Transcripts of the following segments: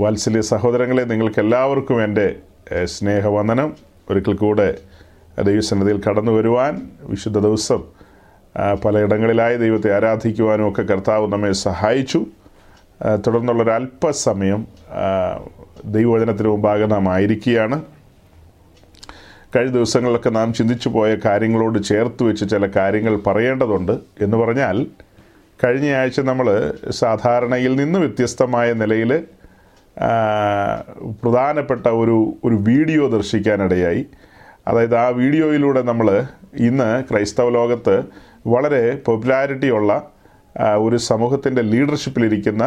വാത്സല്യ സഹോദരങ്ങളെ നിങ്ങൾക്ക് എല്ലാവർക്കും എന്റെ സ്നേഹവന്ദനം. ഒരിക്കൽ കൂടെ ദൈവസന്നിധിയിൽ കടന്നു വരുവാൻ വിശുദ്ധ ദിവസം പലയിടങ്ങളിലായി ദൈവത്തെ ആരാധിക്കുവാനും ഒക്കെ കർത്താവ് നമ്മെ സഹായിച്ചു. തുടർന്നുള്ള തുടർന്നുള്ളൊരു അല്പസമയം ദൈവവചനത്തിന് മുമ്പാകെ നാം ആയിരിക്കുകയാണ്. കഴിഞ്ഞ ദിവസങ്ങളിലൊക്കെ നാം ചിന്തിച്ചു പോയ കാര്യങ്ങളോട് ചേർത്ത് വെച്ച് ചില കാര്യങ്ങൾ പറയേണ്ടതുണ്ട്. എന്ന് പറഞ്ഞാൽ കഴിഞ്ഞയാഴ്ച നമ്മൾ സാധാരണയിൽ നിന്ന് വ്യത്യസ്തമായ നിലയിൽ പ്രധാനപ്പെട്ട ഒരു ഒരു വീഡിയോ ദർശിക്കാനിടയായി. അതായത് ആ വീഡിയോയിലൂടെ നമ്മൾ ഇന്ന് ക്രൈസ്തവ ലോകത്ത് വളരെ പോപ്പുലാരിറ്റിയുള്ള ഒരു സമൂഹത്തിന്റെ ലീഡർഷിപ്പിലിരിക്കുന്ന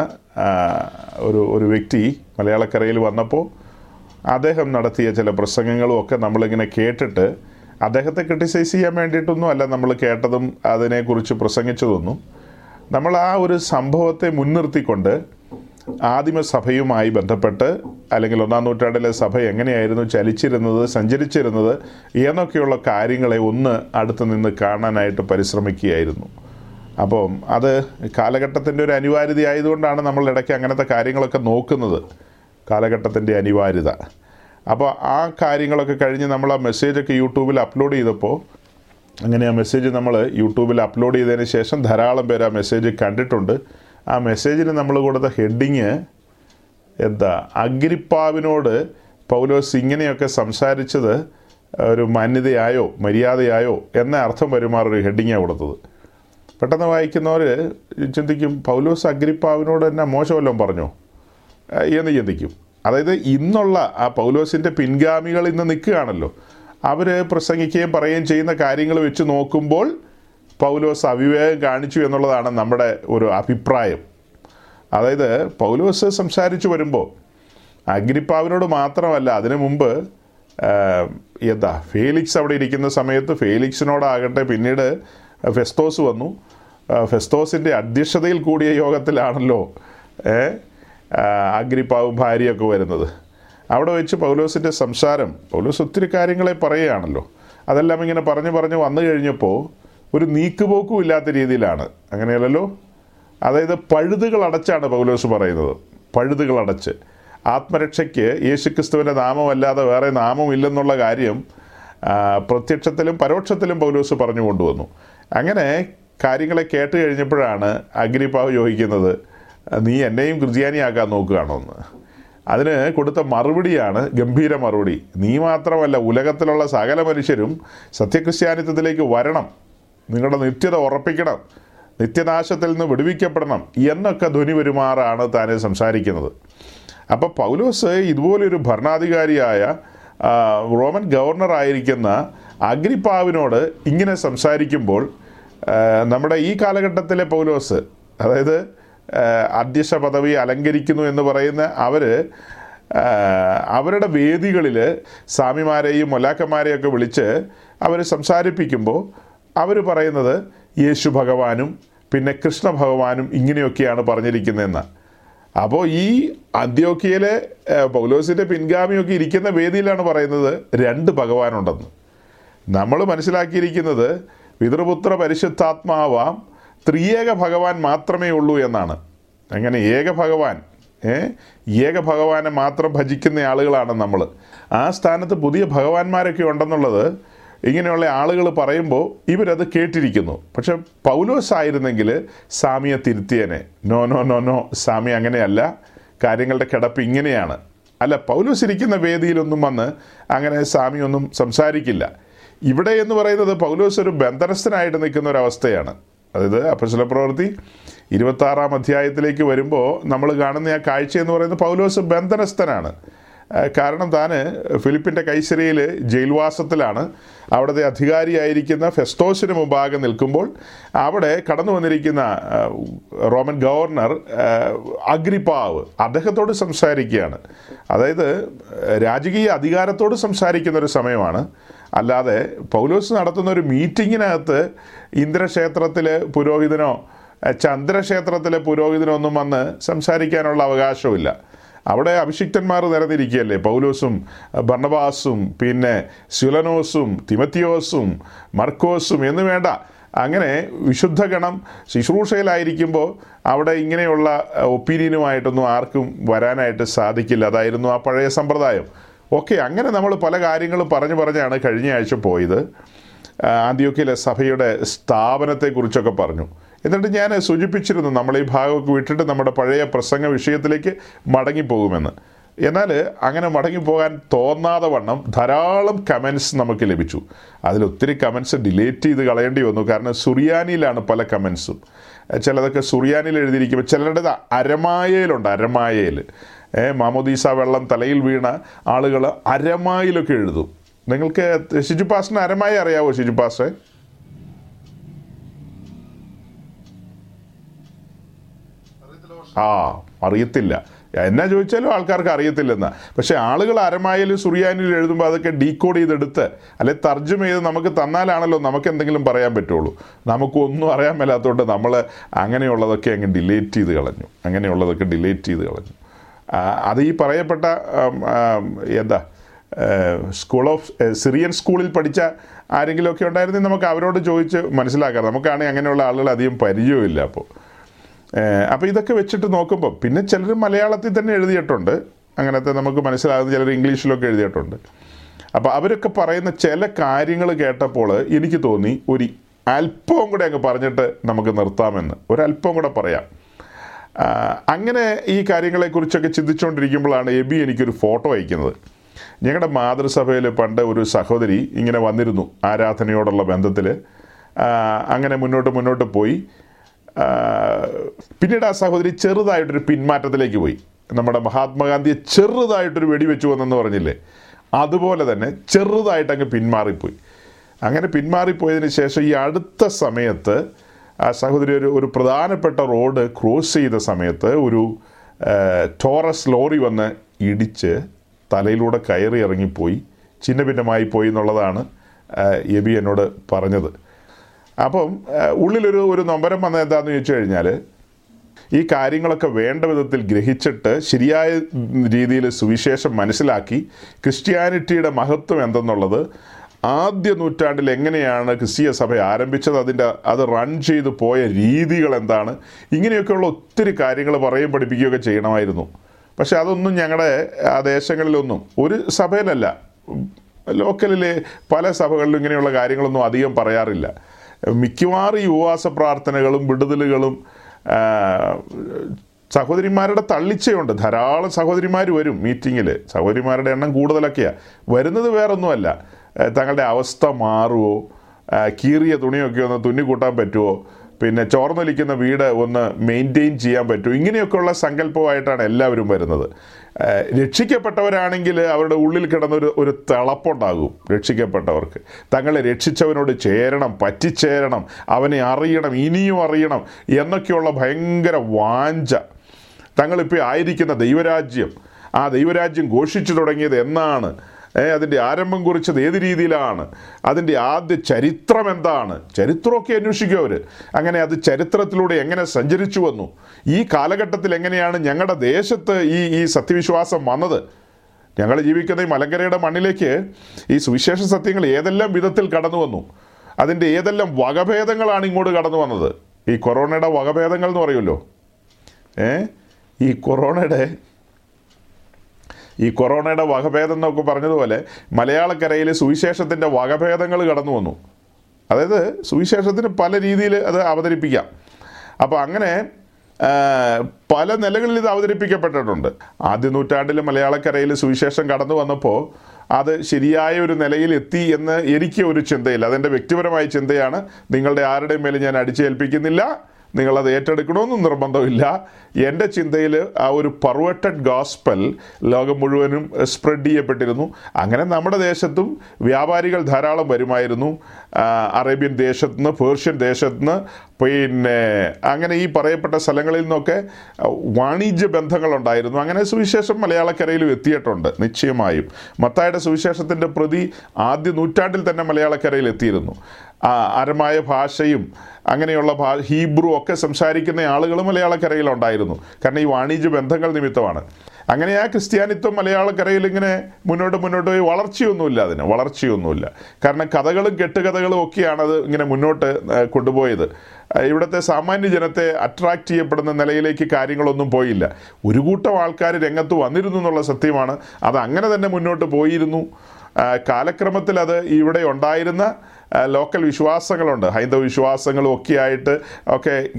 ഒരു ഒരു വ്യക്തി മലയാളക്കരയിൽ വന്നപ്പോൾ അദ്ദേഹം നടത്തിയ ചില പ്രസംഗങ്ങളും ഒക്കെ നമ്മളിങ്ങനെ കേട്ടിട്ട് അദ്ദേഹത്തെ ക്രിട്ടിസൈസ് ചെയ്യാൻ വേണ്ടിയിട്ടൊന്നും അല്ല നമ്മൾ കേട്ടതും അതിനെക്കുറിച്ച് പ്രസംഗിച്ചതൊന്നും. നമ്മൾ ആ ഒരു സംഭവത്തെ മുൻനിർത്തിക്കൊണ്ട് ആദിമസഭയുമായി ബന്ധപ്പെട്ട് അല്ലെങ്കിൽ ഒന്നാം നൂറ്റാണ്ടിലെ സഭ എങ്ങനെയായിരുന്നു ചലിച്ചിരുന്നത് സഞ്ചരിച്ചിരുന്നത് എന്നൊക്കെയുള്ള കാര്യങ്ങളെ ഒന്ന് അടുത്ത് നിന്ന് കാണാനായിട്ട് പരിശ്രമിക്കുകയായിരുന്നു. അപ്പം അത് കാലഘട്ടത്തിന്റെ ഒരു അനിവാര്യത ആയതുകൊണ്ടാണ് നമ്മൾ ഇടയ്ക്ക് അങ്ങനത്തെ കാര്യങ്ങളൊക്കെ നോക്കുന്നത്. കാലഘട്ടത്തിന്റെ അനിവാര്യത. അപ്പോൾ ആ കാര്യങ്ങളൊക്കെ കഴിഞ്ഞ് നമ്മൾ ആ മെസ്സേജൊക്കെ യൂട്യൂബിൽ അപ്ലോഡ് ചെയ്തപ്പോൾ അങ്ങനെ ആ മെസ്സേജ് നമ്മൾ യൂട്യൂബിൽ അപ്ലോഡ് ചെയ്തതിന് ശേഷം ധാരാളം പേര് ആ മെസ്സേജ് കണ്ടിട്ടുണ്ട്. ആ മെസ്സേജിന് നമ്മൾ കൊടുത്ത ഹെഡിങ് എന്താ? അഗ്രിപ്പാവിനോട് പൗലോസ് ഇങ്ങനെയൊക്കെ സംസാരിച്ചത് ഒരു മാന്യതയായോ മര്യാദയായോ എന്ന അർത്ഥം വരുമാറൊരു ഹെഡിങ്ങാണ് കൊടുത്തത്. പെട്ടെന്ന് വായിക്കുന്നവർ ചിന്തിക്കും പൗലോസ് അഗ്രിപ്പാവിനോട് തന്നെ മോശമല്ലോ പറഞ്ഞോ? എന്ന് ചിന്തിക്കും. അതായത് ഇന്നുള്ള ആ പൗലോസിന്റെ പിൻഗാമികൾ ഇന്ന് നിൽക്കുകയാണല്ലോ. അവർ പ്രസംഗിക്കുകയും പറയുകയും ചെയ്യുന്ന കാര്യങ്ങൾ വെച്ച് നോക്കുമ്പോൾ പൗലോസ് അവിവേകം കാണിച്ചു എന്നുള്ളതാണ് നമ്മുടെ ഒരു അഭിപ്രായം. അതായത് പൗലോസ് സംസാരിച്ചു വരുമ്പോൾ അഗ്രിപ്പാവിനോട് മാത്രമല്ല അതിനു മുമ്പ് എന്താ ഫേലിക്സ് അവിടെ ഇരിക്കുന്ന സമയത്ത് ഫേലിക്സിനോടാകട്ടെ പിന്നീട് ഫെസ്തോസ് വന്നു. ഫെസ്തോസിന്റെ അധ്യക്ഷതയിൽ കൂടിയ യോഗത്തിലാണല്ലോ അഗ്രിപ്പാവും ഭാര്യയൊക്കെ വരുന്നത്. അവിടെ വെച്ച് പൗലോസിന്റെ സംസാരം പൗലോസ് ഒത്തിരി കാര്യങ്ങളെ പറയുകയാണല്ലോ. അതെല്ലാം ഇങ്ങനെ പറഞ്ഞു പറഞ്ഞ് വന്നു കഴിഞ്ഞപ്പോൾ ഒരു നീക്കുപോക്കും ഇല്ലാത്ത രീതിയിലാണ്. അങ്ങനെയല്ലല്ലോ? അതായത് പഴുതുകൾ അടച്ചാണ് പൗലോസ് പറയുന്നത്. പഴുതുകൾ അടച്ച്. ആത്മരക്ഷയ്ക്ക് യേശുക്രിസ്തുവിന്റെ നാമമല്ലാതെ വേറെ നാമം ഇല്ലെന്നുള്ള കാര്യം പ്രത്യക്ഷത്തിലും പരോക്ഷത്തിലും പൗലോസ് പറഞ്ഞു കൊണ്ടുവന്നു. അങ്ങനെ കാര്യങ്ങളെ കേട്ട് കഴിഞ്ഞപ്പോഴാണ് അഗ്നിപ്പാവ് ചോദിക്കുന്നത് നീ എന്നെയും ക്രിസ്ത്യാനിയാക്കാൻ നോക്കുകയാണോ എന്ന്? അതിന് കൊടുത്ത മറുപടിയാണ് ഗംഭീര മറുപടി. നീ മാത്രമല്ല ഉലകത്തിലുള്ള സകല മനുഷ്യരും സത്യക്രിസ്ത്യാനിത്വത്തിലേക്ക് വരണം. നിങ്ങളുടെ നിത്യത ഉറപ്പിക്കണം. നിത്യനാശത്തിൽ നിന്ന് വിടുവിക്കപ്പെടണം എന്നൊക്കെ ധ്വനി വരുമാറാണ് താനെ സംസാരിക്കുന്നത്. അപ്പോൾ പൗലോസ് ഇതുപോലൊരു ഭരണാധികാരിയായ റോമൻ ഗവർണർ ആയിരിക്കുന്ന അഗ്രിപ്പാവിനോട് ഇങ്ങനെ സംസാരിക്കുമ്പോൾ നമ്മുടെ ഈ കാലഘട്ടത്തിലെ പൗലോസ് അതായത് അധ്യക്ഷ പദവി അലങ്കരിക്കുന്നു എന്ന് പറയുന്ന അവർ അവരുടെ വേദികളിൽ സ്വാമിമാരെയും മൊലാക്കന്മാരെയൊക്കെ വിളിച്ച് അവർ സംസാരിപ്പിക്കുമ്പോൾ അവർ പറയുന്നത് യേശു ഭഗവാനും പിന്നെ കൃഷ്ണ ഭഗവാനും ഇങ്ങനെയൊക്കെയാണ് പറഞ്ഞിരിക്കുന്നതെന്ന്. അപ്പോൾ ഈ അന്ത്യോക്കിയയിലെ പൗലോസിന്റെ പിൻഗാമിയൊക്കെ ഇരിക്കുന്ന വേദിയിലാണ് പറയുന്നത് രണ്ട് ഭഗവാനുണ്ടെന്ന്. നമ്മൾ മനസ്സിലാക്കിയിരിക്കുന്നത് പിതൃപുത്ര പരിശുദ്ധാത്മാവാം ത്രിയേക ഭഗവാൻ മാത്രമേ ഉള്ളൂ എന്നാണ്. അങ്ങനെ ഏക ഭഗവാൻ ഏക ഭഗവാനെ മാത്രം ഭജിക്കുന്ന ആളുകളാണ് നമ്മൾ ആ സ്ഥാനത്ത് പുതിയ ഭഗവാന്മാരൊക്കെ ഉണ്ടെന്നുള്ളത് ഇങ്ങനെയുള്ള ആളുകൾ പറയുമ്പോൾ ഇവരത് കേട്ടിരിക്കുന്നു. പക്ഷെ പൗലോസ് ആയിരുന്നെങ്കിൽ സാമിയെ തിരുത്തിയനെ. നോ നോ നോ നോ സാമി അങ്ങനെയല്ല. കാര്യങ്ങളുടെ കിടപ്പ് ഇങ്ങനെയാണ്. അല്ല പൗലോസ് ഇരിക്കുന്ന വേദിയിലൊന്നും വന്ന് അങ്ങനെ സാമിയൊന്നും സംസാരിക്കില്ല. ഇവിടെ എന്ന് പറയുന്നത് പൗലോസ് ഒരു ബന്ധനസ്ഥനായിട്ട് നിൽക്കുന്ന ഒരു അവസ്ഥയാണ്. അതായത് അപ്പശല പ്രവൃത്തി ഇരുപത്താറാം അധ്യായത്തിലേക്ക് വരുമ്പോൾ നമ്മൾ കാണുന്ന ആ കാഴ്ച എന്ന് പറയുന്നത് പൗലോസ് ബന്ധനസ്ഥനാണ്. കാരണം താന് ഫിലിപ്പിന്റെ കൈസരിയിൽ ജയിൽവാസത്തിലാണ്. അവിടുത്തെ അധികാരിയായിരിക്കുന്ന ഫെസ്റ്റോസിന് മുമ്പാകെ നിൽക്കുമ്പോൾ അവിടെ കടന്നു വന്നിരിക്കുന്ന റോമൻ ഗവർണർ അഗ്രിപ്പാവ് അദ്ദേഹത്തോട് സംസാരിക്കുകയാണ്. അതായത് രാജകീയ അധികാരത്തോട് സംസാരിക്കുന്ന ഒരു സമയമാണ്. അല്ലാതെ പൗലോസ് നടത്തുന്ന ഒരു മീറ്റിങ്ങിനകത്ത് ഇന്ദ്രക്ഷേത്രത്തിലെ പുരോഹിതനോ ചന്ദ്രക്ഷേത്രത്തിലെ പുരോഹിതനോ ഒന്നും വന്ന് സംസാരിക്കാനുള്ള അവകാശമില്ല അവിടെ അഭിഷിക്തന്മാർ നിരന്നിരിക്കുകയല്ലേ? പൗലോസും ബർണബാസും പിന്നെ സുലനോസും തിമത്തിയോസും മർക്കോസും എന്ന് വേണ്ട. അങ്ങനെ വിശുദ്ധഗണം ശുശ്രൂഷയിലായിരിക്കുമ്പോൾ അവിടെ ഇങ്ങനെയുള്ള ഒപ്പീനിയനുമായിട്ടൊന്നും ആർക്കും വരാനായിട്ട് സാധിക്കില്ല. അതായിരുന്നു ആ പഴയ സമ്പ്രദായം. ഓക്കെ അങ്ങനെ നമ്മൾ പല കാര്യങ്ങളും പറഞ്ഞു പറഞ്ഞാണ് കഴിഞ്ഞ ആഴ്ച പോയത്. ആദ്യമൊക്കെ സഭയുടെ സ്ഥാപനത്തെക്കുറിച്ചൊക്കെ പറഞ്ഞു. എന്നിട്ട് ഞാൻ സൂചിപ്പിച്ചിരുന്നു നമ്മൾ ഈ ഭാഗമൊക്കെ വിട്ടിട്ട് നമ്മുടെ പഴയ പ്രസംഗ വിഷയത്തിലേക്ക് മടങ്ങിപ്പോകുമെന്ന്. എന്നാൽ അങ്ങനെ മടങ്ങിപ്പോകാൻ തോന്നാതെ വണ്ണം ധാരാളം കമൻസ് നമുക്ക് ലഭിച്ചു. അതിലൊത്തിരി കമൻസ് ഡിലേറ്റ് ചെയ്ത് കളയേണ്ടി വന്നു. കാരണം സുറിയാനിയിലാണ് പല കമൻസും ചിലതൊക്കെ സുറിയാനിൽ എഴുതിയിരിക്കുമ്പോൾ ചിലരുടേത് അരമായയിലുണ്ട് അരമായയിൽ. മാമോദീസ വെള്ളം തലയിൽ വീണ ആളുകൾ അരമായിലൊക്കെ എഴുതും. നിങ്ങൾക്ക് ഷിജുപാസിന് അരമായ അറിയാവോ ഷിജു ആ അറിയത്തില്ല. എന്നാ ചോദിച്ചാലും ആൾക്കാർക്ക് അറിയത്തില്ലെന്ന. പക്ഷേ ആളുകൾ അരമായാലും സുറിയാനിൽ എഴുതുമ്പോൾ അതൊക്കെ ഡീകോഡ് ചെയ്തെടുത്ത് അല്ലെ തർജം ചെയ്ത് നമുക്ക് തന്നാലാണല്ലോ നമുക്ക് എന്തെങ്കിലും പറയാൻ പറ്റുള്ളൂ. നമുക്കൊന്നും അറിയാൻ മേലാത്തതുകൊണ്ട് നമ്മൾ അങ്ങനെയുള്ളതൊക്കെ അങ്ങ് ഡിലേറ്റ് ചെയ്ത് കളഞ്ഞു. അങ്ങനെയുള്ളതൊക്കെ ഡിലേറ്റ് ചെയ്ത് കളഞ്ഞു. അത് ഈ പറയപ്പെട്ട എന്താ സ്കൂൾ ഓഫ് സിറിയൻ സ്കൂളിൽ പഠിച്ച ആരെങ്കിലുമൊക്കെ ഉണ്ടായിരുന്നെങ്കിൽ നമുക്ക് അവരോട് ചോദിച്ച് മനസ്സിലാക്കാം. നമുക്കാണെങ്കിൽ അങ്ങനെയുള്ള ആളുകൾ അധികം പരിചയമില്ല അപ്പോൾ. അപ്പോൾ ഇതൊക്കെ വെച്ചിട്ട് നോക്കുമ്പോൾ പിന്നെ ചിലർ മലയാളത്തിൽ തന്നെ എഴുതിയിട്ടുണ്ട്. അങ്ങനത്തെ നമുക്ക് മനസ്സിലാകുന്ന ചിലർ ഇംഗ്ലീഷിലൊക്കെ എഴുതിയിട്ടുണ്ട്. അപ്പോൾ അവരൊക്കെ പറയുന്ന ചില കാര്യങ്ങൾ കേട്ടപ്പോൾ എനിക്ക് തോന്നി ഒരു അല്പവും കൂടെ അങ്ങ് പറഞ്ഞിട്ട് നമുക്ക് നിർത്താമെന്ന്. ഒരല്പം കൂടെ പറയാം. അങ്ങനെ ഈ കാര്യങ്ങളെക്കുറിച്ചൊക്കെ ചിന്തിച്ചുകൊണ്ടിരിക്കുമ്പോഴാണ് എബി എനിക്കൊരു ഫോട്ടോ അയക്കുന്നത്. ഞങ്ങളുടെ മാതൃസഭയിൽ പണ്ട് ഒരു സഹോദരി ഇങ്ങനെ വന്നിരുന്നു ആരാധനയോടുള്ള ബന്ധത്തിൽ അങ്ങനെ മുന്നോട്ട് മുന്നോട്ട് പോയി. പിന്നീട് ആ സഹോദരി ചെറുതായിട്ടൊരു പിന്മാറ്റത്തിലേക്ക് പോയി. നമ്മുടെ മഹാത്മാഗാന്ധിയെ ചെറുതായിട്ടൊരു വെടിവെച്ചു വന്നെന്ന് പറഞ്ഞില്ലേ? അതുപോലെ തന്നെ ചെറുതായിട്ട് അങ്ങ് പിന്മാറിപ്പോയി. അങ്ങനെ പിന്മാറിപ്പോയതിന് ശേഷം ഈ അടുത്ത സമയത്ത് ആ സഹോദരി ഒരു ഒരു പ്രധാനപ്പെട്ട റോഡ് ക്രോസ് ചെയ്ത സമയത്ത് ഒരു ടോറസ് ലോറി വന്ന് ഇടിച്ച് തലയിലൂടെ കയറി ഇറങ്ങിപ്പോയി. ചിന്ന ഭിന്നമായി പോയി എന്നുള്ളതാണ് എബി എന്നോട് പറഞ്ഞത്. അപ്പം ഉള്ളിലൊരു ഒരു നൊമ്പരം വന്നത് എന്താണെന്ന് ചോദിച്ചു കഴിഞ്ഞാൽ ഈ കാര്യങ്ങളൊക്കെ വേണ്ട വിധത്തിൽ ഗ്രഹിച്ചിട്ട് ശരിയായ രീതിയിൽ സുവിശേഷം മനസ്സിലാക്കി ക്രിസ്ത്യാനിറ്റിയുടെ മഹത്വം എന്തെന്നുള്ളത് ആദ്യ നൂറ്റാണ്ടിൽ എങ്ങനെയാണ് ക്രിസ്തീയ സഭ ആരംഭിച്ചത് അതിന്റെ അത് റൺ ചെയ്തു പോയ രീതികൾ എന്താണ്? ഇങ്ങനെയൊക്കെയുള്ള ഒത്തിരി കാര്യങ്ങൾ പറയും പഠിപ്പിക്കുകയൊക്കെ ചെയ്യണമായിരുന്നു. പക്ഷെ അതൊന്നും ഞങ്ങളുടെ ആ ദേശങ്ങളിലൊന്നും ഒരു സഭയിലല്ല. ലോക്കലിലെ പല സഭകളിലും ഇങ്ങനെയുള്ള കാര്യങ്ങളൊന്നും അധികം പറയാറില്ല. മിക്കവാറും ഈ ഉപവാസ പ്രാർത്ഥനകളും വിടുതലുകളും സഹോദരിമാരുടെ തള്ളിച്ചയുണ്ട്. ധാരാളം സഹോദരിമാർ വരും മീറ്റിങ്ങിൽ സഹോദരിമാരുടെ എണ്ണം കൂടുതലൊക്കെയാണ് വരുന്നത് വേറൊന്നുമല്ല. തങ്ങളുടെ അവസ്ഥ മാറുമോ കീറിയ തുണിയൊക്കെ ഒന്ന് തുന്നിക്കൂട്ടാൻ പറ്റുമോ പിന്നെ ചോർന്നൊലിക്കുന്ന വീട് ഒന്ന് മെയിന്റെയിൻ ചെയ്യാൻ പറ്റുമോ ഇങ്ങനെയൊക്കെയുള്ള സങ്കല്പമായിട്ടാണ് എല്ലാവരും വരുന്നത്. രക്ഷിക്കപ്പെട്ടവരാണെങ്കിൽ അവരുടെ ഉള്ളിൽ കിടന്നൊരു ഒരു തിളപ്പുണ്ടാകും രക്ഷിക്കപ്പെട്ടവർക്ക്. തങ്ങളെ രക്ഷിച്ചവനോട് ചേരണം പറ്റിച്ചേരണം അവനെ അറിയണം ഇനിയും അറിയണം എന്നൊക്കെയുള്ള ഭയങ്കര വാഞ്ച. തങ്ങളിപ്പോൾ ആയിരിക്കുന്ന ദൈവരാജ്യം ആ ദൈവരാജ്യം ഘോഷിച്ചു തുടങ്ങിയത് എന്നാണ് അതിന്റെ ആരംഭം കുറിച്ചത് ഏത് രീതിയിലാണ്? അതിന്റെ ആദ്യ ചരിത്രം എന്താണ്? ചരിത്രമൊക്കെ അന്വേഷിക്കും അവർ അങ്ങനെ അത് ചരിത്രത്തിലൂടെ എങ്ങനെ സഞ്ചരിച്ചു വന്നു? ഈ കാലഘട്ടത്തിൽ എങ്ങനെയാണ് ഞങ്ങളുടെ ദേശത്ത് ഈ ഈ സത്യവിശ്വാസം വന്നത്? ഞങ്ങൾ ജീവിക്കുന്ന ഈ മലങ്കരയുടെ മണ്ണിലേക്ക് ഈ സുവിശേഷ സത്യങ്ങൾ ഏതെല്ലാം വിധത്തിൽ കടന്നു വന്നു? അതിന്റെ ഏതെല്ലാം വകഭേദങ്ങളാണ് ഇങ്ങോട്ട് കടന്നു വന്നത്? ഈ കൊറോണയുടെ വകഭേദങ്ങൾ എന്ന് പറയുമല്ലോ. ഏ? ഈ കൊറോണയുടെ ഈ കൊറോണയുടെ വകഭേദം എന്നൊക്കെ പറഞ്ഞതുപോലെ മലയാളക്കരയിൽ സുവിശേഷത്തിന്റെ വകഭേദങ്ങൾ കടന്നു വന്നു. അതായത് സുവിശേഷത്തിന് പല രീതിയിൽ അത് അവതരിപ്പിക്കാം. അപ്പോൾ അങ്ങനെ പല നിലകളിൽ ഇത് അവതരിപ്പിക്കപ്പെട്ടിട്ടുണ്ട്. ആദ്യ നൂറ്റാണ്ടിൽ മലയാളക്കരയിൽ സുവിശേഷം കടന്നു വന്നപ്പോൾ അത് ശരിയായ ഒരു നിലയിൽ എത്തി എന്ന് എനിക്ക് ഒരു ചിന്തയില്ല. അതെന്റെ വ്യക്തിപരമായ ചിന്തയാണ്. നിങ്ങളുടെ ആരുടെയും മേലും ഞാൻ അടിച്ചേൽപ്പിക്കുന്നില്ല. നിങ്ങളത് ഏറ്റെടുക്കണമെന്നും നിർബന്ധമില്ല. എന്റെ ചിന്തയിൽ ആ ഒരു പർവട്ടഡ് ഗോസ്പൽ ലോകം മുഴുവനും സ്പ്രെഡ് ചെയ്യപ്പെട്ടിരുന്നു. അങ്ങനെ നമ്മുടെ ദേശത്തും വ്യാപാരികൾ ധാരാളം വരുമായിരുന്നു. അറേബ്യൻ ദേശത്ത് നിന്ന് പേർഷ്യൻ ദേശത്ത് നിന്ന് പിന്നെ അങ്ങനെ ഈ പറയപ്പെട്ട സ്ഥലങ്ങളിൽ നിന്നൊക്കെ വാണിജ്യ ബന്ധങ്ങളുണ്ടായിരുന്നു. അങ്ങനെ സുവിശേഷം മലയാളക്കരയിലും എത്തിയിട്ടുണ്ട് നിശ്ചയമായും. മത്തായുടെ സുവിശേഷത്തിന്റെ പ്രതി ആദ്യ നൂറ്റാണ്ടിൽ തന്നെ മലയാളക്കരയിൽ എത്തിയിരുന്നു. അരമായ ഭാഷയും അങ്ങനെയുള്ള ഭാ ഹീബ്രു ഒക്കെ സംസാരിക്കുന്ന ആളുകൾ മലയാളക്കരയിലുണ്ടായിരുന്നു. കാരണം ഈ വാണിജ്യ ബന്ധങ്ങൾ നിമിത്തമാണ്. അങ്ങനെ ആ ക്രിസ്ത്യാനിത്വം മലയാളക്കരയിൽ ഇങ്ങനെ മുന്നോട്ട് മുന്നോട്ട് പോയി വളർച്ചയൊന്നുമില്ല അതിന്. വളർച്ചയൊന്നുമില്ല. കാരണം കഥകളും കെട്ടുകഥകളും ഒക്കെയാണ് അത് ഇങ്ങനെ മുന്നോട്ട് കൊണ്ടുപോയത്. ഇവിടുത്തെ സാമാന്യ ജനത്തെ അട്രാക്റ്റ് ചെയ്യപ്പെടുന്ന നിലയിലേക്ക് കാര്യങ്ങളൊന്നും പോയില്ല. ഒരു കൂട്ടം ആൾക്കാർ രംഗത്ത് വന്നിരുന്നു എന്നുള്ള സത്യമാണ്. അത് അങ്ങനെ തന്നെ മുന്നോട്ട് പോയിരുന്നു. കാലക്രമത്തിൽ അത് ഇവിടെ ഉണ്ടായിരുന്ന ലോക്കൽ വിശ്വാസങ്ങളുണ്ട്. ഹൈന്ദവ വിശ്വാസങ്ങളും ഒക്കെ ആയിട്ട് ഒക്കെ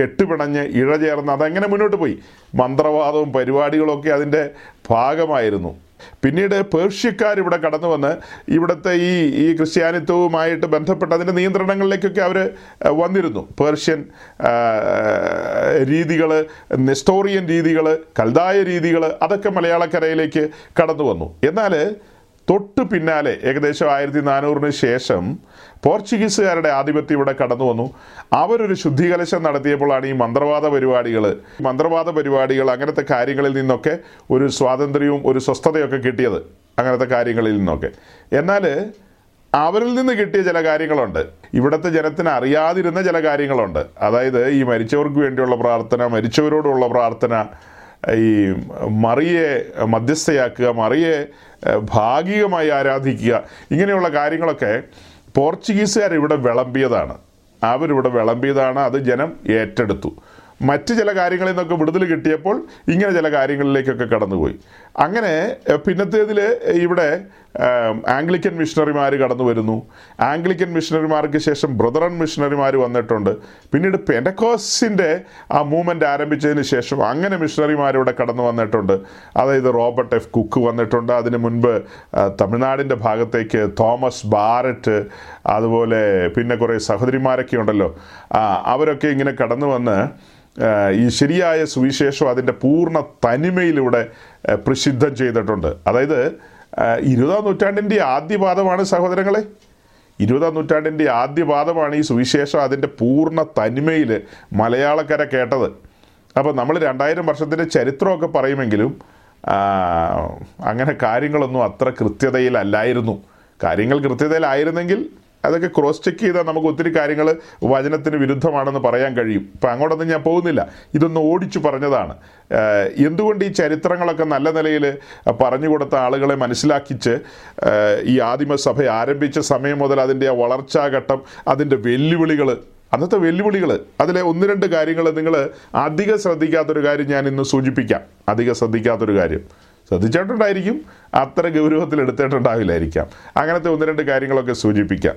കെട്ടുപിണഞ്ഞ് ഇഴചേർന്ന് അതങ്ങനെ മുന്നോട്ട് പോയി. മന്ത്രവാദവും പരിപാടികളൊക്കെ അതിന്റെ ഭാഗമായിരുന്നു. പിന്നീട് പേർഷ്യക്കാർ ഇവിടെ കടന്നു വന്ന് ഇവിടുത്തെ ഈ ഈ ക്രിസ്ത്യാനിത്വവുമായിട്ട് ബന്ധപ്പെട്ട് അതിന്റെ നിയന്ത്രണങ്ങളിലേക്കൊക്കെ അവർ വന്നിരുന്നു. പേർഷ്യൻ രീതികൾ നെസ്റ്റോറിയൻ രീതികൾ കൽതായ രീതികൾ അതൊക്കെ മലയാളക്കരയിലേക്ക് കടന്നു വന്നു. എന്നാൽ തൊട്ട് പിന്നാലെ ഏകദേശം ആയിരത്തി നാനൂറിന് ശേഷം പോർച്ചുഗീസുകാരുടെ ആധിപത്യം ഇവിടെ കടന്നു വന്നു. അവരൊരു ശുദ്ധികലശം നടത്തിയപ്പോഴാണ് ഈ മന്ത്രവാദ പരിപാടികൾ മന്ത്രവാദ പരിപാടികൾ അങ്ങനത്തെ കാര്യങ്ങളിൽ നിന്നൊക്കെ ഒരു സ്വാതന്ത്ര്യവും ഒരു സ്വസ്ഥതയൊക്കെ കിട്ടിയത് അങ്ങനത്തെ കാര്യങ്ങളിൽ നിന്നൊക്കെ. എന്നാൽ അവരിൽ നിന്ന് കിട്ടിയ ചില കാര്യങ്ങളുണ്ട്. ഇവിടുത്തെ ജനത്തിന് അറിയാതിരുന്ന ചില കാര്യങ്ങളുണ്ട്. അതായത് ഈ മരിച്ചവർക്ക് വേണ്ടിയുള്ള പ്രാർത്ഥന മരിച്ചവരോടുള്ള പ്രാർത്ഥന ഈ മറിയെ മധ്യസ്ഥയാക്കുക മറിയെ ഭാഗികമായി ആരാധിക്കുക. ഇങ്ങനെയുള്ള കാര്യങ്ങളൊക്കെ പോർച്ചുഗീസുകാർ ഇവിടെ വിളമ്പിയതാണ്. അവരിവിടെ വിളമ്പിയതാണ്. അത് ജനം ഏറ്റെടുത്തു. മറ്റ് ചില കാര്യങ്ങളിൽ നിന്നൊക്കെ വിടുതൽ കിട്ടിയപ്പോൾ ഇങ്ങനെ ചില കാര്യങ്ങളിലേക്കൊക്കെ കടന്നുപോയി. അങ്ങനെ പിന്നത്തേതിൽ ഇവിടെ ആംഗ്ലിക്കൻ മിഷണറിമാർ കടന്നു വരുന്നു. ആംഗ്ലിക്കൻ മിഷണറിമാർക്ക് ശേഷം ബ്രദറൻ മിഷണറിമാർ വന്നിട്ടുണ്ട്. പിന്നീട് പെൻഡക്കോസിന്റെ ആ മൂവ്മെന്റ് ആരംഭിച്ചതിന് ശേഷം അങ്ങനെ മിഷണറിമാർ ഇവിടെ കടന്നു വന്നിട്ടുണ്ട്. അതായത് റോബർട്ട് എഫ്. കുക്ക് വന്നിട്ടുണ്ട്. അതിന് മുൻപ് തമിഴ്നാടിന്റെ ഭാഗത്തേക്ക് തോമസ് ബാരറ്റ് അതുപോലെ പിന്നെ കുറേ സഹോദരിമാരൊക്കെ ഉണ്ടല്ലോ. അവരൊക്കെ ഇങ്ങനെ കടന്നു വന്ന് ഈ ശരിയായ സുവിശേഷം അതിന്റെ പൂർണ തനിമയിലൂടെ പ്രസിദ്ധം ചെയ്തിട്ടുണ്ട്. അതായത് ഇരുപതാം നൂറ്റാണ്ടിന്റെ ആദ്യപാദമാണ് സഹോദരങ്ങളെ. ഇരുപതാം നൂറ്റാണ്ടിന്റെ ആദ്യപാദമാണ് ഈ സുവിശേഷം അതിന്റെ പൂർണ തനിമയിൽ മലയാളക്കര കേട്ടത്. അപ്പോൾ നമ്മൾ രണ്ടായിരം വർഷത്തിന്റെ ചരിത്രമൊക്കെ പറയുമെങ്കിലും അങ്ങനെ കാര്യങ്ങളൊന്നും അത്ര കൃത്യതയിലല്ലായിരുന്നു. കാര്യങ്ങൾ കൃത്യതയിലായിരുന്നെങ്കിൽ അതൊക്കെ ക്രോസ് ചെക്ക് ചെയ്താൽ നമുക്ക് ഒത്തിരി കാര്യങ്ങൾ വചനത്തിന് വിരുദ്ധമാണെന്ന് പറയാൻ കഴിയും. ഇപ്പം അങ്ങോട്ടൊന്നും ഞാൻ പോകുന്നില്ല. ഇതൊന്ന് ഓടിച്ചു പറഞ്ഞതാണ്. എന്തുകൊണ്ട് ഈ ചരിത്രങ്ങളൊക്കെ നല്ല നിലയിൽ പറഞ്ഞു കൊടുത്ത ആളുകളെ മനസ്സിലാക്കിച്ച് ഈ ആദിമസഭ ആരംഭിച്ച സമയം മുതൽ അതിന്റെ ആ വളർച്ചാഘട്ടം അതിന്റെ വെല്ലുവിളികൾ അന്നത്തെ വെല്ലുവിളികൾ അതിലെ ഒന്ന് രണ്ട് കാര്യങ്ങൾ നിങ്ങൾ അധികം ശ്രദ്ധിക്കാത്തൊരു കാര്യം ഞാൻ ഇന്ന് സൂചിപ്പിക്കാം. അധികം ശ്രദ്ധിക്കാത്തൊരു കാര്യം. ശ്രദ്ധിച്ചിട്ടുണ്ടായിരിക്കും. അത്ര ഗൗരവത്തിൽ എടുത്തിട്ടുണ്ടാവില്ലായിരിക്കാം. അങ്ങനത്തെ ഒന്ന് രണ്ട് കാര്യങ്ങളൊക്കെ സൂചിപ്പിക്കാം.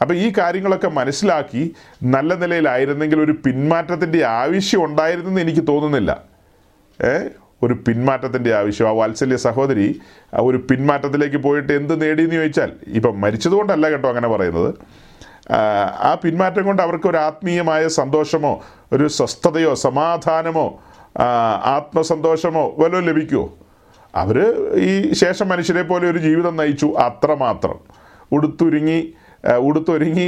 അപ്പോൾ ഈ കാര്യങ്ങളൊക്കെ മനസ്സിലാക്കി നല്ല നിലയിലായിരുന്നെങ്കിൽ ഒരു പിന്മാറ്റത്തിന്റെ ആവശ്യം ഉണ്ടായിരുന്നെന്ന് എനിക്ക് തോന്നുന്നില്ല. ഏ? ഒരു പിന്മാറ്റത്തിന്റെ ആവശ്യം. ആ വാത്സല്യ സഹോദരി ഒരു പിന്മാറ്റത്തിലേക്ക് പോയിട്ട് എന്ത് നേടിയെന്ന് ചോദിച്ചാൽ ഇപ്പം മരിച്ചതുകൊണ്ടല്ല കേട്ടോ അങ്ങനെ പറയുന്നത്. ആ പിന്മാറ്റം കൊണ്ട് അവർക്ക് ഒരു ആത്മീയമായ സന്തോഷമോ ഒരു സ്വസ്ഥതയോ സമാധാനമോ ആത്മസന്തോഷമോ വല്ലതും ലഭിക്കുമോ അവർ ഈ ശേഷം മനുഷ്യരെ പോലെ ഒരു ജീവിതം നയിച്ചു അത്രമാത്രം. ഉടുത്തുരുങ്ങി ഉടുത്തൊരുങ്ങി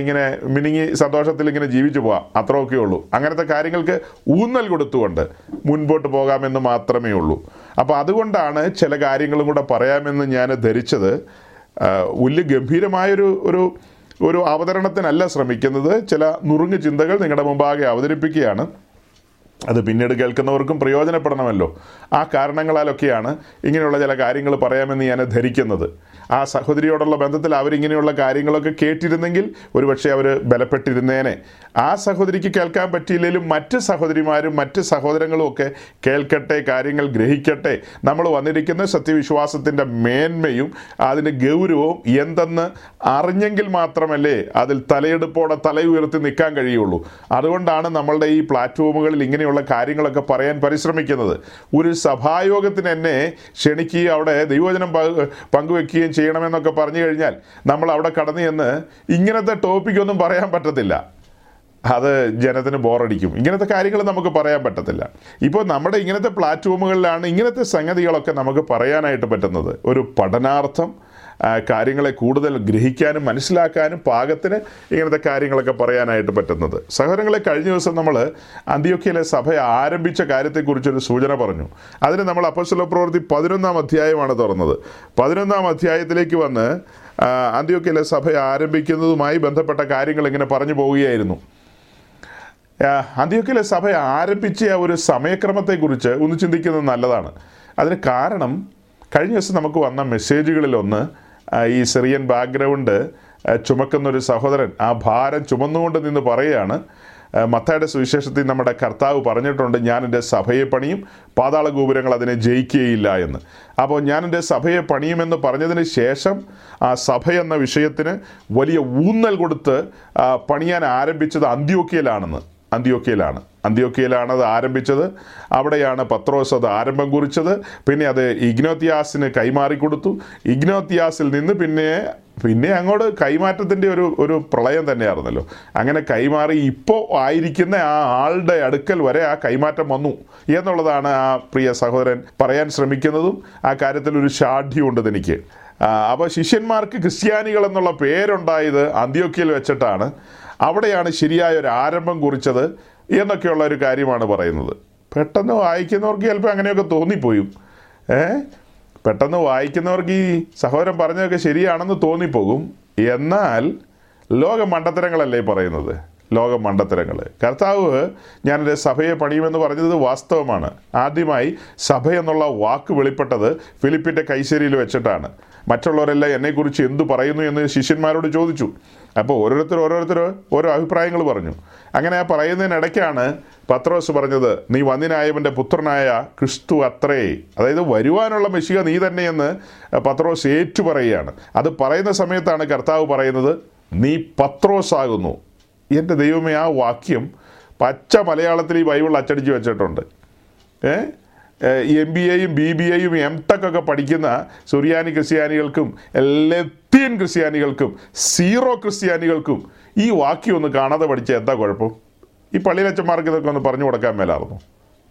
ഇങ്ങനെ മിനുങ്ങി സന്തോഷത്തിൽ ഇങ്ങനെ ജീവിച്ചു പോകാം അത്രയൊക്കെ ഉള്ളൂ. അങ്ങനത്തെ കാര്യങ്ങൾക്ക് ഊന്നൽ കൊടുത്തുകൊണ്ട് മുൻപോട്ട് പോകാമെന്ന് മാത്രമേ ഉള്ളൂ. അപ്പോൾ അതുകൊണ്ടാണ് ചില കാര്യങ്ങളും കൂടെ പറയാമെന്ന് ഞാൻ ധരിച്ചത്. വലിയ ഗംഭീരമായൊരു ഒരു ഒരു അവതരണത്തിനല്ല ശ്രമിക്കുന്നത്. ചില നുറുങ്ങ് ചിന്തകൾ നിങ്ങളുടെ മുമ്പാകെ അവതരിപ്പിക്കുകയാണ്. അത് പിന്നീട് കേൾക്കുന്നവർക്കും പ്രയോജനപ്പെടണമല്ലോ. ആ കാരണങ്ങളാലൊക്കെയാണ് ഇങ്ങനെയുള്ള ചില കാര്യങ്ങൾ പറയാമെന്ന് ഞാൻ ധരിക്കുന്നത്. ആ സഹോദരിയോടുള്ള ബന്ധത്തിൽ അവരിങ്ങനെയുള്ള കാര്യങ്ങളൊക്കെ കേട്ടിരുന്നെങ്കിൽ ഒരുപക്ഷെ അവർ ബലപ്പെട്ടിരുന്നേനെ. ആ സഹോദരിക്ക് കേൾക്കാൻ പറ്റിയില്ലെങ്കിലും മറ്റ് സഹോദരിമാരും മറ്റ് സഹോദരങ്ങളും ഒക്കെ കേൾക്കട്ടെ കാര്യങ്ങൾ ഗ്രഹിക്കട്ടെ. നമ്മൾ വന്നിരിക്കുന്ന സത്യവിശ്വാസത്തിന്റെ മേന്മയും അതിന്റെ ഗൗരവവും എന്തെന്ന് അറിഞ്ഞെങ്കിൽ മാത്രമല്ലേ അതിൽ തലയെടുപ്പോടെ തല ഉയർത്തി നിൽക്കാൻ കഴിയുള്ളൂ. അതുകൊണ്ടാണ് നമ്മളുടെ ഈ പ്ലാറ്റ്ഫോമുകളിൽ ഇങ്ങനെയുള്ള കാര്യങ്ങളൊക്കെ പറയാൻ പരിശ്രമിക്കുന്നത്. ഒരു സഭായോഗത്തിന് എന്നെ ക്ഷണിക്കുകയും അവിടെ ദൈവവചനം പങ്ക് പങ്കുവെക്കുകയും ചെയ്യണമെന്നൊക്കെ പറഞ്ഞു കഴിഞ്ഞാൽ നമ്മൾ അവിടെ കടന്നു ചെന്ന് ഇങ്ങനത്തെ ടോപ്പിക്കൊന്നും പറയാൻ പറ്റത്തില്ല. അത് ജനത്തിന് ബോറടിക്കും. ഇങ്ങനത്തെ കാര്യങ്ങൾ നമുക്ക് പറയാൻ പറ്റത്തില്ല. ഇപ്പോൾ നമ്മുടെ ഇങ്ങനത്തെ പ്ലാറ്റ്ഫോമുകളിലാണ് ഇങ്ങനത്തെ സംഗതികളൊക്കെ നമുക്ക് പറയാനായിട്ട് പറ്റുന്നത്. ഒരു പഠനാർത്ഥം കാര്യങ്ങളെ കൂടുതൽ ഗ്രഹിക്കാനും മനസ്സിലാക്കാനും പാകത്തിന് ഇങ്ങനത്തെ കാര്യങ്ങളൊക്കെ പറയാനായിട്ട് പറ്റുന്നത്. സഹോദരങ്ങളെ കഴിഞ്ഞ ദിവസം നമ്മൾ അന്ത്യൊക്കെയിലെ സഭ ആരംഭിച്ച കാര്യത്തെക്കുറിച്ചൊരു സൂചന പറഞ്ഞു. അതിന് നമ്മൾ അപ്പസ്വല പ്രവൃത്തി പതിനൊന്നാം അധ്യായമാണ് തുറന്നത്. പതിനൊന്നാം അധ്യായത്തിലേക്ക് വന്ന് അന്ത്യൊക്കെയിലെ സഭ ആരംഭിക്കുന്നതുമായി ബന്ധപ്പെട്ട കാര്യങ്ങൾ ഇങ്ങനെ പറഞ്ഞു പോവുകയായിരുന്നു. അന്ത്യൊക്കെയിലെ സഭ ആരംഭിച്ച ആ ഒരു സമയക്രമത്തെക്കുറിച്ച് ഒന്ന് ചിന്തിക്കുന്നത് നല്ലതാണ്. അതിന് കാരണം കഴിഞ്ഞ ദിവസം നമുക്ക് വന്ന മെസ്സേജുകളിലൊന്ന് ഈ സിറിയൻ ബാക്ക്ഗ്രൗണ്ട് ചുമക്കുന്നൊരു സഹോദരൻ ആ ഭാരം ചുമന്നുകൊണ്ട് നിന്ന് പറയുകയാണ്. മത്തയുടെ സുവിശേഷത്തിൽ നമ്മുടെ കർത്താവ് പറഞ്ഞിട്ടുണ്ട് ഞാൻ എന്റെ സഭയെ പണിയും പാതാള ഗോപുരങ്ങൾ അതിനെ ജയിക്കുകയില്ല എന്ന്. അപ്പോൾ ഞാൻ എന്റെ സഭയെ പണിയുമെന്ന് പറഞ്ഞതിന് ശേഷം ആ സഭ എന്ന വിഷയത്തിന് വലിയ ഊന്നൽ കൊടുത്ത് പണിയാൻ ആരംഭിച്ചത് അന്ത്യോക്കിയയിലാണെന്ന് അന്ത്യോക്കിയയിലാണ് അന്ത്യോക്കയിലാണ് അത് ആരംഭിച്ചത്. അവിടെയാണ് പത്രോസ് അത് ആരംഭം കുറിച്ചത്. പിന്നെ അത് ഇഗ്നോത്തിയാസിന് കൈമാറി കൊടുത്തു ഇഗ്നോത്തിയാസിൽ നിന്ന് പിന്നെ പിന്നെ അങ്ങോട്ട് കൈമാറ്റത്തിന്റെ ഒരു ഒരു പ്രളയം തന്നെയായിരുന്നല്ലോ. അങ്ങനെ കൈമാറി ഇപ്പോൾ ആയിരിക്കുന്ന ആ ആളുടെ അടുക്കൽ വരെ ആ കൈമാറ്റം വന്നു എന്നുള്ളതാണ് ആ പ്രിയ സഹോദരൻ പറയാൻ ശ്രമിക്കുന്നതും ആ കാര്യത്തിൽ ഒരു ഷാഠ്യമുണ്ട് എനിക്ക് അപ്പോൾ ശിഷ്യന്മാർക്ക് ക്രിസ്ത്യാനികൾ എന്നുള്ള പേരുണ്ടായത് അന്ത്യോക്കിയിൽ വെച്ചിട്ടാണ്. അവിടെയാണ് ശരിയായ ഒരു ആരംഭം കുറിച്ചത് എന്നൊക്കെയുള്ള ഒരു കാര്യമാണ് പറയുന്നത്. പെട്ടെന്ന് വായിക്കുന്നവർക്ക് ചിലപ്പോൾ അങ്ങനെയൊക്കെ തോന്നിപ്പോയും. ഏ? പെട്ടെന്ന് വായിക്കുന്നവർക്ക് ഈ സഹോദരൻ പറഞ്ഞതൊക്കെ ശരിയാണെന്ന് തോന്നിപ്പോകും. എന്നാൽ ലോക മണ്ടത്തരങ്ങളല്ലേ പറയുന്നത്? ലോക മണ്ടത്തരങ്ങൾ കർത്താവ് ഞാനൊരു സഭയെ പണിയുമെന്ന് പറഞ്ഞത് വാസ്തവമാണ്. ആദ്യമായി സഭ എന്നുള്ള വാക്ക് വെളിപ്പെട്ടത് ഫിലിപ്പിന്റെ കൈശേരിയിൽ വെച്ചിട്ടാണ്. മറ്റുള്ളവരെല്ലാം എന്നെക്കുറിച്ച് എന്തു പറയുന്നു എന്ന് ശിഷ്യന്മാരോട് ചോദിച്ചു. അപ്പോൾ ഓരോരുത്തർ ഓരോരുത്തർ ഓരോ അഭിപ്രായങ്ങൾ പറഞ്ഞു. അങ്ങനെ ആ പറയുന്നതിനിടയ്ക്കാണ് പത്രോസ് പറഞ്ഞത് നീ വന്നിനായവന്റെ പുത്രനായ ക്രിസ്തു അത്രേ. അതായത് വരുവാനുള്ള മെഷിക നീ തന്നെയെന്ന് പത്രോസ് ഏറ്റു പറയുകയാണ് അത് പറയുന്ന സമയത്താണ് കർത്താവ് പറയുന്നത് നീ പത്രോസ് ആകുന്നു എന്റെ ദൈവമേ ആ വാക്യം പച്ച മലയാളത്തിൽ ഈ ബൈബിൾ അച്ചടിച്ച് വെച്ചിട്ടുണ്ട്. ഏ? എം ബി എയും ബി ബി എയും എം ടെക് ഒക്കെ പഠിക്കുന്ന സുറിയാനി ക്രിസ്ത്യാനികൾക്കും ലത്തീൻ ക്രിസ്ത്യാനികൾക്കും സീറോ ക്രിസ്ത്യാനികൾക്കും ഈ വാക്യം ഒന്ന് കാണാതെ പഠിച്ച എന്താ കുഴപ്പം? ഈ പള്ളിയിലച്ചന്മാർക്ക് ഇതൊക്കെ ഒന്ന് പറഞ്ഞു കൊടുക്കാൻ മേലായിരുന്നു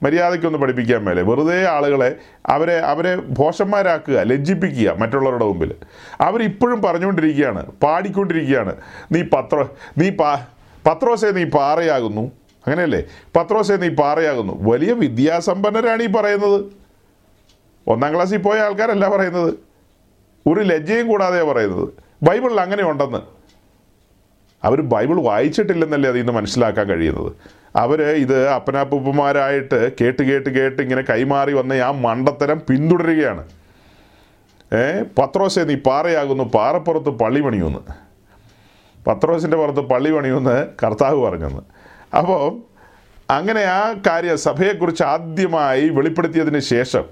മര്യാദയ്ക്കൊന്ന് പഠിപ്പിക്കാൻ മേലെ. വെറുതെ ആളുകളെ അവരെ അവരെ ഭോഷന്മാരാക്കുക ലജ്ജിപ്പിക്കുക മറ്റുള്ളവരുടെ മുമ്പിൽ അവരിപ്പോഴും പറഞ്ഞുകൊണ്ടിരിക്കുകയാണ് പാടിക്കൊണ്ടിരിക്കുകയാണ്. നീ പത്ര നീ പാ പത്രോസെ നീ പാറയാകുന്നു. അങ്ങനെയല്ലേ? പത്രോസെ നീ പാറയാകുന്നു. വലിയ വിദ്യാസമ്പന്നരാണ് ഈ പറയുന്നത്. ഒന്നാം ക്ലാസ്സിൽ പോയ ആൾക്കാരല്ല പറയുന്നത്. ഒരു ലജ്ജയും കൂടാതെയാണ് പറയുന്നത്. ബൈബിളിൽ അങ്ങനെ ഉണ്ടെന്ന്. അവർ ബൈബിൾ വായിച്ചിട്ടില്ലെന്നല്ലേ അതിൽ നിന്ന് മനസ്സിലാക്കാൻ കഴിയുന്നത്. അവർ ഇത് അപ്പനാപ്പുപ്പന്മാരായിട്ട് കേട്ട് കേട്ട് കേട്ട് ഇങ്ങനെ കൈമാറി വന്ന ആ മണ്ടത്തരം പിന്തുടരുകയാണ്. ഏ പത്രോസെ നീ പാറയാകുന്നു. പാറപ്പുറത്ത് പള്ളി പണിയുമെന്ന് പത്രോസിന്റെ പുറത്ത് പള്ളി പണിയുമെന്ന് കർത്താവ് പറഞ്ഞെന്ന്. അപ്പോൾ അങ്ങനെ ആ കാര്യം സഭയെക്കുറിച്ച് ആദ്യമായി വെളിപ്പെടുത്തിയതിന് ശേഷം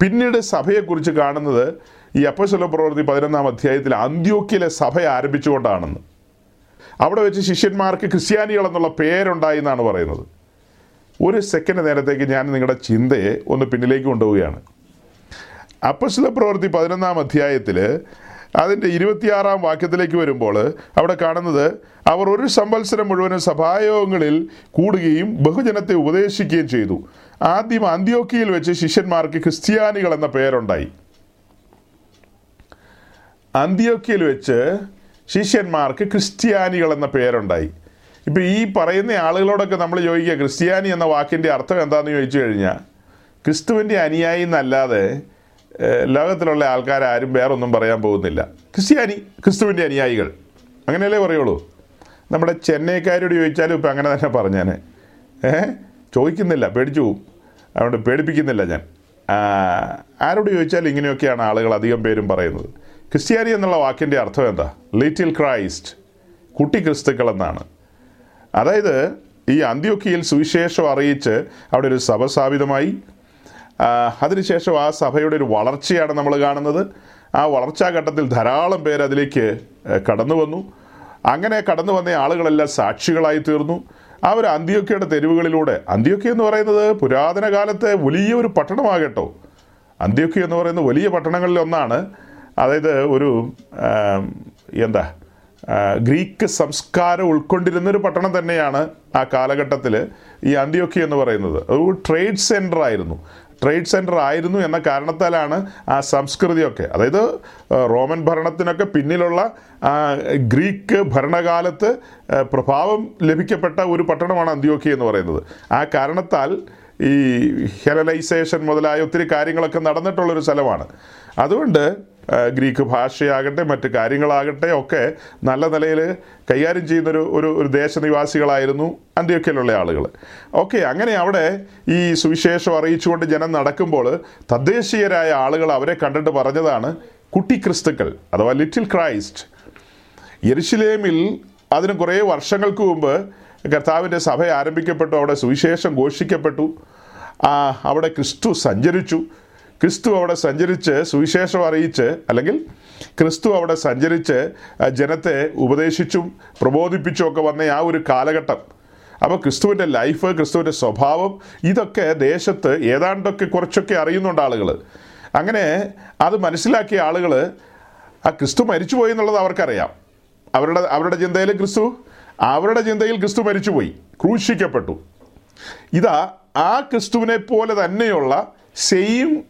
പിന്നീട് സഭയെക്കുറിച്ച് കാണുന്നത് ഈ അപ്പശല പ്രവൃത്തി പതിനൊന്നാം അധ്യായത്തിൽ അന്ത്യോക്കിലെ സഭ ആരംഭിച്ചുകൊണ്ടാണെന്ന്. അവിടെ വെച്ച് ശിഷ്യന്മാർക്ക് ക്രിസ്ത്യാനികൾ എന്നുള്ള പേരുണ്ടായി എന്നാണ് പറയുന്നത്. ഒരു സെക്കൻഡ് നേരത്തേക്ക് ഞാൻ നിങ്ങളുടെ ചിന്തയെ ഒന്ന് പിന്നിലേക്ക് കൊണ്ടുപോവുകയാണ്. അപ്പശല പ്രവൃത്തി പതിനൊന്നാം അധ്യായത്തിൽ അതിന്റെ ഇരുപത്തിയാറാം വാക്യത്തിലേക്ക് വരുമ്പോൾ അവിടെ കാണുന്നത് അവർ ഒരു സംവത്സരം മുഴുവനും സഭായോഗങ്ങളിൽ കൂടുകയും ബഹുജനത്തെ ഉപദേശിക്കുകയും ചെയ്തു. ആദ്യം അന്ത്യോക്കിയിൽ വെച്ച് ശിഷ്യന്മാർക്ക് ക്രിസ്ത്യാനികൾ എന്ന പേരുണ്ടായി. അന്ത്യോക്കിയിൽ വെച്ച് ശിഷ്യന്മാർക്ക് ക്രിസ്ത്യാനികൾ എന്ന പേരുണ്ടായി. ഇപ്പം ഈ പറയുന്ന ആളുകളോടൊക്കെ നമ്മൾ ചോദിക്കുക ക്രിസ്ത്യാനി എന്ന വാക്കിന്റെ അർത്ഥം എന്താണെന്ന് ചോദിച്ചു കഴിഞ്ഞാൽ ക്രിസ്തുവിന്റെ അനുയായി എന്നല്ലാതെ ലോകത്തിലുള്ള ആൾക്കാരും വേറൊന്നും പറയാൻ പോകുന്നില്ല. ക്രിസ്ത്യാനി ക്രിസ്തുവിന്റെ അനുയായികൾ. അങ്ങനെയല്ലേ പറയുള്ളൂ? നമ്മുടെ ചെന്നൈക്കാരോട് ചോദിച്ചാലും ഇപ്പം അങ്ങനെ തന്നെ പറഞ്ഞാൽ ഏ? ചോദിക്കുന്നില്ല പേടിച്ചു പോവും. അതുകൊണ്ട് പേടിപ്പിക്കുന്നില്ല ഞാൻ. ആരോട് ചോദിച്ചാലും ഇങ്ങനെയൊക്കെയാണ് ആളുകൾ അധികം പേരും പറയുന്നത്. ക്രിസ്ത്യാനി എന്നുള്ള വാക്കിന്റെ അർത്ഥം എന്താ? ലിറ്റിൽ ക്രൈസ്റ്റ് കുട്ടി ക്രിസ്തുക്കൾ എന്നാണ് അതായത് ഈ അന്ത്യൊക്കിയിൽ സുവിശേഷം അറിയിച്ച് അവിടെ ഒരു സഭ സ്ഥാപിതമായി. അതിനുശേഷം ആ സഭയുടെ ഒരു വളർച്ചയാണ് നമ്മൾ കാണുന്നത്. ആ വളർച്ചാ ഘട്ടത്തിൽ ധാരാളം പേർ അതിലേക്ക് കടന്നു വന്നു. അങ്ങനെ കടന്നു വന്ന ആളുകളെല്ലാം സാക്ഷികളായി തീർന്നു. അവർ അന്ത്യോക്കയുടെ തെരുവുകളിലൂടെ അന്ത്യോക്യ എന്ന് പറയുന്നത് പുരാതന കാലത്തെ വലിയ ഒരു പട്ടണമാകട്ടോ. അന്ത്യോക്യ എന്ന് പറയുന്ന വലിയ പട്ടണങ്ങളിൽ ഒന്നാണ്. അതായത് ഒരു എന്താ ഗ്രീക്ക് സംസ്കാരം ഉൾക്കൊണ്ടിരുന്നൊരു പട്ടണം തന്നെയാണ് ആ കാലഘട്ടത്തിൽ ഈ അന്ത്യോക്യ എന്ന് പറയുന്നത്. ഒരു ട്രേഡ് സെന്റർ ആയിരുന്നു ട്രേഡ് സെന്റർ ആയിരുന്നു എന്ന കാരണത്താലാണ് ആ സംസ്കൃതിയൊക്കെ. അതായത് റോമൻ ഭരണത്തിനൊക്കെ പിന്നിലുള്ള ഗ്രീക്ക് ഭരണകാലത്ത് പ്രഭാവം ലഭിക്കപ്പെട്ട ഒരു പട്ടണമാണ് അന്ത്യോക്യ എന്ന് പറയുന്നത്. ആ കാരണത്താൽ ഈ ഹെലലൈസേഷൻ മുതലായ ഒത്തിരി കാര്യങ്ങളൊക്കെ നടന്നിട്ടുള്ളൊരു സ്ഥലമാണ്. അതുകൊണ്ട് ഗ്രീക്ക് ഭാഷയാകട്ടെ മറ്റ് കാര്യങ്ങളാകട്ടെ ഒക്കെ നല്ല നിലയിൽ കൈകാര്യം ചെയ്യുന്നൊരു ഒരു ഒരു ദേശനിവാസികളായിരുന്നു അന്ത്യോക്കയിലുള്ള ആളുകൾ ഓക്കെ അങ്ങനെ അവിടെ ഈ സുവിശേഷം അറിയിച്ചുകൊണ്ട് ജനം നടക്കുമ്പോൾ തദ്ദേശീയരായ ആളുകൾ അവരെ കണ്ടിട്ട് പറഞ്ഞതാണ് കുട്ടി ക്രിസ്തുക്കൾ അഥവാ ലിറ്റിൽ ക്രൈസ്റ്റ്. യെരുഷലേമിൽ അതിന് കുറേ വർഷങ്ങൾക്ക് മുമ്പ് കർത്താവിന്റെ സഭ ആരംഭിക്കപ്പെട്ടു അവിടെ സുവിശേഷം ഘോഷിക്കപ്പെട്ടു. അവിടെ ക്രിസ്തു സഞ്ചരിച്ചു. ക്രിസ്തു അവിടെ സഞ്ചരിച്ച് സുവിശേഷം അറിയിച്ച് അല്ലെങ്കിൽ ക്രിസ്തു അവിടെ സഞ്ചരിച്ച് ജനത്തെ ഉപദേശിച്ചും പ്രബോധിപ്പിച്ചും ഒക്കെ വന്ന ആ ഒരു കാലഘട്ടം. അപ്പോൾ ക്രിസ്തുവിന്റെ ലൈഫ് ക്രിസ്തുവിന്റെ സ്വഭാവം ഇതൊക്കെ ദേശത്ത് ഏതാണ്ടൊക്കെ കുറച്ചൊക്കെ അറിയുന്നുണ്ട് ആളുകൾ അങ്ങനെ അത് മനസ്സിലാക്കിയ ആളുകൾ ആ ക്രിസ്തു മരിച്ചുപോയി എന്നുള്ളത് അവർക്കറിയാം. അവരുടെ അവരുടെ ചിന്തയിൽ ക്രിസ്തു അവരുടെ ചിന്തയിൽ ക്രിസ്തു മരിച്ചുപോയി ക്രൂശിക്കപ്പെട്ടു. ഇതാ ആ ക്രിസ്തുവിനെ പോലെ തന്നെയുള്ള സെയിം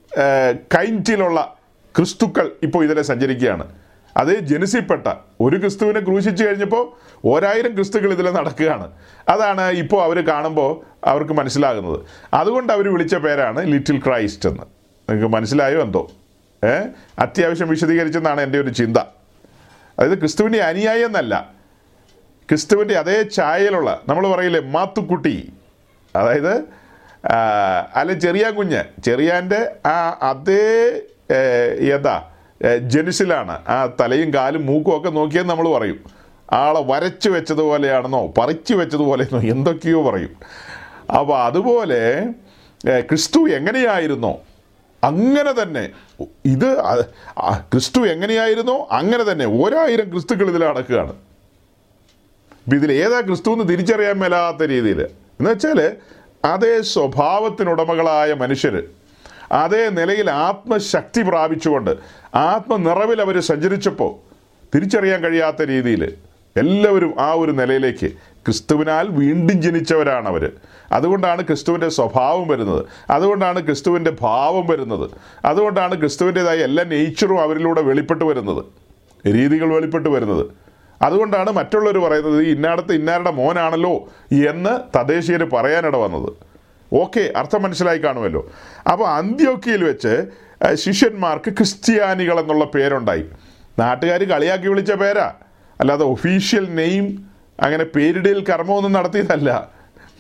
കൈന്റിലുള്ള ക്രിസ്തുക്കൾ ഇപ്പോൾ ഇതിലെ സഞ്ചരിക്കുകയാണ്. അത് ജനസിപ്പെട്ട ഒരു ക്രിസ്തുവിനെ ക്രൂശിച്ചു കഴിഞ്ഞപ്പോൾ ഓരായിരം ക്രിസ്തുക്കൾ ഇതിൽ നടക്കുകയാണ്. അതാണ് ഇപ്പോൾ അവർ കാണുമ്പോൾ അവർക്ക് മനസ്സിലാകുന്നത്. അതുകൊണ്ട് അവർ വിളിച്ച പേരാണ് ലിറ്റിൽ ക്രൈസ്റ്റ് എന്ന്. നിങ്ങൾക്ക് മനസ്സിലായോ എന്തോ? ഏ? അത്യാവശ്യം വിശദീകരിച്ചെന്നാണ് എന്റെ ഒരു ചിന്ത. അതായത് ക്രിസ്തുവിന്റെ അനുയായി എന്നല്ല. ക്രിസ്തുവിന്റെ അതേ ചായയിലുള്ള നമ്മൾ പറയില്ലേ മാത്തുക്കുട്ടി. അതായത് അല്ല ചെറിയ കുഞ്ഞ്. ചെറിയാന്റെ ആ അതേ യഥാ ജനുസിലാണ് ആ തലയും കാലും മൂക്കും ഒക്കെ നോക്കിയാൽ നമ്മൾ പറയും. ആളെ വരച്ചു വെച്ചതുപോലെയാണെന്നോ പറിച്ചു വെച്ചതുപോലെയെന്നോ എന്തൊക്കെയോ പറയും. അപ്പോൾ അതുപോലെ ക്രിസ്തു എങ്ങനെയായിരുന്നോ അങ്ങനെ തന്നെ ഇത് ക്രിസ്തു എങ്ങനെയായിരുന്നോ അങ്ങനെ തന്നെ ഒരായിരം ക്രിസ്തുക്കൾ ഇതിൽ അടക്കുകയാണ്. ഇതിൽ ഏതാ ക്രിസ്തു എന്ന് തിരിച്ചറിയാൻ മേലാത്ത രീതിയിൽ. എന്ന് വെച്ചാൽ അതേ സ്വഭാവത്തിനുടമകളായ മനുഷ്യർ അതേ നിലയിൽ ആത്മശക്തി പ്രാപിച്ചുകൊണ്ട് ആത്മനിറവിൽ അവർ സഞ്ചരിച്ചപ്പോൾ തിരിച്ചറിയാൻ കഴിയാത്ത രീതിയിൽ എല്ലാവരും ആ ഒരു നിലയിലേക്ക് ക്രിസ്തുവിനാൽ വീണ്ടും ജനിച്ചവരാണ് അവർ അതുകൊണ്ടാണ് ക്രിസ്തുവിന്റെ സ്വഭാവം വരുന്നത്. അതുകൊണ്ടാണ് ക്രിസ്തുവിന്റെ ഭാവം വരുന്നത്. അതുകൊണ്ടാണ് ക്രിസ്തുവിന്റെതായ എല്ലാ നേച്ചറും അവരിലൂടെ വെളിപ്പെട്ട് വരുന്നത്. രീതികൾ വെളിപ്പെട്ട് വരുന്നത്. അതുകൊണ്ടാണ് മറ്റുള്ളവർ പറയുന്നത് "ഈ ഇന്നാടത്ത് ഇന്നാരുടെ മോനാണല്ലോ എന്ന് തദ്ദേശീയർ പറയാനിട വന്നത്. ഓക്കെ അർത്ഥം മനസ്സിലായി കാണുമല്ലോ. അപ്പോൾ അന്ത്യോക്കിയിൽ വെച്ച് ശിഷ്യന്മാർക്ക് ക്രിസ്ത്യാനികൾ എന്നുള്ള പേരുണ്ടായി. നാട്ടുകാർ കളിയാക്കി വിളിച്ച പേരാ. അല്ലാതെ ഒഫീഷ്യൽ നെയിം അങ്ങനെ പേരിടയിൽ കർമ്മമൊന്നും നടത്തിയതല്ല.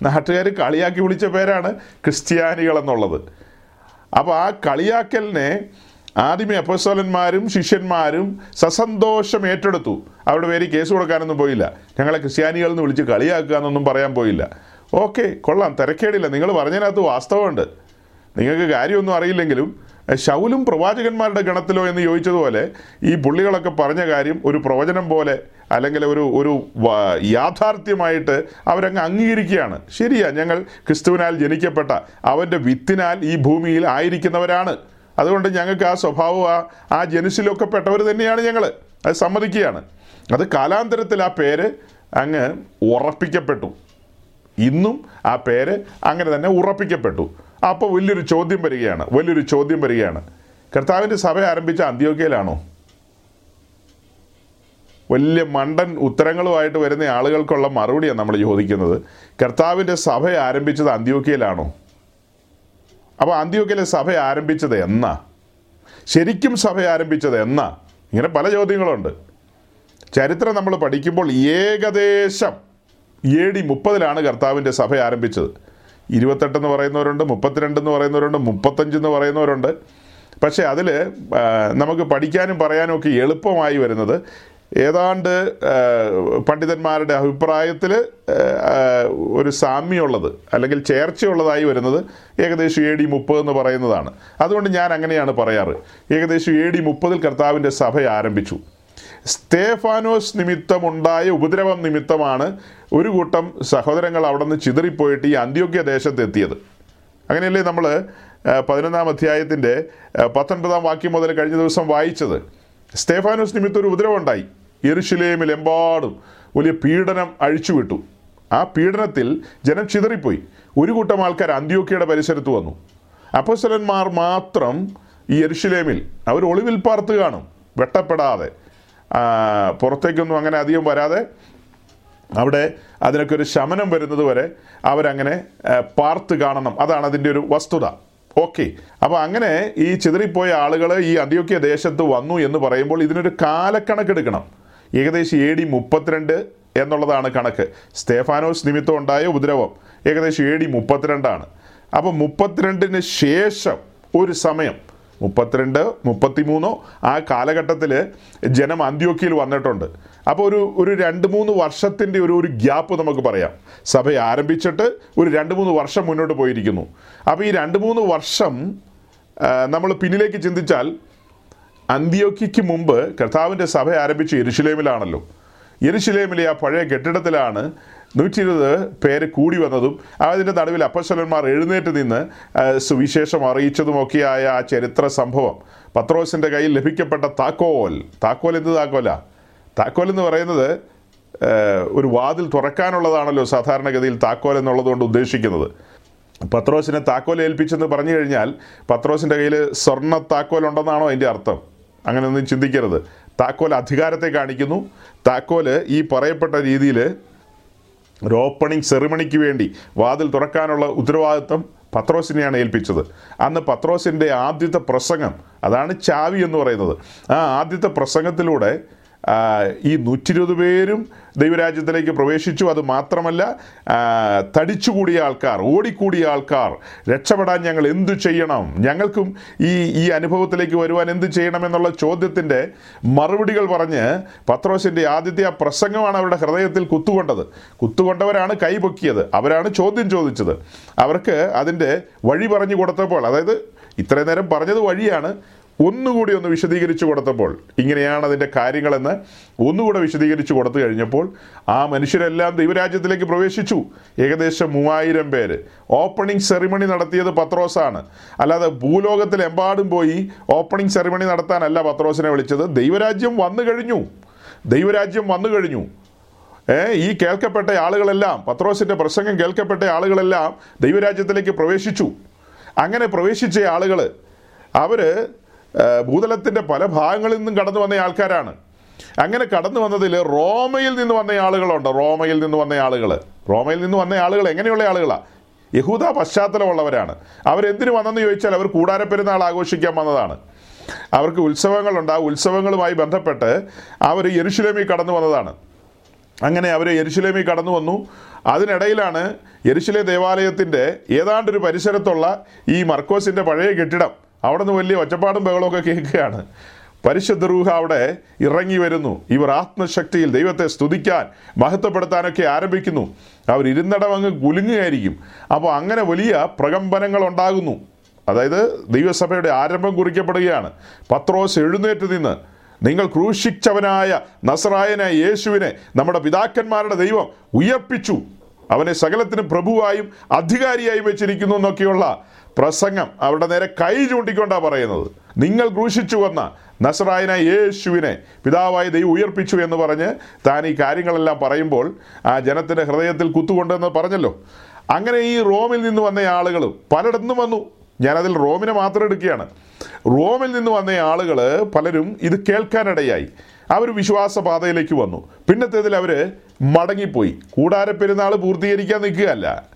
നാട്ടുകാർ കളിയാക്കി വിളിച്ച പേരാണ് ക്രിസ്ത്യാനികൾ എന്നുള്ളത്. അപ്പോൾ ആ കളിയാക്കലിനെ ആദ്യമേ അപ്പസ്തോലന്മാരും ശിഷ്യന്മാരും സസന്തോഷം ഏറ്റെടുത്തു. അവരുടെ പേര് കേസ് കൊടുക്കാനൊന്നും പോയില്ല. ഞങ്ങളെ ക്രിസ്ത്യാനികൾ എന്ന് വിളിച്ച് കളിയാക്കുക എന്നൊന്നും പറയാൻ പോയില്ല. ഓക്കെ കൊള്ളാം. തിരക്കേടില്ല. നിങ്ങൾ പറഞ്ഞതിനകത്ത് വാസ്തവമുണ്ട്. നിങ്ങൾക്ക് കാര്യമൊന്നും അറിയില്ലെങ്കിലും ശൗലും പ്രവാചകന്മാരുടെ ഗണത്തിലോ എന്ന് ചോദിച്ചതുപോലെ ഈ പുള്ളികളൊക്കെ പറഞ്ഞ കാര്യം ഒരു പ്രവചനം പോലെ അല്ലെങ്കിൽ ഒരു ഒരു യാഥാർത്ഥ്യമായിട്ട് അവരങ്ങ് അംഗീകരിക്കുകയാണ്. ശരിയാ ഞങ്ങൾ ക്രിസ്തുവിനാൽ ജനിക്കപ്പെട്ട അവന്റെ വിത്തിനാൽ ഈ ഭൂമിയിൽ ആയിരിക്കുന്നവരാണ്. അതുകൊണ്ട് ഞങ്ങൾക്ക് ആ സ്വഭാവം ആ ആ ജനുസിലൊക്കെ പെട്ടവർ തന്നെയാണ് ഞങ്ങൾ അത് സമ്മതിക്കുകയാണ്. അത് കാലാന്തരത്തിൽ ആ പേര് അങ്ങ് ഉറപ്പിക്കപ്പെട്ടു. ഇന്നും ആ പേര് അങ്ങനെ തന്നെ ഉറപ്പിക്കപ്പെട്ടു. അപ്പോൾ വലിയൊരു ചോദ്യം വരികയാണ്. വലിയൊരു ചോദ്യം വരികയാണ്. കർത്താവിന്റെ സഭ ആരംഭിച്ച അന്ത്യോക്കയിലാണോ വലിയ മണ്ടൻ ഉത്തരങ്ങളുമായിട്ട് വരുന്ന ആളുകൾക്കുള്ള മറുപടിയാണ് നമ്മൾ ചോദിക്കുന്നത്. കർത്താവിന്റെ സഭ ആരംഭിച്ചത് അന്ത്യോക്കയിലാണോ അപ്പോൾ അന്ത്യോക്കിലെ സഭ ആരംഭിച്ചത് എന്നാ? ശരിക്കും സഭ ആരംഭിച്ചത് എന്നാ? ഇങ്ങനെ പല ചോദ്യങ്ങളുണ്ട്. ചരിത്രം നമ്മൾ പഠിക്കുമ്പോൾ ഏകദേശം എ ഡി മുപ്പതിലാണ് കർത്താവിന്റെ സഭ ആരംഭിച്ചത്. ഇരുപത്തെട്ടെന്ന് പറയുന്നവരുണ്ട് മുപ്പത്തിരണ്ടെന്ന് പറയുന്നവരുണ്ട് മുപ്പത്തഞ്ചെന്ന് പറയുന്നവരുണ്ട്. പക്ഷേ അതിൽ നമുക്ക് പഠിക്കാനും പറയാനും ഒക്കെ എളുപ്പമായി വരുന്നത് ഏതാണ്ട് പണ്ഡിതന്മാരുടെ അഭിപ്രായത്തിൽ ഒരു സാമ്യമുള്ളത് അല്ലെങ്കിൽ ചേർച്ചയുള്ളതായി വരുന്നത് ഏകദേശം എ ഡി മുപ്പത് എന്ന് പറയുന്നതാണ്. അതുകൊണ്ട് ഞാൻ അങ്ങനെയാണ് പറയാറ്. ഏകദേശം എ ഡി മുപ്പതിൽ കർത്താവിന്റെ സഭ ആരംഭിച്ചു. സ്തേഫാനോസ് നിമിത്തമുണ്ടായ ഉപദ്രവം നിമിത്തമാണ് ഒരു കൂട്ടം സഹോദരങ്ങൾ അവിടെ നിന്ന് ചിതറിപ്പോയിട്ട് ഈ അന്ത്യോഗ്യ ദേശത്തെത്തിയത്. അങ്ങനെയല്ലേ നമ്മൾ പതിനൊന്നാം അധ്യായത്തിന്റെ പത്തൊൻപതാം വാക്യം മുതൽ കഴിഞ്ഞ ദിവസം വായിച്ചത്. സ്തേഫാനോസ് നിമിത്തം ഒരു ഉപദ്രവം ഉണ്ടായി. യെരുഷലേമിലെമ്പാടും വലിയ പീഡനം അഴിച്ചുവിട്ടു. ആ പീഡനത്തിൽ ജനം ചിതറിപ്പോയി. ഒരു കൂട്ടം ആൾക്കാർ അന്ത്യോക്കിയുടെ പരിസരത്ത് വന്നു. അപ്പോസ്തലന്മാർ മാത്രം ഈ യെരുഷലേമിൽ അവർ ഒളിവിൽ പാർത്ത് കാണും. വെട്ടപ്പെടാതെ. പുറത്തേക്കൊന്നും അങ്ങനെ അധികം വരാതെ അവിടെ അതിനൊക്കെ ഒരു ശമനം വരുന്നത് വരെ അവരങ്ങനെ പാർത്ത് കാണണം. അതാണ് അതിന്റെ ഒരു വസ്തുത. ഓക്കെ. അപ്പോൾ അങ്ങനെ ഈ ചിതറിപ്പോയ ആളുകൾ ഈ അന്ത്യോക്യ ദേശത്ത് വന്നു എന്ന് പറയുമ്പോൾ ഇതിനൊരു കാലക്കണക്കെടുക്കണം. ഏകദേശം എ ഡി മുപ്പത്തിരണ്ട് എന്നുള്ളതാണ് കണക്ക്. സ്തേഫാനോസ് നിമിത്തം ഉണ്ടായ ഉപദ്രവം ഏകദേശം എ ഡി മുപ്പത്തിരണ്ടാണ്. അപ്പോൾ മുപ്പത്തിരണ്ടിന് ശേഷം ഒരു സമയം മുപ്പത്തിരണ്ട് മുപ്പത്തിമൂന്നോ ആ കാലഘട്ടത്തിൽ ജനം അന്ത്യോക്കിയിൽ വന്നിട്ടുണ്ട്. അപ്പോൾ ഒരു ഒരു രണ്ട് മൂന്ന് വർഷത്തിന്റെ ഒരു ഒരു ഗ്യാപ്പ് നമുക്ക് പറയാം. സഭ ആരംഭിച്ചിട്ട് ഒരു രണ്ട് മൂന്ന് വർഷം മുന്നോട്ട് പോയിരിക്കുന്നു. അപ്പോൾ ഈ രണ്ട് മൂന്ന് വർഷം നമ്മൾ പിന്നിലേക്ക് ചിന്തിച്ചാൽ അന്ത്യോക്കിക്ക് മുമ്പ് കർത്താവിന്റെ സഭ ആരംഭിച്ച എരുഷലേമിലാണല്ലോ എരുശിലേമിലെ ആ പഴയ കെട്ടിടത്തിലാണ് നൂറ്റി ഇരുപത് പേര് കൂടി വന്നതും അതിന്റെ നടുവിൽ അപ്പസ്വലന്മാർ എഴുന്നേറ്റ് നിന്ന് സുവിശേഷം അറിയിച്ചതുമൊക്കെയായ ആ ചരിത്ര സംഭവം. പത്രോസിന്റെ കയ്യിൽ ലഭിക്കപ്പെട്ട താക്കോൽ. താക്കോൽ എന്ത് താക്കോല? താക്കോൽ എന്ന് പറയുന്നത് ഒരു വാതിൽ തുറക്കാനുള്ളതാണല്ലോ സാധാരണഗതിയിൽ താക്കോൽ എന്നുള്ളതുകൊണ്ട് ഉദ്ദേശിക്കുന്നത്. പത്രോസിനെ താക്കോൽ ഏൽപ്പിച്ചെന്ന് പറഞ്ഞു കഴിഞ്ഞാൽ പത്രോസിന്റെ കയ്യിൽ സ്വർണ താക്കോൽ ഉണ്ടെന്നാണോ അതിന്റെ അർത്ഥം? അങ്ങനെയൊന്നും ചിന്തിക്കരുത്. താക്കോൽ അധികാരത്തെ കാണിക്കുന്നു. താക്കോൽ ഈ പറയപ്പെട്ട രീതിയിൽ ഒരു ഓപ്പണിംഗ് സെറിമണിക്ക് വേണ്ടി വാതിൽ തുറക്കാനുള്ള ഉത്തരവാദിത്വം പത്രോസിനെയാണ് ഏൽപ്പിച്ചത്. അന്ന് പത്രോസിന്റെ ആദ്യത്തെ പ്രസംഗം അതാണ് ചാവി എന്ന് പറയുന്നത്. ആ ആദ്യത്തെ പ്രസംഗത്തിലൂടെ ഈ നൂറ്റിരുപത് പേരും ദൈവരാജ്യത്തിലേക്ക് പ്രവേശിച്ചു. അത് മാത്രമല്ല തടിച്ചുകൂടിയ ആൾക്കാർ ഓടിക്കൂടിയ ആൾക്കാർ രക്ഷപ്പെടാൻ ഞങ്ങൾ എന്തു ചെയ്യണം? ഞങ്ങൾക്കും ഈ ഈ അനുഭവത്തിലേക്ക് വരുവാൻ എന്ത് ചെയ്യണം എന്നുള്ള ചോദ്യത്തിന്റെ മറുപടികൾ പറഞ്ഞ് പത്രോസിന്റെ ആദ്യത്തെ ആ പ്രസംഗമാണ് അവരുടെ ഹൃദയത്തിൽ കുത്തുകൊണ്ടത്. കുത്തുകൊണ്ടവരാണ് കൈ പൊക്കിയത്. അവരാണ് ചോദ്യം ചോദിച്ചത്. അവർക്ക് അതിന്റെ വഴി പറഞ്ഞു കൊടുത്തപ്പോൾ അതായത് ഇത്രയും നേരം പറഞ്ഞത് വഴിയാണ് ഒന്നുകൂടി ഒന്ന് വിശദീകരിച്ചു കൊടുത്തപ്പോൾ ഇങ്ങനെയാണ് അതിന്റെ കാര്യങ്ങളെന്ന് ഒന്നുകൂടെ വിശദീകരിച്ചു കൊടുത്തു കഴിഞ്ഞപ്പോൾ ആ മനുഷ്യരെല്ലാം ദൈവരാജ്യത്തിലേക്ക് പ്രവേശിച്ചു. ഏകദേശം മൂവായിരം പേര്. ഓപ്പണിംഗ് സെറിമണി നടത്തിയത് പത്രോസാണ്. അല്ലാതെ ഭൂലോകത്തിലെമ്പാടും പോയി ഓപ്പണിംഗ് സെറിമണി നടത്താനല്ല പത്രോസിനെ വിളിച്ചത്. ദൈവരാജ്യം വന്നു കഴിഞ്ഞു. ദൈവരാജ്യം വന്നു കഴിഞ്ഞു. ഈ കേൾക്കപ്പെട്ട ആളുകളെല്ലാം പത്രോസിന്റെ പ്രസംഗം കേൾക്കപ്പെട്ട ആളുകളെല്ലാം ദൈവരാജ്യത്തിലേക്ക് പ്രവേശിച്ചു. അങ്ങനെ പ്രവേശിച്ച ആളുകൾ അവർ ഏ, ഭൂതലത്തിന്റെ പല ഭാഗങ്ങളിൽ നിന്നും കടന്നു വന്ന ആൾക്കാരാണ്. അങ്ങനെ കടന്നു വന്നതിൽ റോമയിൽ നിന്ന് വന്ന ആളുകളുണ്ട്. റോമയിൽ നിന്ന് വന്ന ആളുകൾ റോമയിൽ നിന്ന് വന്ന ആളുകൾ എങ്ങനെയുള്ള ആളുകളാണ് യഹൂദ പശ്ചാത്തലമുള്ളവരാണ്. അവരെന്തിനു വന്നെന്ന് ചോദിച്ചാൽ അവർ കൂടാരപ്പെരുന്നാൾ ആഘോഷിക്കാൻ വന്നതാണ്. അവർക്ക് ഉത്സവങ്ങളുണ്ട്. ആ ഉത്സവങ്ങളുമായി ബന്ധപ്പെട്ട് അവർ യെരുഷലേമിൽ കടന്നു വന്നതാണ്. അങ്ങനെ അവർ യെരുശലേമിൽ കടന്നു വന്നു. അതിനിടയിലാണ് യെരുശലേ ദേവാലയത്തിന്റെ ഏതാണ്ടൊരു പരിസരത്തുള്ള ഈ മർക്കോസിന്റെ പഴയ കെട്ടിടം. അവിടെ നിന്ന് വലിയ ഒച്ചപ്പാടും ബഹളമൊക്കെ കേൾക്കുകയാണ്. പരിശുദ്ധ റൂഹ അവിടെ ഇറങ്ങി വരുന്നു. ഇവർ ആത്മശക്തിയിൽ ദൈവത്തെ സ്തുതിക്കാൻ മഹത്വപ്പെടുത്താനൊക്കെ ആരംഭിക്കുന്നു. അവർ ഇരുന്നടവങ്ങ് കുലുങ്ങുകയായിരിക്കും. അപ്പോൾ അങ്ങനെ വലിയ പ്രകമ്പനങ്ങൾ ഉണ്ടാകുന്നു. അതായത് ദൈവസഭയുടെ ആരംഭം കുറിക്കപ്പെടുകയാണ്. പത്രോസ് എഴുന്നേറ്റ് നിന്ന് നിങ്ങൾ ക്രൂശിച്ചവനായ നസറായനായ യേശുവിനെ നമ്മുടെ പിതാക്കന്മാരുടെ ദൈവം ഉയർപ്പിച്ചു. അവനെ സകലത്തിന് പ്രഭുവായും അധികാരിയായും വെച്ചിരിക്കുന്നു എന്നൊക്കെയുള്ള പ്രസംഗം അവരുടെ നേരെ കൈ ചൂണ്ടിക്കൊണ്ടാണ് പറയുന്നത്. നിങ്ങൾ ക്രൂശിച്ചു വന്ന നസറായന യേശുവിനെ പിതാവായ ദൈവം ഉയർപ്പിച്ചു എന്ന് പറഞ്ഞ് താൻ ഈ കാര്യങ്ങളെല്ലാം പറയുമ്പോൾ ആ ജനത്തിന്റെ ഹൃദയത്തിൽ കുത്തുകൊണ്ടെന്ന് പറഞ്ഞല്ലോ. അങ്ങനെ ഈ റോമിൽ നിന്ന് വന്ന ആളുകൾ പലയിടത്തും വന്നു. ഞാനതിൽ റോമിനെ മാത്രം എടുക്കുകയാണ്. റോമിൽ നിന്ന് വന്ന ആളുകൾ പലരും ഇത് കേൾക്കാനിടയായി. അവർ വിശ്വാസപാതയിലേക്ക് വന്നു. പിന്നത്തേതിൽ അവർ മടങ്ങിപ്പോയി. കൂടാരപ്പെരുന്നാൾ പൂർത്തീകരിക്കാൻ നിൽക്കുകയല്ല.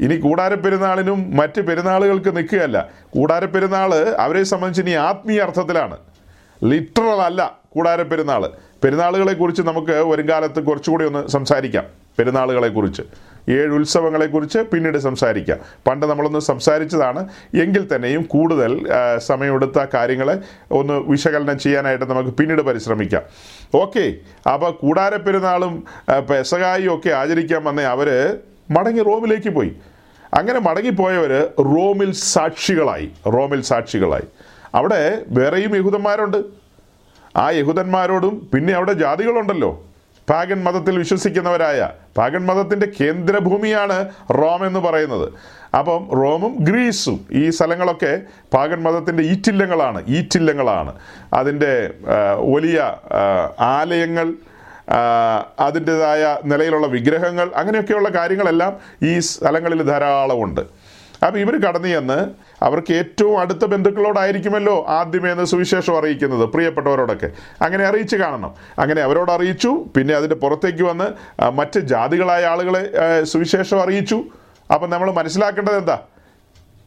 ഇനി കൂടാരപ്പെരുന്നാളിനും മറ്റ് പെരുന്നാളുകൾക്ക് നിൽക്കുകയല്ല. കൂടാരപ്പെരുന്നാൾ അവരെ സംബന്ധിച്ച് ഇനി ആത്മീയ അർത്ഥത്തിലാണ്. ലിറ്ററൽ അല്ല കൂടാരപ്പെരുന്നാൾ പെരുന്നാളുകളെക്കുറിച്ച് നമുക്ക് വരും കാലത്ത് കുറച്ചുകൂടി ഒന്ന് സംസാരിക്കാം. പെരുന്നാളുകളെക്കുറിച്ച്. ഏഴ് ഉത്സവങ്ങളെക്കുറിച്ച് പിന്നീട് സംസാരിക്കാം. പണ്ട് നമ്മളൊന്ന് സംസാരിച്ചതാണ്. എങ്കിൽ തന്നെയും കൂടുതൽ സമയമെടുത്ത കാര്യങ്ങളെ ഒന്ന് വിശകലനം ചെയ്യാനായിട്ട് നമുക്ക് പിന്നീട് പരിശ്രമിക്കാം. ഓക്കെ അപ്പോൾ കൂടാരപ്പെരുന്നാളും പെസകായും ഒക്കെ ആചരിക്കാൻ വന്ന അവർ മടങ്ങി റോമിലേക്ക് പോയി. അങ്ങനെ മടങ്ങിപ്പോയവർ റോമിൽ സാക്ഷികളായി റോമിൽ സാക്ഷികളായി. അവിടെ വേറെയും യഹൂദന്മാരുണ്ട്. ആ യഹൂദന്മാരോടും പിന്നെ അവിടെ ജാതികളുണ്ടല്ലോ. പാഗൻ മതത്തിൽ വിശ്വസിക്കുന്നവരായ പാഗൻ മതത്തിന്റെ കേന്ദ്രഭൂമിയാണ് റോം എന്ന് പറയുന്നത്. അപ്പം റോമും ഗ്രീസും ഈ സ്ഥലങ്ങളൊക്കെ പാഗൻ മതത്തിന്റെ ഈറ്റില്ലങ്ങളാണ് ഈറ്റില്ലങ്ങളാണ്. അതിന്റെ വലിയ ആലയങ്ങൾ അതിന്റെതായ നിലയിലുള്ള വിഗ്രഹങ്ങൾ അങ്ങനെയൊക്കെയുള്ള കാര്യങ്ങളെല്ലാം ഈ സ്ഥലങ്ങളിൽ ധാരാളമുണ്ട്. അപ്പോൾ ഇവർ കടന്നു ചെന്ന് അവർക്ക് ഏറ്റവും അടുത്ത ബന്ധുക്കളോടായിരിക്കുമല്ലോ ആദ്യമേ എന്ന് സുവിശേഷം അറിയിക്കുന്നത് പ്രിയപ്പെട്ടവരോടൊക്കെ. അങ്ങനെ അറിയിച്ച് കാണണം. അങ്ങനെ അവരോട് അറിയിച്ചു പിന്നെ അതിന്റെ പുറത്തേക്ക് വന്ന് മറ്റ് ജാതികളായ ആളുകളെ സുവിശേഷം അറിയിച്ചു. അപ്പം നമ്മൾ മനസ്സിലാക്കേണ്ടത് എന്താ?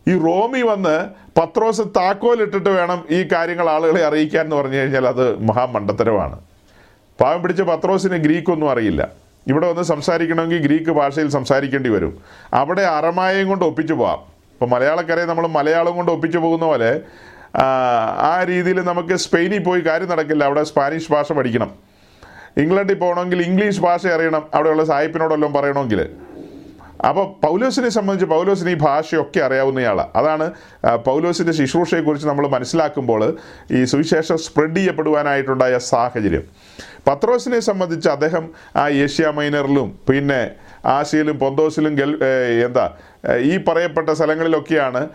ഈ റോമി വന്ന് പത്രോസ് താക്കോലിട്ടിട്ട് വേണം ഈ കാര്യങ്ങൾ ആളുകളെ അറിയിക്കാൻ എന്ന് പറഞ്ഞു കഴിഞ്ഞാൽ അത് മഹാമണ്ടത്തരമാണ്. പാവം പിടിച്ച പത്രോസിന് ഗ്രീക്കൊന്നും അറിയില്ല. ഇവിടെ വന്ന് സംസാരിക്കണമെങ്കിൽ ഗ്രീക്ക് ഭാഷയിൽ സംസാരിക്കേണ്ടി വരും. അവിടെ അറമായയും കൊണ്ട് ഒപ്പിച്ചു പോവാം. ഇപ്പോൾ മലയാളക്കരയെ നമ്മൾ മലയാളം കൊണ്ട് ഒപ്പിച്ചു പോകുന്ന പോലെ ആ രീതിയിൽ നമുക്ക് സ്പെയിനിൽ പോയി കാര്യം നടക്കില്ല. അവിടെ സ്പാനിഷ് ഭാഷ പഠിക്കണം. ഇംഗ്ലണ്ടിൽ പോകണമെങ്കിൽ ഇംഗ്ലീഷ് ഭാഷ അറിയണം. അവിടെയുള്ള സായിപ്പിനോടെല്ലാം പറയണമെങ്കിൽ. അപ്പോൾ പൗലോസിനെ സംബന്ധിച്ച് പൗലോസിന് ഈ ഭാഷയൊക്കെ അറിയാവുന്നയാളാണ് അതാണ് പൗലോസിന്റെ ശുശ്രൂഷയെക്കുറിച്ച് നമ്മൾ മനസ്സിലാക്കുമ്പോൾ ഈ സുവിശേഷം സ്പ്രെഡ് ചെയ്യപ്പെടുവാനായിട്ടുണ്ടായ സാഹചര്യം. പത്രോസിനെ സംബന്ധിച്ച് അദ്ദേഹം ആ ഏഷ്യ മൈനറിലും പിന്നെ ആസിയയിലും പൊന്തോസിലും എന്താ ഈ പറയപ്പെട്ട സ്ഥലങ്ങളിലൊക്കെയാണ്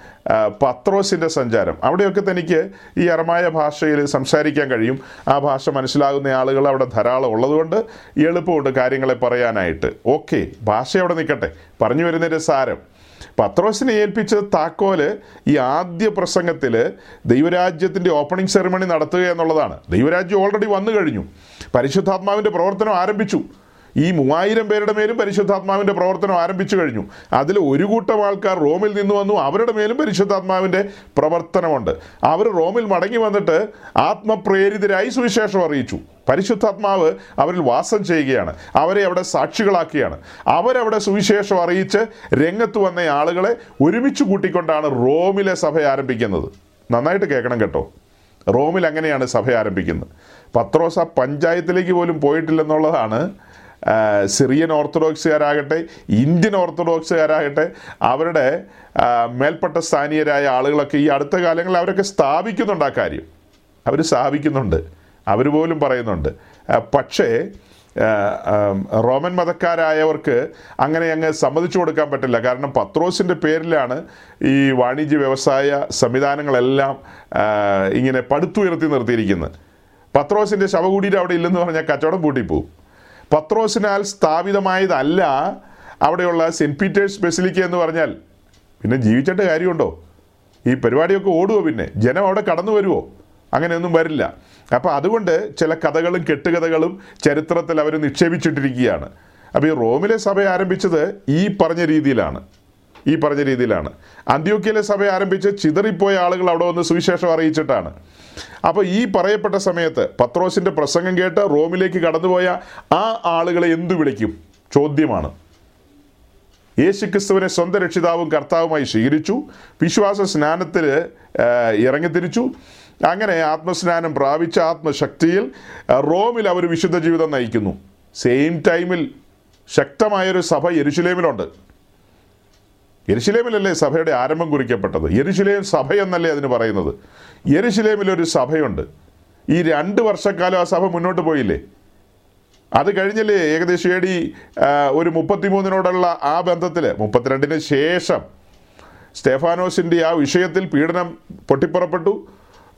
പത്രോസിന്റെ സഞ്ചാരം. അവിടെയൊക്കെ തനിക്ക് ഈ അറമായ ഭാഷയിൽ സംസാരിക്കാൻ കഴിയും. ആ ഭാഷ മനസ്സിലാകുന്ന ആളുകൾ അവിടെ ധാരാളം ഉള്ളതുകൊണ്ട് എളുപ്പമുണ്ട് കാര്യങ്ങളെ പറയാനായിട്ട്. ഓക്കെ ഭാഷ അവിടെ നിൽക്കട്ടെ. പറഞ്ഞു വരുന്നതിന്റെ സാരം. പത്രോസിനെ ഏൽപ്പിച്ച താക്കോൽ ഈ ആദ്യ പ്രസംഗത്തിൽ ദൈവരാജ്യത്തിന്റെ ഓപ്പണിംഗ് സെറിമണി നടത്തുക എന്നുള്ളതാണ്. ദൈവരാജ്യം ഓൾറെഡി വന്നു കഴിഞ്ഞു. പരിശുദ്ധാത്മാവിന്റെ പ്രവർത്തനം ആരംഭിച്ചു. ഈ മൂവായിരം പേരുടെ മേലും പരിശുദ്ധാത്മാവിന്റെ പ്രവർത്തനം ആരംഭിച്ചു കഴിഞ്ഞു. അതിൽ ഒരു കൂട്ടം ആൾക്കാർ റോമിൽ നിന്ന് വന്നു. അവരുടെ മേലും പരിശുദ്ധാത്മാവിന്റെ പ്രവർത്തനമുണ്ട്. അവർ റോമിൽ മടങ്ങി വന്നിട്ട് ആത്മപ്രേരിതരായി സുവിശേഷം അറിയിച്ചു. പരിശുദ്ധാത്മാവ് അവരിൽ വാസം ചെയ്യുകയാണ്. അവരെ അവിടെ സാക്ഷികളാക്കുകയാണ് അവരവിടെ സുവിശേഷം അറിയിച്ച് രംഗത്ത് വന്ന ആളുകളെ ഒരുമിച്ച് കൂട്ടിക്കൊണ്ടാണ് റോമിലെ സഭ ആരംഭിക്കുന്നത്. നന്നായിട്ട് കേൾക്കണം കേട്ടോ. റോമിൽ അങ്ങനെയാണ് സഭ ആരംഭിക്കുന്നത്. പത്രോസ പഞ്ചായത്തിലേക്ക് പോലും പോയിട്ടില്ലെന്നുള്ളതാണ് സിറിയൻ ഓർത്തഡോക്സുകാരാകട്ടെ ഇന്ത്യൻ ഓർത്തഡോക്സുകാരാകട്ടെ അവരുടെ മേൽപ്പെട്ട സ്ഥാനീയരായ ആളുകളൊക്കെ ഈ അടുത്ത കാലങ്ങളിൽ അവരൊക്കെ സ്ഥാപിക്കുന്നുണ്ട് ആ കാര്യം. അവർ സ്ഥാപിക്കുന്നുണ്ട്. അവർ പോലും പറയുന്നുണ്ട്. പക്ഷേ റോമൻ മതക്കാരായവർക്ക് അങ്ങനെ അങ്ങ് സമ്മതിച്ചു കൊടുക്കാൻ പറ്റില്ല. കാരണം പത്രോസിന്റെ പേരിലാണ് ഈ വാണിജ്യ വ്യവസായ സംവിധാനങ്ങളെല്ലാം ഇങ്ങനെ പടുത്തുയർത്തി നിർത്തിയിരിക്കുന്നത്. പത്രോസിന്റെ ശവകുടീരം അവിടെ ഇല്ലെന്ന് പറഞ്ഞാൽ കച്ചവടം പൂട്ടിപ്പോവും. പത്രോസിനാൽ സ്ഥാപിതമായതല്ല അവിടെയുള്ള സെന്റ് പീറ്റേഴ്സ് ബെസിലിക്ക എന്ന് പറഞ്ഞാൽ. പിന്നെ ജീവിച്ചിട്ട് കാര്യമുണ്ടോ? ഈ പരിപാടിയൊക്കെ ഓടുവോ പിന്നെ? ജനം അവിടെ കടന്നു വരുമോ അങ്ങനെയൊന്നും വരില്ല. അപ്പോൾ അതുകൊണ്ട് ചില കഥകളും കെട്ടുകഥകളും ചരിത്രത്തിൽ അവർ നിക്ഷേപിച്ചിട്ടിരിക്കുകയാണ്. അപ്പോൾ ഈ റോമിലെ സഭ ആരംഭിച്ചത് ഈ പറഞ്ഞ രീതിയിലാണ്. ഈ പറഞ്ഞ രീതിയിലാണ്. അന്ത്യോക്കിയയിലെ സഭ ആരംഭിച്ച് ചിതറിപ്പോയ ആളുകൾ അവിടെ വന്ന് സുവിശേഷം അറിയിച്ചിട്ടാണ്. അപ്പോൾ ഈ പറയപ്പെട്ട സമയത്ത് പത്രോസിന്റെ പ്രസംഗം കേട്ട് റോമിലേക്ക് കടന്നുപോയ ആ ആളുകളെ എന്തു വിളിക്കും? ചോദ്യമാണ്. യേശുക്രിസ്തുവിനെ സ്വന്തം രക്ഷിതാവും കർത്താവുമായി സ്വീകരിച്ചു. വിശ്വാസ സ്നാനത്തിൽ ഇറങ്ങിത്തിരിച്ചു അങ്ങനെ ആത്മസ്നാനം പ്രാപിച്ച ആത്മശക്തിയിൽ റോമിൽ അവർ വിശുദ്ധ ജീവിതം നയിക്കുന്നു. സെയിം ടൈമിൽ ശക്തമായൊരു സഭ യെരുശലേമിലുണ്ട്. യെരുശലേമിലല്ലേ സഭയുടെ ആരംഭം കുറിക്കപ്പെട്ടത്? യരിശിലേം സഭ എന്നല്ലേ അതിന് പറയുന്നത്? യരിശിലേമിലൊരു സഭയുണ്ട്. ഈ രണ്ട് വർഷക്കാലം ആ സഭ മുന്നോട്ട് പോയില്ലേ? അത് കഴിഞ്ഞല്ലേ ഏകദേശം ഏടി ഒരു മുപ്പത്തിമൂന്നിനോടുള്ള ആ ബന്ധത്തിൽ മുപ്പത്തിരണ്ടിന് ശേഷം സ്റ്റെഫാനോസിന്റെ ആ വിഷയത്തിൽ പീഡനം പൊട്ടിപ്പുറപ്പെട്ടു.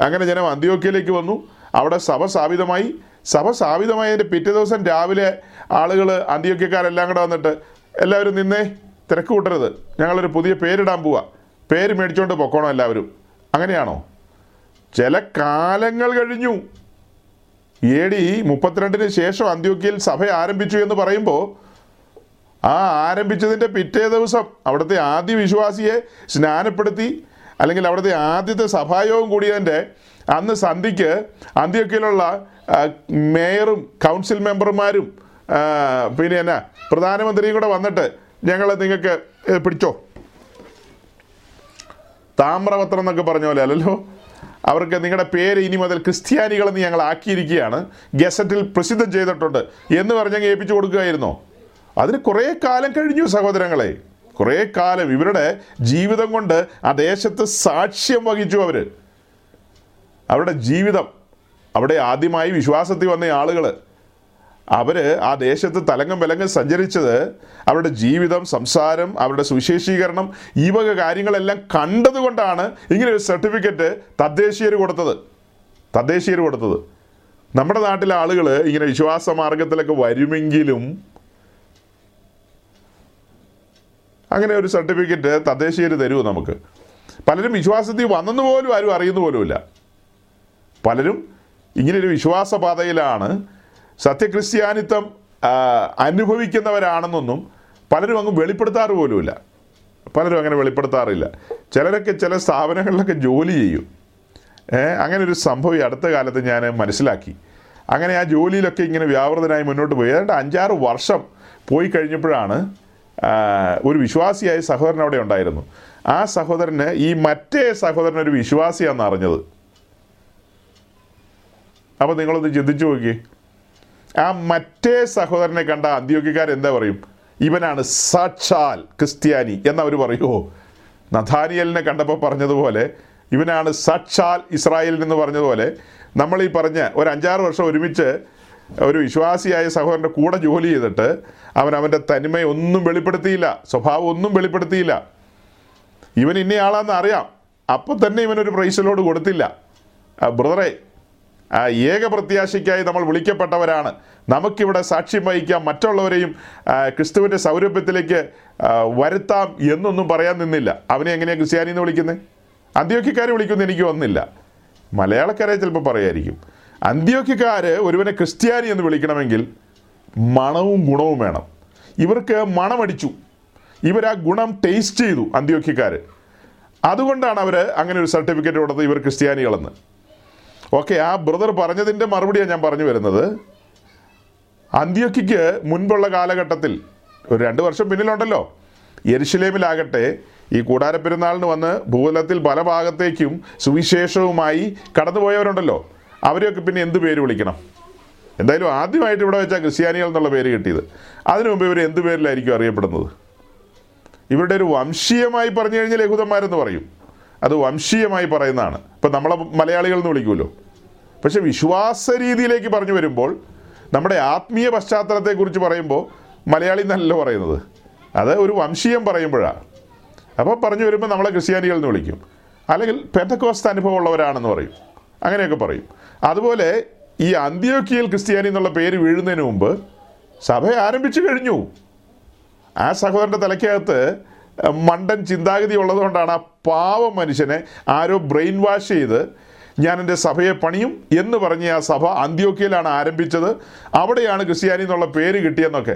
അങ്ങനെ ജനം അന്ത്യോക്യയിലേക്ക് വന്നു. അവിടെ സഭ സ്ഥാപിതമായി. സഭ സ്ഥാപിതമായതിന്റെ പിറ്റേ ദിവസം രാവിലെ ആളുകൾ അന്ത്യോക്കിയക്കാരെല്ലാം കൂടെ വന്നിട്ട് എല്ലാവരും നിന്നേ. തിരക്ക് കൂട്ടരുത് ഞങ്ങളൊരു പുതിയ പേരിടാൻ പോവാ. പേര് മേടിച്ചോണ്ട് പൊക്കോണം എല്ലാവരും. അങ്ങനെയാണോ? ചില കാലങ്ങൾ കഴിഞ്ഞു. എ ഡി മുപ്പത്തിരണ്ടിന് ശേഷം അന്ത്യോക്കിയിൽ സഭ ആരംഭിച്ചു എന്ന് പറയുമ്പോൾ ആ ആരംഭിച്ചതിന്റെ പിറ്റേ ദിവസം അവിടുത്തെ ആദ്യ വിശ്വാസിയെ സ്നാനപ്പെടുത്തി അല്ലെങ്കിൽ അവിടുത്തെ ആദ്യത്തെ സഭായോഗം കൂടിയതിന്റെ അന്ന് സന്ധിക്ക് അന്ത്യോക്കിയിലുള്ള മേയറും കൗൺസിൽ മെമ്പർമാരും പിന്നെ എന്നാ പ്രധാനമന്ത്രിയും കൂടെ വന്നിട്ട് ഞങ്ങൾ നിങ്ങൾക്ക് പിടിച്ചോ? താമ്രപത്രം എന്നൊക്കെ പറഞ്ഞ പോലെ അല്ലല്ലോ? അവർക്ക് നിങ്ങളുടെ പേര് ഇനി മുതൽ ക്രിസ്ത്യാനികളെന്ന് ഞങ്ങൾ ആക്കിയിരിക്കുകയാണ്. ഗസറ്റിൽ പ്രസിദ്ധം ചെയ്തിട്ടുണ്ട്. എന്ന് പറഞ്ഞങ്ങ് ഏൽപ്പിച്ചു കൊടുക്കുകയായിരുന്നോ. അതിന് കുറേ കാലം കഴിഞ്ഞു സഹോദരങ്ങളെ. കുറേ കാലം ഇവരുടെ ജീവിതം കൊണ്ട് ആ ദേശത്ത് സാക്ഷ്യം വഹിച്ചു അവർ അവരുടെ ജീവിതം. അവിടെ ആദ്യമായി വിശ്വാസത്തിൽ വന്ന ആളുകൾ അവർ ആ ദേശത്ത് തലങ്ങും വിലങ്ങും സഞ്ചരിച്ചത് അവരുടെ ജീവിതം സംസാരം അവരുടെ സുവിശേഷീകരണം ഈ വക കാര്യങ്ങളെല്ലാം കണ്ടതുകൊണ്ടാണ് ഇങ്ങനെ ഒരു സർട്ടിഫിക്കറ്റ് തദ്ദേശീയർ കൊടുത്തത്. തദ്ദേശീയർ കൊടുത്തത്. നമ്മുടെ നാട്ടിലെ ആളുകൾ ഇങ്ങനെ വിശ്വാസ മാർഗത്തിലൊക്കെ വരുമെങ്കിലും അങ്ങനെ ഒരു സർട്ടിഫിക്കറ്റ് തദ്ദേശീയർ തരുമോ നമുക്ക്. പലരും വിശ്വാസത്തിൽ വന്നെന്ന് പോലും ആരും അറിയുന്ന പോലുമില്ല. പലരും ഇങ്ങനൊരു വിശ്വാസപാതയിലാണ് സത്യക്രിസ്ത്യാനിത്വം അനുഭവിക്കുന്നവരാണെന്നൊന്നും പലരും അങ്ങ് വെളിപ്പെടുത്താറ് പോലുമില്ല. പലരും അങ്ങനെ വെളിപ്പെടുത്താറില്ല. ചിലരൊക്കെ ചില സ്ഥാപനങ്ങളിലൊക്കെ ജോലി ചെയ്യും. അങ്ങനെ ഒരു സംഭവം ഈ അടുത്ത കാലത്ത് ഞാൻ മനസ്സിലാക്കി. അങ്ങനെ ആ ജോലിയിലൊക്കെ ഇങ്ങനെ വ്യാപൃതനായി മുന്നോട്ട് പോയി. ഏതാണ്ട് അഞ്ചാറ് വർഷം പോയി കഴിഞ്ഞപ്പോഴാണ് ഒരു വിശ്വാസിയായ സഹോദരൻ അവിടെ ഉണ്ടായിരുന്നു. ആ സഹോദരന് ഈ മറ്റേ സഹോദരൻ ഒരു വിശ്വാസിയാണെന്ന് അറിഞ്ഞത്. അപ്പോൾ നിങ്ങളൊന്ന് ചിന്തിച്ചു നോക്കി ആ മറ്റേ സഹോദരനെ കണ്ട അന്ത്യോഗ്യക്കാർ എന്താ പറയും? ഇവനാണ് സാക്ഷാൽ ക്രിസ്ത്യാനി എന്നവർ പറയുമോ നഥാനിയലിനെ കണ്ടപ്പോൾ പറഞ്ഞതുപോലെ ഇവനാണ് സാക്ഷാൽ ഇസ്രായേലിൽ എന്ന് പറഞ്ഞതുപോലെ നമ്മൾ ഈ പറഞ്ഞ ഒരു അഞ്ചാറ് വർഷം ഒരുമിച്ച് ഒരു വിശ്വാസിയായ സഹോദരന്റെ കൂടെ ജോലി ചെയ്തിട്ട് അവൻ അവന്റെ തനിമയൊന്നും വെളിപ്പെടുത്തിയില്ല സ്വഭാവം ഒന്നും വെളിപ്പെടുത്തിയില്ല. ഇവൻ ഇന്നയാളാന്ന് അറിയാം. അപ്പോൾ തന്നെ ഇവനൊരു പ്രൈസലോട് കൊടുത്തില്ല. ബ്രദറെ ആ ഏക പ്രത്യാശയ്ക്കായി നമ്മൾ വിളിക്കപ്പെട്ടവരാണ്. നമുക്കിവിടെ സാക്ഷ്യം വഹിക്കാം മറ്റുള്ളവരെയും ക്രിസ്തുവിന്റെ സൗരഭ്യത്തിലേക്ക് വരുത്താം എന്നൊന്നും പറയാൻ നിന്നില്ല. അവനെ എങ്ങനെയാണ് ക്രിസ്ത്യാനി എന്ന് വിളിക്കുന്നത് അന്ത്യോക്കിക്കാരെ വിളിക്കുമെന്ന് എനിക്ക് വന്നില്ല മലയാളക്കാരെ ചിലപ്പോൾ പറയായിരിക്കും. അന്ത്യോക്കിക്കാർ ഒരുവനെ ക്രിസ്ത്യാനി എന്ന് വിളിക്കണമെങ്കിൽ മണവും ഗുണവും വേണം. ഇവർക്ക് മണമടിച്ചു. ഇവർ ആ ഗുണം ടേസ്റ്റ് ചെയ്തു അന്ത്യോക്കിക്കാർ അതുകൊണ്ടാണ് അവർ അങ്ങനെ ഒരു സർട്ടിഫിക്കറ്റ് കൊടുത്തത് ഇവർ ക്രിസ്ത്യാനികളെന്ന്. ഓക്കെ ആ ബ്രദർ പറഞ്ഞതിന്റെ മറുപടിയാണ് ഞാൻ പറഞ്ഞു വരുന്നത്. അന്ത്യോക്കിക്ക് മുൻപുള്ള കാലഘട്ടത്തിൽ ഒരു രണ്ട് വർഷം പിന്നിലുണ്ടല്ലോ. യരിശിലേമിലാകട്ടെ ഈ കൂടാര പെരുന്നാളിന് വന്ന് ഭൂതലത്തിൽ പല ഭാഗത്തേക്കും സുവിശേഷവുമായി കടന്നുപോയവരുണ്ടല്ലോ. അവരെയൊക്കെ പിന്നെ എന്ത് പേര് വിളിക്കണം? എന്തായാലും ആദ്യമായിട്ട് ഇവിടെ വെച്ചാൽ ക്രിസ്ത്യാനികൾ എന്നുള്ള പേര് കിട്ടിയത്. അതിനു മുമ്പ് ഇവർ എന്ത് പേരിലായിരിക്കും അറിയപ്പെടുന്നത്? ഇവരുടെ ഒരു വംശീയമായി പറഞ്ഞു കഴിഞ്ഞാൽ യഹൂദന്മാരെന്ന് പറയും. അത് വംശീയമായി പറയുന്നതാണ്. ഇപ്പം നമ്മളെ മലയാളികൾ എന്ന് വിളിക്കുമല്ലോ പക്ഷെ വിശ്വാസ രീതിയിലേക്ക് പറഞ്ഞു വരുമ്പോൾ നമ്മുടെ ആത്മീയ പശ്ചാത്തലത്തെക്കുറിച്ച് പറയുമ്പോൾ മലയാളി എന്നല്ല പറയുന്നത്. അത് ഒരു വംശീയം പറയുമ്പോഴാണ് അപ്പോൾ പറഞ്ഞു വരുമ്പോൾ നമ്മളെ ക്രിസ്ത്യാനികൾ എന്ന് വിളിക്കും. അല്ലെങ്കിൽ പെന്തക്കോസ്ത അനുഭവമുള്ളവരാണെന്ന് പറയും. അങ്ങനെയൊക്കെ പറയും. അതുപോലെ ഈ അന്ത്യോക്കിയൽ ക്രിസ്ത്യാനി എന്നുള്ള പേര് വീഴുന്നതിന് മുമ്പ് സഭ ആരംഭിച്ചു കഴിഞ്ഞു. ആ സഹോദരന്റെ തലയ്ക്കകത്ത് മണ്ടൻ ചിന്താഗതി ഉള്ളതുകൊണ്ടാണ് ആ പാവ മനുഷ്യനെ ആരോ ബ്രെയിൻ വാഷ് ചെയ്ത് ഞാൻ എന്റെ സഭയെ പണിയും എന്ന് പറഞ്ഞ് ആ സഭ അന്ത്യോക്കിയയിലാണ് ആരംഭിച്ചത്. അവിടെയാണ് ക്രിസ്ത്യാനി എന്നുള്ള പേര് കിട്ടിയെന്നൊക്കെ.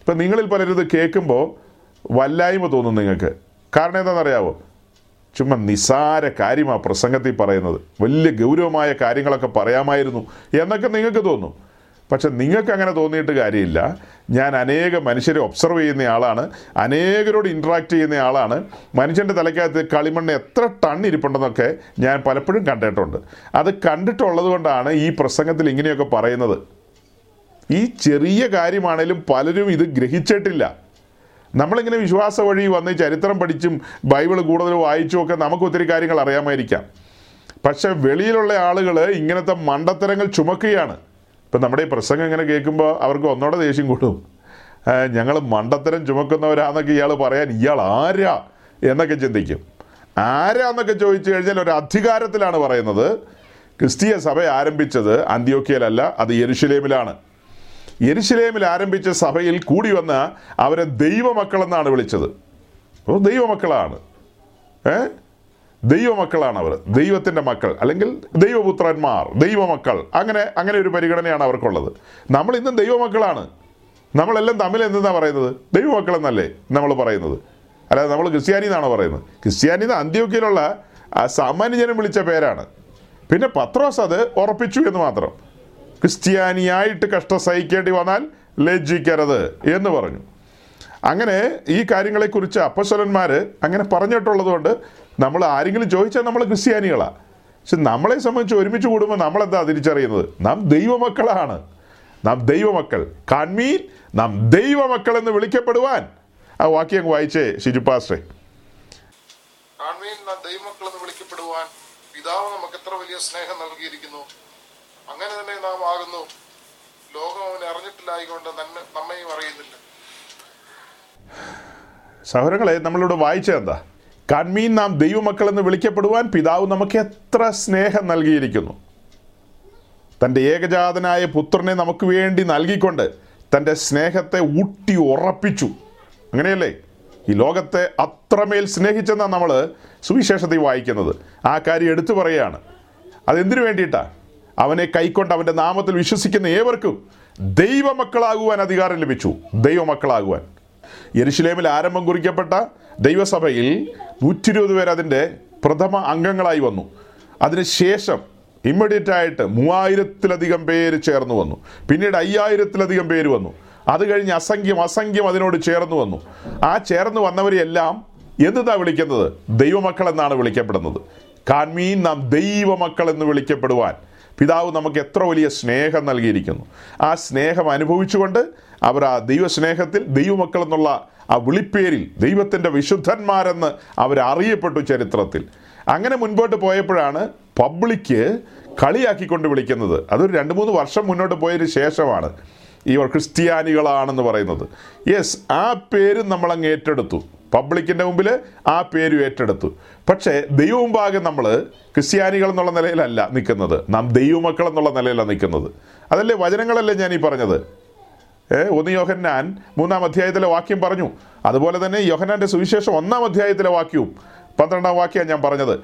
ഇപ്പം നിങ്ങളിൽ പലരും ഇത് കേൾക്കുമ്പോൾ വല്ലായ്മ തോന്നും നിങ്ങൾക്ക്. കാരണം എന്താണെന്നറിയാവോ? ചുമ്മാ നിസാര കാര്യമാണ് പ്രസംഗത്തിൽ പറയുന്നത്. വലിയ ഗൗരവമായ കാര്യങ്ങളൊക്കെ പറയാമായിരുന്നു എന്നൊക്കെ നിങ്ങൾക്ക് തോന്നും. പക്ഷെ നിങ്ങൾക്ക് അങ്ങനെ തോന്നിയിട്ട് കാര്യമില്ല. ഞാൻ അനേക മനുഷ്യരെ ഒബ്സർവ് ചെയ്യുന്ന ആളാണ്. അനേകരോട് ഇൻട്രാക്ട് ചെയ്യുന്ന ആളാണ്. മനുഷ്യന്റെ തലയ്ക്കകത്ത് കളിമണ്ണ് എത്ര ടൺ ഇരിപ്പുണ്ടെന്നൊക്കെ ഞാൻ പലപ്പോഴും കണ്ടിട്ടുണ്ട്. അത് കണ്ടിട്ടുള്ളത് കൊണ്ടാണ് ഈ പ്രസംഗത്തിൽ ഇങ്ങനെയൊക്കെ പറയുന്നത്. ഈ ചെറിയ കാര്യമാണേലും പലരും ഇത് ഗ്രഹിച്ചിട്ടില്ല. നമ്മളിങ്ങനെ വിശ്വാസ വഴി വന്ന് ചരിത്രം പഠിച്ചും ബൈബിൾ കൂടുതൽ വായിച്ചും ഒക്കെ നമുക്ക് ഒത്തിരി കാര്യങ്ങൾ അറിയാമായിരിക്കാം. പക്ഷെ വെളിയിലുള്ള ആളുകൾ ഇങ്ങനത്തെ മണ്ടത്തരങ്ങൾ ചുമക്കുകയാണ്. ഇപ്പം നമ്മുടെ ഈ പ്രസംഗം ഇങ്ങനെ കേൾക്കുമ്പോൾ അവർക്ക് ഒന്നോടെ ദേഷ്യം കൂടും. ഞങ്ങൾ മണ്ടത്തരം ചുമക്കുന്നവരാന്നൊക്കെ ഇയാൾ പറയാൻ ഇയാൾ ആരാ എന്നൊക്കെ ചിന്തിക്കും. ആരാന്നൊക്കെ ചോദിച്ചു കഴിഞ്ഞാൽ ഒരു അധികാരത്തിലാണ് പറയുന്നത്. ക്രിസ്തീയ സഭ ആരംഭിച്ചത് അന്ത്യോക്കിയയിലല്ല അത് യെരുഷലേമിലാണ് യെരുഷലേമിൽ ആരംഭിച്ച സഭയിൽ കൂടി വന്ന അവരെ ദൈവമക്കളെന്നാണ് വിളിച്ചത്. ദൈവമക്കളാണ്. ഏ ദൈവമക്കളാണ് അവർ ദൈവത്തിന്റെ മക്കൾ അല്ലെങ്കിൽ ദൈവപുത്രന്മാർ ദൈവമക്കൾ. അങ്ങനെ അങ്ങനെ ഒരു പരിഗണനയാണ് അവർക്കുള്ളത്. നമ്മൾ ഇന്നും ദൈവമക്കളാണ്. നമ്മളെല്ലാം തമ്മിൽ എന്തെന്നാണ് പറയുന്നത്? ദൈവമക്കളെന്നല്ലേ നമ്മൾ പറയുന്നത്. അല്ലാതെ നമ്മൾ ക്രിസ്ത്യാനി എന്നാണോ പറയുന്നത്? ക്രിസ്ത്യാനി എന്ന് അന്ത്യോക്കിയിലുള്ള സാമാന്യജനം വിളിച്ച പേരാണ്. പിന്നെ പത്രോസ് അത് ഉറപ്പിച്ചു എന്ന് മാത്രം. ക്രിസ്ത്യാനിയായിട്ട് കഷ്ടം സഹിക്കേണ്ടി വന്നാൽ ലജ്ജിക്കരുത് എന്ന് പറഞ്ഞു. അങ്ങനെ ഈ കാര്യങ്ങളെക്കുറിച്ച് അപ്പസ്വലന്മാർ അങ്ങനെ പറഞ്ഞിട്ടുള്ളത് കൊണ്ട് നമ്മൾ ആരെങ്കിലും ചോദിച്ചാൽ നമ്മൾ ക്രിസ്ത്യാനികളാണ് പക്ഷെ നമ്മളെ സംബന്ധിച്ച് ഒരുമിച്ച് കൂടുമ്പോൾ നമ്മളെന്താ തിരിച്ചറിയുന്നത്? നാം ദൈവമക്കളാണ്. നാം ദൈവമക്കൾ. കാൺമീൻ നാം ദൈവമക്കൾ എന്ന് വിളിക്കപ്പെടുവാൻ. ആ വാക്യം അങ്ങ് വായിച്ചേ ശിജുപാശ്രേ പാസ്റ്റേ കാൺമീൻ നാം ദൈവമക്കൾ എന്ന് വിളിക്കപ്പെടുവാൻ. പിതാവ് നമുക്ക് എത്ര വലിയ സ്നേഹം നൽകിയിരിക്കുന്നു. അങ്ങനെ തന്നെ നാം ആകുന്നു. ലോകം അവനെ അറിഞ്ഞിട്ടില്ലായിക്കൊണ്ട് നമ്മയും അറിയുന്നില്ല. സഹോദരങ്ങളെ നമ്മളിവിടെ വായിച്ചത് എന്താ? കൺമീൻ നാം ദൈവമക്കൾ എന്ന് വിളിക്കപ്പെടുവാൻ പിതാവ് നമുക്ക് എത്ര സ്നേഹം നൽകിയിരിക്കുന്നു. തന്റെ ഏകജാതനായ പുത്രനെ നമുക്ക് വേണ്ടി നൽകിക്കൊണ്ട് തന്റെ സ്നേഹത്തെ ഊട്ടി ഉറപ്പിച്ചു. അങ്ങനെയല്ലേ? ഈ ലോകത്തെ അത്രമേൽ സ്നേഹിച്ചെന്നാണ് നമ്മൾ സുവിശേഷത്തിൽ വായിക്കുന്നത്. ആ കാര്യം എടുത്തു പറയുകയാണ്. അതെന്തിനു വേണ്ടിയിട്ടാണ് അവനെ കൈക്കൊണ്ട് അവന്റെ നാമത്തിൽ വിശ്വസിക്കുന്ന ഏവർക്കും ദൈവമക്കളാകുവാൻ അധികാരം ലഭിച്ചു. ദൈവമക്കളാകുവാൻ. യരിശിലേമിൽ ആരംഭം കുറിക്കപ്പെട്ട ദൈവസഭയിൽ നൂറ്റി ഇരുപത് പേർ അതിന്റെ പ്രഥമ അംഗങ്ങളായി വന്നു. അതിനുശേഷം ഇമ്മീഡിയറ്റ് ആയിട്ട് മൂവായിരത്തിലധികം പേര് ചേർന്ന് വന്നു. പിന്നീട് അയ്യായിരത്തിലധികം പേര് വന്നു. അത് കഴിഞ്ഞ് അസംഖ്യം അസംഖ്യം അതിനോട് ചേർന്ന് വന്നു. ആ ചേർന്ന് വന്നവരെയെല്ലാം എന്താ വിളിക്കുന്നത്? ദൈവമക്കൾ എന്നാണ് വിളിക്കപ്പെടുന്നത്. കാൺമീൻ നാം ദൈവമക്കൾ എന്ന് വിളിക്കപ്പെടുവാൻ പിതാവ് നമുക്ക് എത്ര വലിയ സ്നേഹം നൽകിയിരിക്കുന്നു. ആ സ്നേഹം അനുഭവിച്ചുകൊണ്ട് അവർ ആ ദൈവസ്നേഹത്തിൽ ദൈവമക്കൾ എന്നുള്ള ആ വിളിപ്പേരിൽ ദൈവത്തിന്റെ വിശുദ്ധന്മാരെന്ന് അവരറിയപ്പെട്ടു ചരിത്രത്തിൽ. അങ്ങനെ മുൻപോട്ട് പോയപ്പോഴാണ് പബ്ലിക്ക് കളിയാക്കിക്കൊണ്ട് വിളിക്കുന്നത്. അതൊരു രണ്ട് മൂന്ന് വർഷം മുന്നോട്ട് പോയതിന് ശേഷമാണ് ഇവർ ക്രിസ്ത്യാനികളാണെന്ന് പറയുന്നത്. യെസ് ആ പേര് നമ്മളങ്ങ് ഏറ്റെടുത്തു. പബ്ലിക്കിന്റെ മുമ്പിൽ ആ പേര് ഏറ്റെടുത്തു. പക്ഷേ ദൈവമുമ്പാകെ നമ്മൾ ക്രിസ്ത്യാനികൾ എന്നുള്ള നിലയിലല്ല നിൽക്കുന്നത്. നാം ദൈവമക്കൾ എന്നുള്ള നിലയിലാണ് നിൽക്കുന്നത്. അതല്ലേ വചനങ്ങളല്ലേ ഞാൻ ഈ പറഞ്ഞത്? ഒന്ന് യോഹന്നാൻ മൂന്നാം അധ്യായത്തിലെ വാക്യം പറഞ്ഞു. അതുപോലെ തന്നെ യോഹന്നാന്റെ സുവിശേഷം ഒന്നാം അധ്യായത്തിലെ വാക്യവും പന്ത്രണ്ടാം വാക്യം ഞാൻ പറഞ്ഞത്.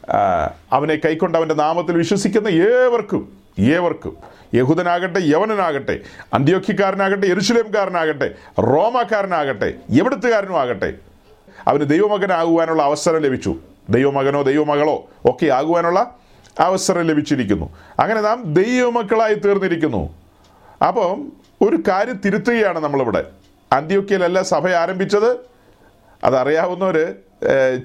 അവനെ കൈക്കൊണ്ട് അവന്റെ നാമത്തിൽ വിശ്വസിക്കുന്ന ഏവർക്കും ഏവർക്കും യഹൂദനാകട്ടെ യവനനാകട്ടെ അന്ത്യോഖ്യക്കാരനാകട്ടെ എരുശുലേംകാരനാകട്ടെ റോമാക്കാരനാകട്ടെ എവിടുത്തുകാരനും ആകട്ടെ അവന് ദൈവമകനാകുവാനുള്ള അവസരം ലഭിച്ചു. ദൈവമകനോ ദൈവമകളോ ഒക്കെ ആകുവാനുള്ള അവസരം ലഭിച്ചിരിക്കുന്നു. അങ്ങനെ നാം ദൈവമക്കളായി തീർന്നിരിക്കുന്നു. അപ്പം ഒരു കാര്യം തിരുത്തുകയാണ് നമ്മളിവിടെ. അന്ത്യോക്യയിലല്ല സഭ ആരംഭിച്ചത്. അതറിയാവുന്നവർ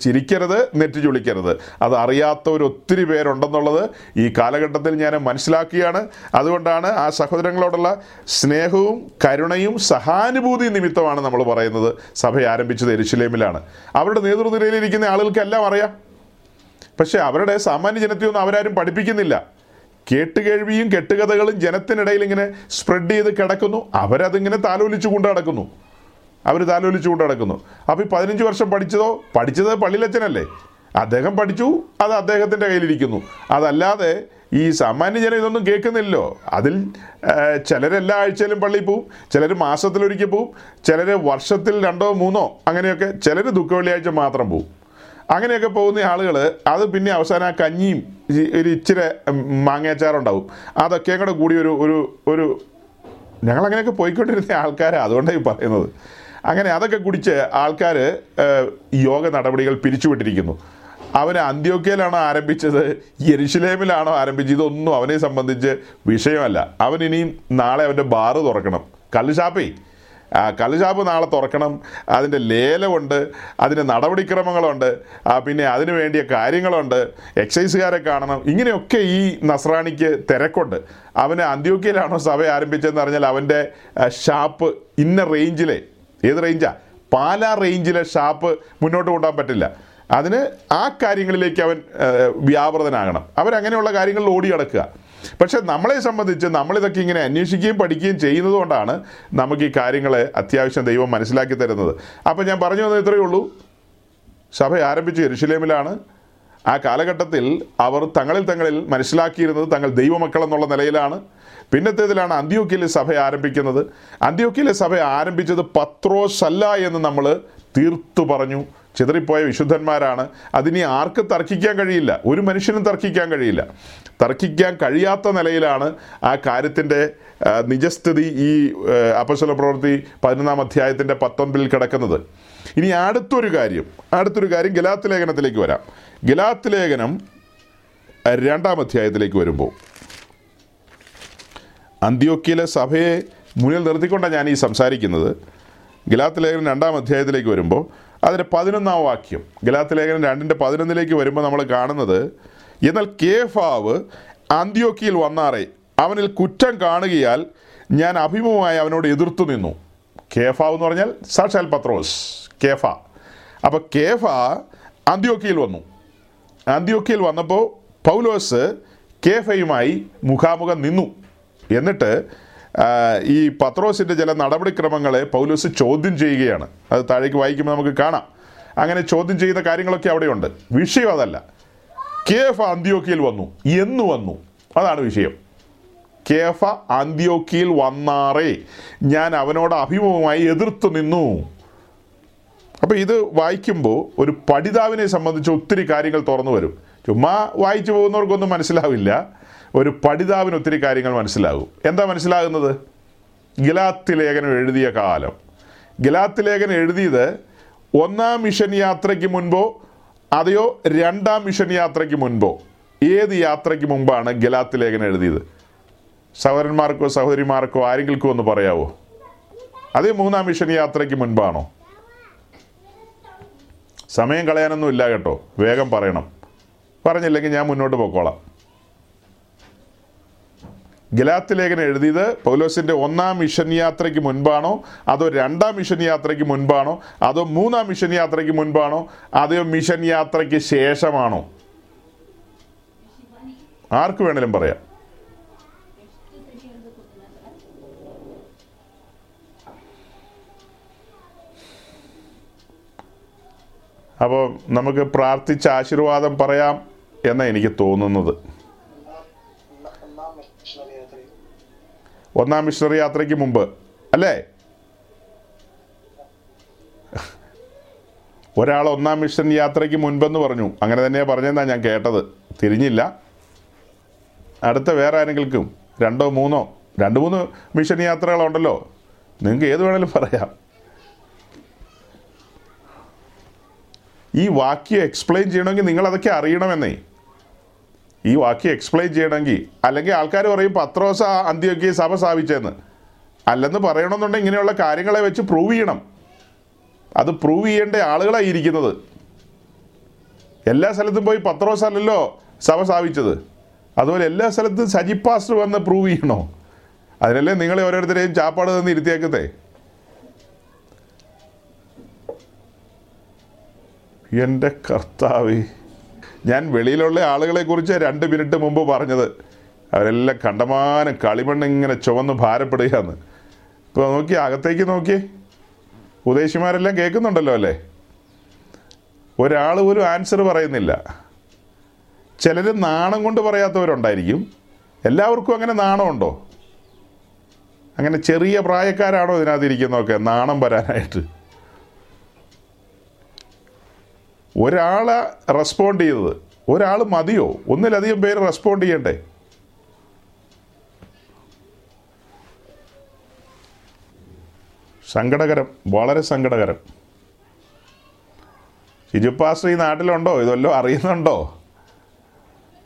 ചിരിക്കരുത് നെറ്റ് ചുളിക്കരുത്. അത് അറിയാത്തവർ ഒത്തിരി പേരുണ്ടെന്നുള്ളത് ഈ കാലഘട്ടത്തിൽ ഞാൻ മനസ്സിലാക്കുകയാണ്. അതുകൊണ്ടാണ് ആ സഹോദരങ്ങളോടുള്ള സ്നേഹവും കരുണയും സഹാനുഭൂതി നിമിത്തമാണ് നമ്മൾ പറയുന്നത് സഭ ആരംഭിച്ചത് എരിശിലേമിലാണ്. അവരുടെ നേതൃനിരയിലിരിക്കുന്ന ആളുകൾക്കെല്ലാം അറിയാം. പക്ഷേ അവരുടെ സാമാന്യ ജനത്തെയൊന്നും അവരാരും പഠിപ്പിക്കുന്നില്ല. കേട്ടുകേഴ്വിയും കെട്ടുകഥകളും ജനത്തിനിടയിൽ ഇങ്ങനെ സ്പ്രെഡ് ചെയ്ത് കിടക്കുന്നു. അവരതിങ്ങനെ താലോലിച്ചു കൊണ്ട് നടക്കുന്നു. അവർ താലോലിച്ചു കൊണ്ട് നടക്കുന്നു. അപ്പോൾ ഈ പതിനഞ്ച് വർഷം പഠിച്ചതോ? പഠിച്ചത് പള്ളിയിലച്ചനല്ലേ അദ്ദേഹം പഠിച്ചു അത് അദ്ദേഹത്തിന്റെ കയ്യിലിരിക്കുന്നു. അതല്ലാതെ ഈ സാമാന്യ ജനം ഇതൊന്നും കേൾക്കുന്നില്ലല്ലോ. അതിൽ ചിലരെല്ലാ ആഴ്ചയിലും പള്ളിയിൽ പോവും ചിലർ മാസത്തിലൊരിക്കൽ പോവും ചിലർ വർഷത്തിൽ രണ്ടോ മൂന്നോ അങ്ങനെയൊക്കെ ചിലർ ദുഃഖ വെള്ളിയാഴ്ച മാത്രം പോവും. അങ്ങനെയൊക്കെ പോകുന്ന ആളുകൾ അത് പിന്നെ അവസാനം ആ കഞ്ഞിയും ഒരു ഇച്ചിരി മാങ്ങാച്ചാറുണ്ടാവും. അതൊക്കെയും കൂടെ കൂടി ഒരു ഒരു ഒരു ഞങ്ങൾ അങ്ങനെയൊക്കെ പോയിക്കൊണ്ടിരുന്ന ആൾക്കാരാണ് അതുകൊണ്ടാണ് ഈ പറയുന്നത്. അങ്ങനെ അതൊക്കെ കുടിച്ച് ആൾക്കാർ യോഗ നടപടികൾ പിരിച്ചുവിട്ടിരിക്കുന്നു. അവൻ അന്ത്യോക്കയിലാണോ ആരംഭിച്ചത് യരിശിലേമിലാണോ ആരംഭിച്ചത് ഇതൊന്നും അവനെ സംബന്ധിച്ച് വിഷയമല്ല. അവൻ ഇനിയും നാളെ അവന്റെ ബാറ് തുറക്കണം. കള്ളുഷാപ്പേ കള്ളുഷാപ്പ് നാളെ തുറക്കണം അതിന്റെ ലേലമുണ്ട് അതിന്റെ നടപടിക്രമങ്ങളുണ്ട് ആ, പിന്നെ അതിന് വേണ്ടിയ കാര്യങ്ങളുണ്ട് എക്സൈസുകാരെ കാണണം ഇങ്ങനെയൊക്കെ ഈ നസ്രാണിക്ക് തിരക്കുണ്ട്. അവന് അന്ത്യോക്കിയിലാണോ സഭ ആരംഭിച്ചതെന്ന് പറഞ്ഞാൽ അവന്റെ ഷാപ്പ് ഇന്ന റേഞ്ചിലെ ഏത് റേഞ്ചാ? പാലാ റേഞ്ചിലെ ഷാപ്പ് മുന്നോട്ട് കൊണ്ടുപോകാൻ പറ്റില്ല. അതിന് ആ കാര്യങ്ങളിലേക്ക് അവൻ ആ, വ്യാപൃതനാകണം. അവരങ്ങനെയുള്ള കാര്യങ്ങളിൽ ഓടി കിടക്കുക പക്ഷെ നമ്മളെ സംബന്ധിച്ച് നമ്മളിതൊക്കെ ഇങ്ങനെ അന്വേഷിക്കുകയും പഠിക്കുകയും ചെയ്യുന്നത് കൊണ്ടാണ് നമുക്ക് ഈ കാര്യങ്ങളെ അത്യാവശ്യം ദൈവം മനസ്സിലാക്കി തരുന്നത്. അപ്പം ഞാൻ പറഞ്ഞു വന്നത് ഇത്രയേ ഉള്ളൂ. സഭ ആരംഭിച്ച് എരുഷലേമിലാണ് ആ കാലഘട്ടത്തിൽ അവർ തങ്ങളിൽ തങ്ങളിൽ മനസ്സിലാക്കിയിരുന്നത് തങ്ങൾ ദൈവമക്കൾ എന്നുള്ള നിലയിലാണ്. പിന്നത്തേതിലാണ് അന്ത്യോക്കിയിലെ സഭ ആരംഭിക്കുന്നത്. അന്ത്യോക്കിയിലെ സഭ ആരംഭിച്ചത് പത്രോസല്ല എന്ന് നമ്മൾ തീർത്തു പറഞ്ഞു. ചിതറിപ്പോയ വിശുദ്ധന്മാരാണ്. അതിനി ആർക്ക് തർക്കിക്കാൻ കഴിയില്ല. ഒരു മനുഷ്യനും തർക്കിക്കാൻ കഴിയില്ല. തർക്കിക്കാൻ കഴിയാത്ത നിലയിലാണ് ആ കാര്യത്തിന്റെ നിജസ്ഥിതി ഈ അപശല പ്രവൃത്തി പതിനൊന്നാം അധ്യായത്തിന്റെ പത്തൊൻപതിൽ കിടക്കുന്നത്. ഇനി അടുത്തൊരു കാര്യം അടുത്തൊരു കാര്യം ഗലാത്ത് ലേഖനത്തിലേക്ക് വരാം. ഗലാത്ത് ലേഖനം രണ്ടാം അധ്യായത്തിലേക്ക് വരുമ്പോൾ അന്ത്യോക്കിയിലെ സഭയെ മുന്നിൽ നിർത്തിക്കൊണ്ടാണ് ഞാൻ ഈ സംസാരിക്കുന്നത്. ഗലാത്ത് ലേഖനം രണ്ടാം അധ്യായത്തിലേക്ക് വരുമ്പോൾ അതിന്റെ പതിനൊന്നാം വാക്യം ഗലാത്ത് ലേഖനം രണ്ടിന്റെ പതിനൊന്നിലേക്ക് വരുമ്പോൾ നമ്മൾ കാണുന്നത് എന്നാൽ കേഫാവ് അന്ത്യോക്കിയിൽ വന്നാറേ അവനിൽ കുറ്റം കാണുകയാൽ ഞാൻ അഭിമുഖമായി അവനോട് എതിർത്തു നിന്നു. കേഫാവ് എന്ന് പറഞ്ഞാൽ സാക്ഷാൽ പത്രോസ് കേഫ. അപ്പോൾ കേഫ അന്ത്യോക്കിയിൽ വന്നു. അന്ത്യോക്കിയിൽ വന്നപ്പോൾ പൗലോസ് കേഫയുമായി മുഖാമുഖം നിന്നു. എന്നിട്ട് ഈ പത്രോസിന്റെ ചില നടപടിക്രമങ്ങളെ പൗലോസ് ചോദ്യം ചെയ്യുകയാണ്. അത് താഴേക്ക് വായിക്കുമ്പോൾ നമുക്ക് കാണാം. അങ്ങനെ ചോദ്യം ചെയ്ത കാര്യങ്ങളൊക്കെ അവിടെയുണ്ട്. വിഷയം അതല്ല. കേഫ അന്ത്യോക്കിയിൽ വന്നു. എന്ന് വന്നു. അതാണ് വിഷയം. കേഫ അന്ത്യോക്കിയിൽ വന്നാറേ. ഞാൻ അവനോട് അഭിമുഖമായി എതിർത്തു നിന്നു. അപ്പോൾ ഇത് വായിക്കുമ്പോൾ ഒരു പഠിതാവിനെ സംബന്ധിച്ച് ഒത്തിരി കാര്യങ്ങൾ തുറന്നു വരും. ചുമ്മാ വായിച്ചു പോകുന്നവർക്കൊന്നും മനസ്സിലാവില്ല. ഒരു പഠിതാവിന് ഒത്തിരി കാര്യങ്ങൾ മനസ്സിലാകും. എന്താ മനസ്സിലാകുന്നത്? ഗിലാത്തി ലേഖനം എഴുതിയ കാലം. ഗിലാത്തി ലേഖനം എഴുതിയത് ഒന്നാം മിഷൻ യാത്രയ്ക്ക് മുൻപോ അതെയോ രണ്ടാം മിഷൻ യാത്രയ്ക്ക് മുൻപോ? ഏത് യാത്രയ്ക്ക് മുമ്പാണ് ഗലാത്ത് ലേഖനം എഴുതിയത്? സഹോദരന്മാർക്കോ സഹോദരിമാർക്കോ ആരെങ്കിലും ഒന്ന് പറയാവോ? അതേ മൂന്നാം മിഷൻ യാത്രയ്ക്ക് മുൻപാണോ? സമയം കളയാനൊന്നും ഇല്ല കേട്ടോ. വേഗം പറയണം. പറഞ്ഞില്ലെങ്കിൽ ഞാൻ മുന്നോട്ട് പോയിക്കോളാം ഗലാത്ത് ലേഖനം എഴുതിയത് പൗലോസിന്റെ ഒന്നാം മിഷൻ യാത്രയ്ക്ക് മുൻപാണോ? അതോ രണ്ടാം മിഷൻ യാത്രയ്ക്ക് മുൻപാണോ? അതോ മൂന്നാം മിഷൻ യാത്രയ്ക്ക് മുൻപാണോ? അതോ മിഷൻ യാത്രയ്ക്ക് ശേഷമാണോ? ആർക്ക് വേണേലും പറയാം. അപ്പോൾ നമുക്ക് പ്രാർത്ഥിച്ച ആശീർവാദം പറയാം എന്നാണ് എനിക്ക് തോന്നുന്നത്. ഒന്നാം മിഷണറി യാത്രയ്ക്ക് മുമ്പ് അല്ലേ? ഒരാൾ ഒന്നാം മിഷൻ യാത്രയ്ക്ക് മുൻപെന്ന് പറഞ്ഞു. അങ്ങനെ തന്നെയാണ് പറഞ്ഞതെന്നാണ് ഞാൻ കേട്ടത്. തിരിഞ്ഞില്ല. അടുത്ത വേറെ ആരെങ്കിലും രണ്ടോ മൂന്നോ രണ്ട് മൂന്ന് മിഷൻ യാത്രകളുണ്ടല്ലോ. നിങ്ങൾക്ക് ഏത് വേണേലും പറയാം. ഈ വാക്യം എക്സ്പ്ലെയിൻ ചെയ്യണമെങ്കിൽ നിങ്ങൾ അതൊക്കെ അറിയണമെന്നേ. ഈ വാക്യം എക്സ്പ്ലെയിൻ ചെയ്യണമെങ്കിൽ അല്ലെങ്കിൽ ആൾക്കാർ പറയും പത്രോസ അന്ത്യൊക്കെ സഭ സ്ഥാപിച്ചെന്ന്. അല്ലെന്ന് പറയണമെന്നുണ്ടെങ്കിൽ ഇങ്ങനെയുള്ള കാര്യങ്ങളെ വെച്ച് പ്രൂവ് ചെയ്യണം. അത് പ്രൂവ് ചെയ്യേണ്ട ആളുകളായി ഇരിക്കുന്നത്. എല്ലാ സ്ഥലത്തും പോയി പത്രോസ അല്ലല്ലോ സഭ സ്ഥാപിച്ചത്. അതുപോലെ എല്ലാ സ്ഥലത്തും സജി പാസ്റ്റർ വന്ന് പ്രൂവ് ചെയ്യണോ? അതിനല്ലേ നിങ്ങളെ ഓരോരുത്തരെയും ചാപ്പാട് തന്ന് ഇരുത്തിയേക്കത്തെ എന്റെ കർത്താവേ ഞാൻ വെളിയിലുള്ള ആളുകളെ കുറിച്ച് രണ്ട് മിനിറ്റ് മുമ്പ് പറഞ്ഞത്. അവരെല്ലാം കണ്ടമാനം കളിമണ്ണ് ഇങ്ങനെ ചുവന്ന് ഭാരപ്പെടുകയാണ്. ഇപ്പോൾ നോക്കി അകത്തേക്ക് നോക്കി. ഉദ്ദേശിമാരെല്ലാം കേൾക്കുന്നുണ്ടല്ലോ അല്ലേ? ഒരാൾ ഒരു ആൻസർ പറയുന്നില്ല. ചിലർ നാണം കൊണ്ട് പറയാത്തവരുണ്ടായിരിക്കും. എല്ലാവർക്കും അങ്ങനെ നാണമുണ്ടോ? അങ്ങനെ ചെറിയ പ്രായക്കാരാണോ ഇതിനകത്ത് ഇരിക്കുന്നതൊക്കെ നാണം വരാനായിട്ട്? ഒരാളെ റെസ്പോണ്ട് ചെയ്തത്. ഒരാൾ മതിയോ? ഒന്നിലധികം പേര് റെസ്പോണ്ട് ചെയ്യണ്ടേ? സങ്കടകരം വളരെ സങ്കടകരം. ഷിജുപ്പാസ് ഈ നാട്ടിലുണ്ടോ? ഇതല്ലോ അറിയുന്നുണ്ടോ?